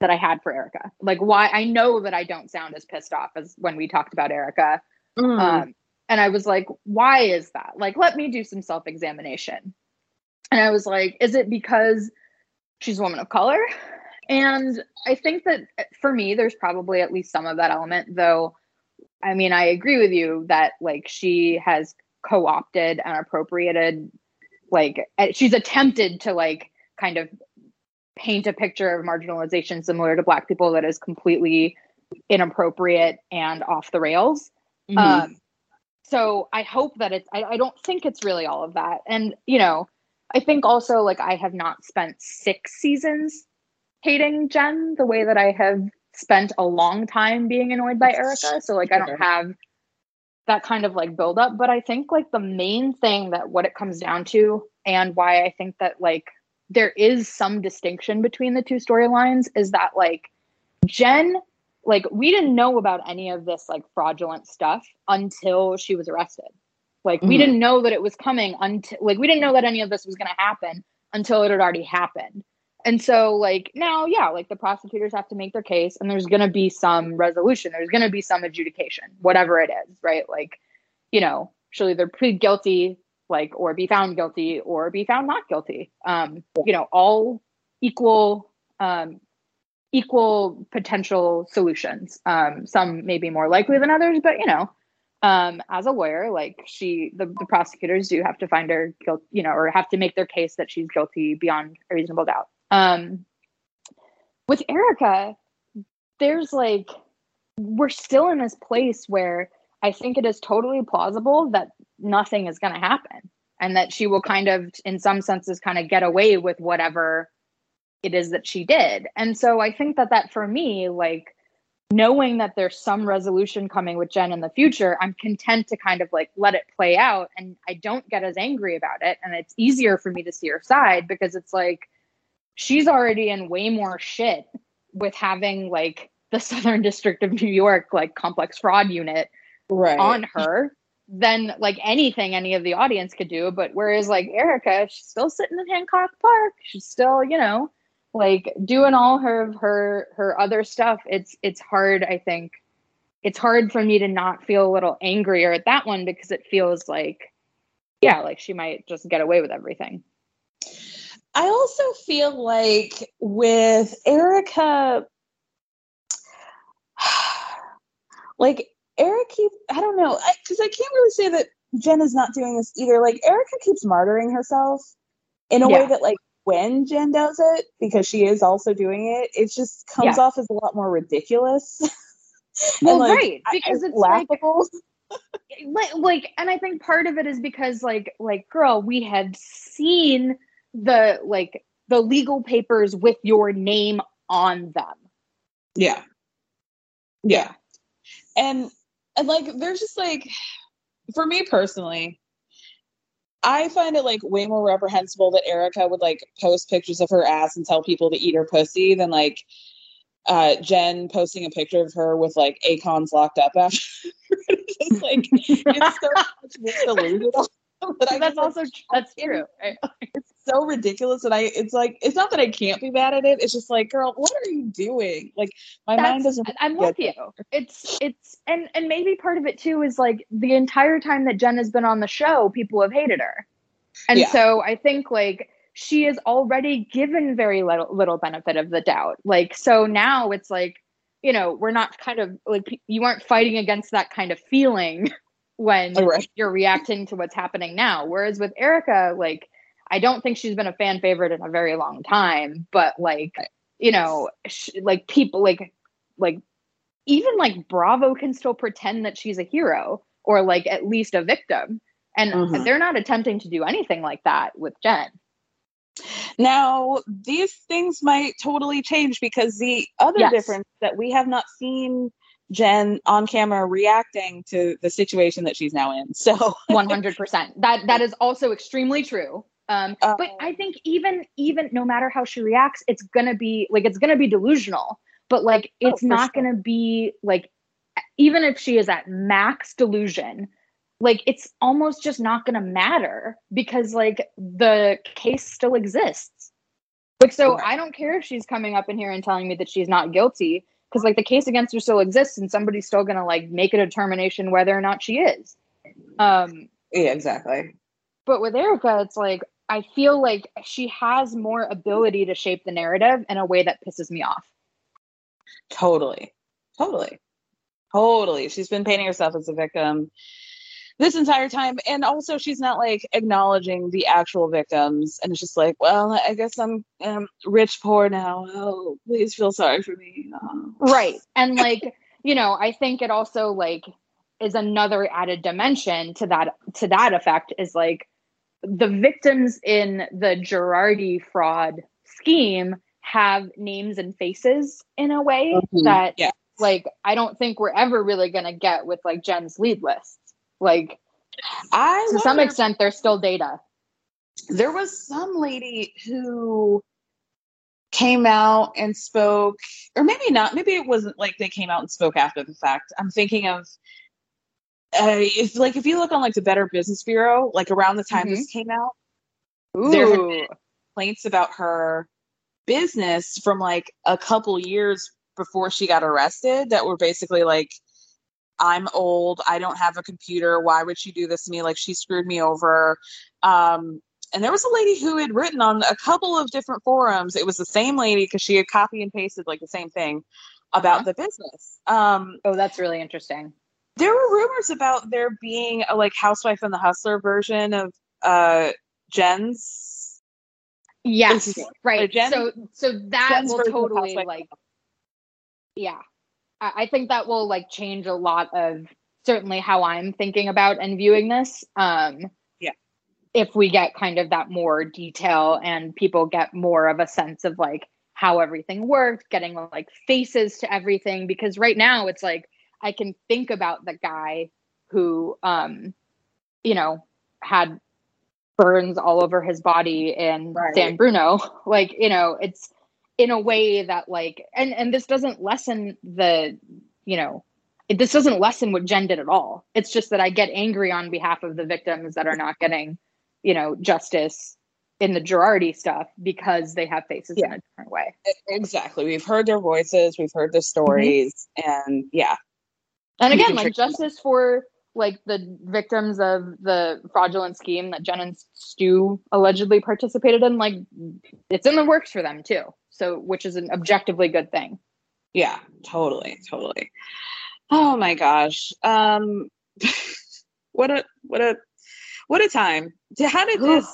Speaker 6: that I had for Erica? Like, why I know that I don't sound as pissed off as when we talked about Erica.
Speaker 5: Mm.
Speaker 6: Um, and I was like, why is that? Like, let me do some self examination. And I was like, is it because she's a woman of color? And I think that uh, for me, there's probably at least some of that element, though. I mean, I agree with you that like she has co opted and appropriated, like, uh, she's attempted to like kind of paint a picture of marginalization similar to Black people that is completely inappropriate and off the rails.
Speaker 5: Mhm.
Speaker 6: Um, so I hope that it's, I, I don't think it's really all of that. And, you know, I think also like I have not spent six seasons hating Jen the way that I have spent a long time being annoyed by Erica. So like I don't have that kind of like build up. But I think like the main thing that what it comes down to and why I think that like there is some distinction between the two storylines is that like Jen like we didn't know about any of this like fraudulent stuff until she was arrested. Like we
Speaker 5: Mhm.
Speaker 6: didn't know that it was coming until like we didn't know that any of this was going to happen until it had already happened. And so like now yeah, like the prosecutors have to make their case and there's going to be some resolution. There's going to be some adjudication, whatever it is, right? Like you know, she'll either plead guilty like or be found guilty or be found not guilty. Um you know, all equal um equal potential solutions. Um, some may be more likely than others, but you know, um, as a lawyer, like she, the, the prosecutors do have to find her guilt, you know, or have to make their case that she's guilty beyond a reasonable doubt. Um, with Erica, there's like, we're still in this place where I think it is totally plausible that nothing is going to happen and that she will kind of, in some senses, kind of get away with whatever it is that she did. And so I think that that for me, like knowing that there's some resolution coming with Jen in the future, I'm content to kind of like let it play out and I don't get as angry about it. And it's easier for me to see her side because it's like she's already in way more shit with having like the *laughs* Southern District of New York like complex fraud unit
Speaker 5: Right.
Speaker 6: on her than like anything any of the audience could do. But whereas like Erica, she's still sitting in Hancock Park. She's still, you know, like doing all her her her other stuff. It's it's hard, I think. It's hard for me to not feel a little angrier at that one because it feels like yeah, like she might just get away with everything.
Speaker 5: I also feel like with Erica, *sighs* like Eric keeps, I don't know, because I, can't really say that Jen is not doing this either. Like Erica keeps martyring herself in a way that, like, when Jen does it, because she is also doing it, it just comes
Speaker 6: Yeah.
Speaker 5: off as a lot more ridiculous. *laughs*
Speaker 6: Well,
Speaker 5: like,
Speaker 6: right, because
Speaker 5: I-
Speaker 6: it's
Speaker 5: laughable. *laughs*
Speaker 6: like, like and i think part of it is because like like girl we have seen the like the legal papers with your name on them
Speaker 5: Yeah. Yeah. And and like there's just like for me personally, I find it like way more reprehensible that Erica would like post pictures of her ass and tell people to eat her pussy than like uh Jen posting a picture of her with like Akon's locked up after. *laughs* it's just like it's so *laughs* much more delusional. *laughs* But I
Speaker 6: that's also that's true right? *laughs* *laughs*
Speaker 5: it's so ridiculous and I it's like it's not that I can't be mad at it. It's just like, girl, what are you doing? Like my mind
Speaker 6: That's-
Speaker 5: doesn't
Speaker 6: I'm with you. It's it's and and maybe part of it too is like the entire time that Jen has been on the show, people have hated her, and
Speaker 5: Yeah.
Speaker 6: so I think like she is already given very little little benefit of the doubt. Like so now it's like you know we're not kind of like you aren't fighting against that kind of feeling when
Speaker 5: Oh, right.
Speaker 6: you're reacting to what's happening now. Whereas with Erica, like I don't think she's been a fan favorite in a very long time, but like you know, sh- like people like like even like Bravo can still pretend that she's a hero or like at least a victim. And
Speaker 5: Mhm.
Speaker 6: they're not attempting to do anything like that with Jen.
Speaker 5: Now, these things might totally change because the other
Speaker 6: Yes.
Speaker 5: difference that we have not seen Jen on camera reacting to the situation that she's now in. *laughs* So,
Speaker 6: 100%. That that is also extremely true. Um but I think even even no matter how she reacts, it's going to be like it's going to be delusional. But like it's
Speaker 5: for
Speaker 6: not
Speaker 5: sure.
Speaker 6: going to be like even if she is at max delusion, like it's almost just not going to matter because like the case still exists. Like so. I don't care if she's coming up in here and telling me that she's not guilty because like the case against her still exists and somebody's still to like make a determination whether or not she is. Um
Speaker 5: yeah, exactly.
Speaker 6: but with Erica, it's like I feel like she has more ability to shape the narrative in a way that pisses me off.
Speaker 5: Totally. Totally. Totally. She's been painting herself as a victim this entire time. And also, she's not like acknowledging the actual victims. And it's just like, well, I guess I'm um, rich, poor now. Oh, please feel sorry for me. Oh.
Speaker 6: Right. And like, *laughs* you know, I think it also like is another added dimension to that to that effect is like the victims in the Girardi fraud scheme have names and faces in a way
Speaker 5: Mhm.
Speaker 6: that
Speaker 5: Yeah.
Speaker 6: like I don't think we're ever really gonna get with like Jen's lead lists. Like
Speaker 5: I
Speaker 6: to some extent there's still data.
Speaker 5: there was some lady who came out and spoke or maybe not maybe it wasn't like they came out and spoke after the fact. I'm thinking of uh, if like if you look on like the better business bureau like around the time this came out there had been complaints about her business from like a couple years before she got arrested that were basically like i'm old i don't have a computer why would she do this to me? Like she screwed me over. Um and there was a lady who had written on a couple of different forums. It was the same lady because she had copy and pasted like the same thing about the business. Um
Speaker 6: oh that's really interesting.
Speaker 5: there were rumors about there being a like housewife and the hustler version of uh jen's
Speaker 6: Yes, right.
Speaker 5: Jen-
Speaker 6: so so that
Speaker 5: Jen's
Speaker 6: will totally like yeah. I, I think that will like change a lot of certainly how I'm thinking about and viewing this. Um
Speaker 5: Yeah.
Speaker 6: if we get kind of that more detail and people get more of a sense of like how everything worked, getting like faces to everything because right now it's like I can think about the guy who um you know had burns all over his body in
Speaker 5: Right.
Speaker 6: San Bruno. *laughs* Like, you know, it's in a way that like and and this doesn't lessen the, you know, it, this doesn't lessen what Jen did at all. It's just that I get angry on behalf of the victims that are not getting, you know, justice in the Girardi stuff because they have faces in a different way.
Speaker 5: exactly we've heard their voices we've heard their stories and yeah
Speaker 6: And again, like
Speaker 5: trick them.
Speaker 6: justice for like the victims of the fraudulent scheme that Jen and Stu allegedly participated in, like it's in the works for them too. So, which is an objectively good thing.
Speaker 5: Yeah, totally, totally. Oh my gosh. Um *laughs* what a what a what a time. Did- How did this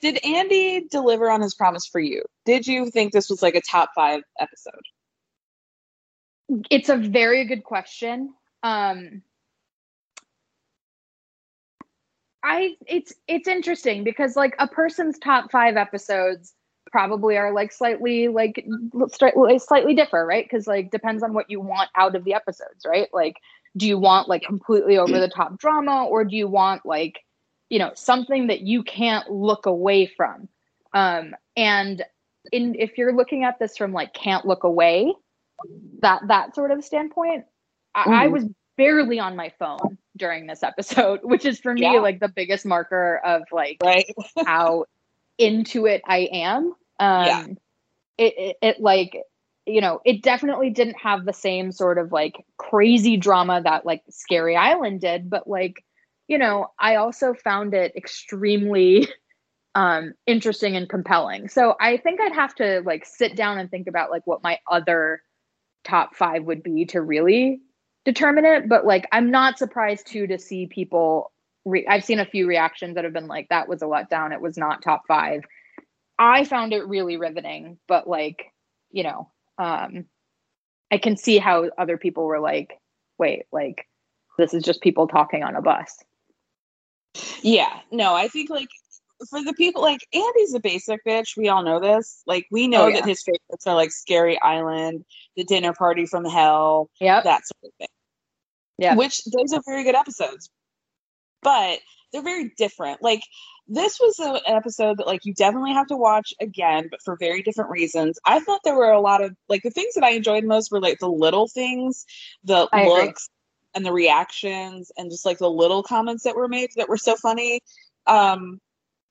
Speaker 5: did Andy deliver on his promise for you? Did you think this was like a top 5 episode?
Speaker 6: It's a very good question. Um, I it's it's interesting because like a person's top five episodes probably are like slightly like slightly slightly differ, right? Because like depends on what you want out of the episodes, right? Like, do you want like completely over the top drama, or do you want like you know something that you can't look away from? Um, and in if you're looking at this from like can't look away, that that sort of standpoint, I, I
Speaker 11: Mm-hmm.
Speaker 6: was barely on my phone during this episode, *laughs* which is for me
Speaker 11: Yeah.
Speaker 6: like the biggest marker of like
Speaker 5: right *laughs*
Speaker 6: how into it I am. Um
Speaker 5: Yeah.
Speaker 6: it, it it like you know, it definitely didn't have the same sort of like crazy drama that like Scary Island did, but like, you know, I also found it extremely *laughs* um interesting and compelling. So I think I'd have to like sit down and think about like what my other top 5 would be to really determine it, but like I'm not surprised too to see people re- I've seen a few reactions that have been like that was a letdown, it was not top 5. I found it really riveting, but like, you know, um I can see how other people were like, wait, like this is just people talking on a bus.
Speaker 5: Yeah, no, I think like for the people like Andy's a basic bitch. We all know this. Like we know
Speaker 6: Oh, yeah.
Speaker 5: that his favorites are like Scary Island, The Dinner Party from Hell,
Speaker 6: Yep.
Speaker 5: that sort of thing.
Speaker 6: Yeah.
Speaker 5: Which those are very good episodes, but they're very different. Like this was an episode that like you definitely have to watch again, but for very different reasons. I thought there were a lot of like the things that I enjoyed most were like the little things, the
Speaker 6: I agree.
Speaker 5: looks and the reactions and just like the little comments that were made that were so funny. Um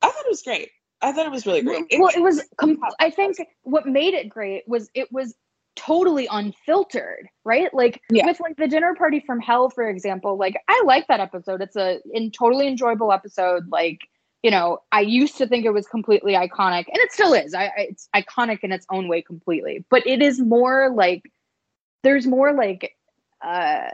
Speaker 5: I thought it was great. I thought it was really great.
Speaker 6: Well, it was. Com- I think what made it great was it was totally unfiltered, right? Like
Speaker 5: Yeah.
Speaker 6: with like the dinner party from hell, for example. Like I like that episode. It's a in totally enjoyable episode. Like you know, I used to think it was completely iconic, and it still is. I, it's iconic in its own way completely, but it is more like there's more like uh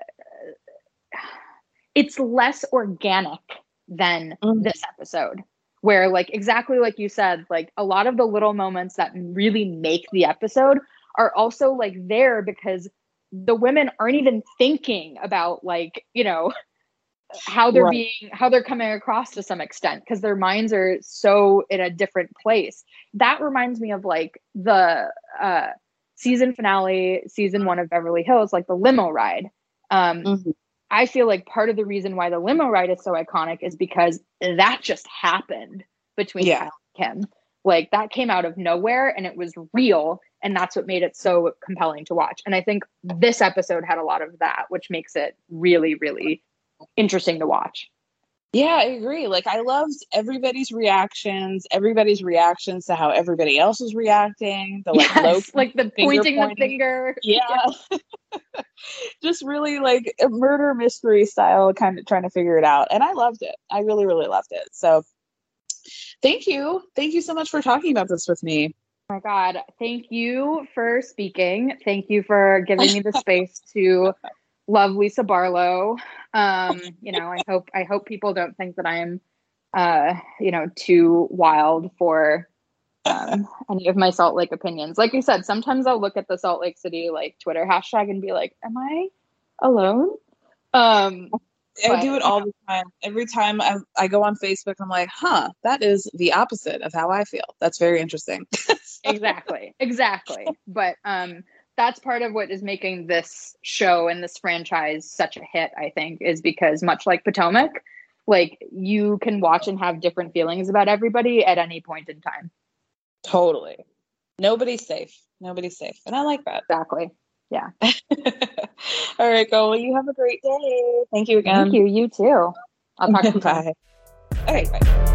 Speaker 6: it's less organic than
Speaker 5: Mhm.
Speaker 6: this episode where like exactly like you said like a lot of the little moments that really make the episode are also like there because the women aren't even thinking about like you know how they're
Speaker 5: Right.
Speaker 6: being how they're coming across to some extent because their minds are so in a different place that reminds me of like the uh season finale season one of beverly hills like the limo ride um
Speaker 5: Mhm.
Speaker 6: I feel like part of the reason why the limo ride is so iconic is because that just happened between
Speaker 5: Yeah.
Speaker 6: Kyle and Kim. Like that came out of nowhere and it was real. And that's what made it so compelling to watch. And I think this episode had a lot of that, which makes it really, really interesting to watch.
Speaker 5: Yeah, I agree. Like I loved everybody's reactions, everybody's reactions to how everybody else was reacting. The like
Speaker 6: yes,
Speaker 5: low *laughs*
Speaker 6: like the
Speaker 5: finger
Speaker 6: pointing the
Speaker 5: pointing.
Speaker 6: finger.
Speaker 5: Yeah. *laughs* *laughs* Just really like a murder mystery style kind of trying to figure it out. And I loved it. I really, really loved it. So thank you. Thank you so much for talking about this with me.
Speaker 6: Oh my God. Thank you for speaking. Thank you for giving me the space to love Lisa Barlow. Um, you know, I hope I hope people don't think that I'm uh, you know, too wild for um any of my Salt Lake opinions. Like you said, sometimes I'll look at the Salt Lake City like Twitter hashtag and be like, Am I alone? Um
Speaker 5: I
Speaker 6: But,
Speaker 5: do it all the time. Every time I, I go on Facebook, I'm like, huh, that is the opposite of how I feel. That's very interesting. *laughs*
Speaker 6: exactly exactly but um that's part of what is making this show and this franchise such a hit i think is because much like potomac like you can watch and have different feelings about everybody at any point in time
Speaker 5: totally. Nobody's safe. Nobody's safe. And I like that.
Speaker 6: exactly yeah *laughs*
Speaker 5: All right, go. Well, you have a great day. Thank you again.
Speaker 6: thank you you too i'll talk to you. *laughs*
Speaker 5: Bye. Okay, bye.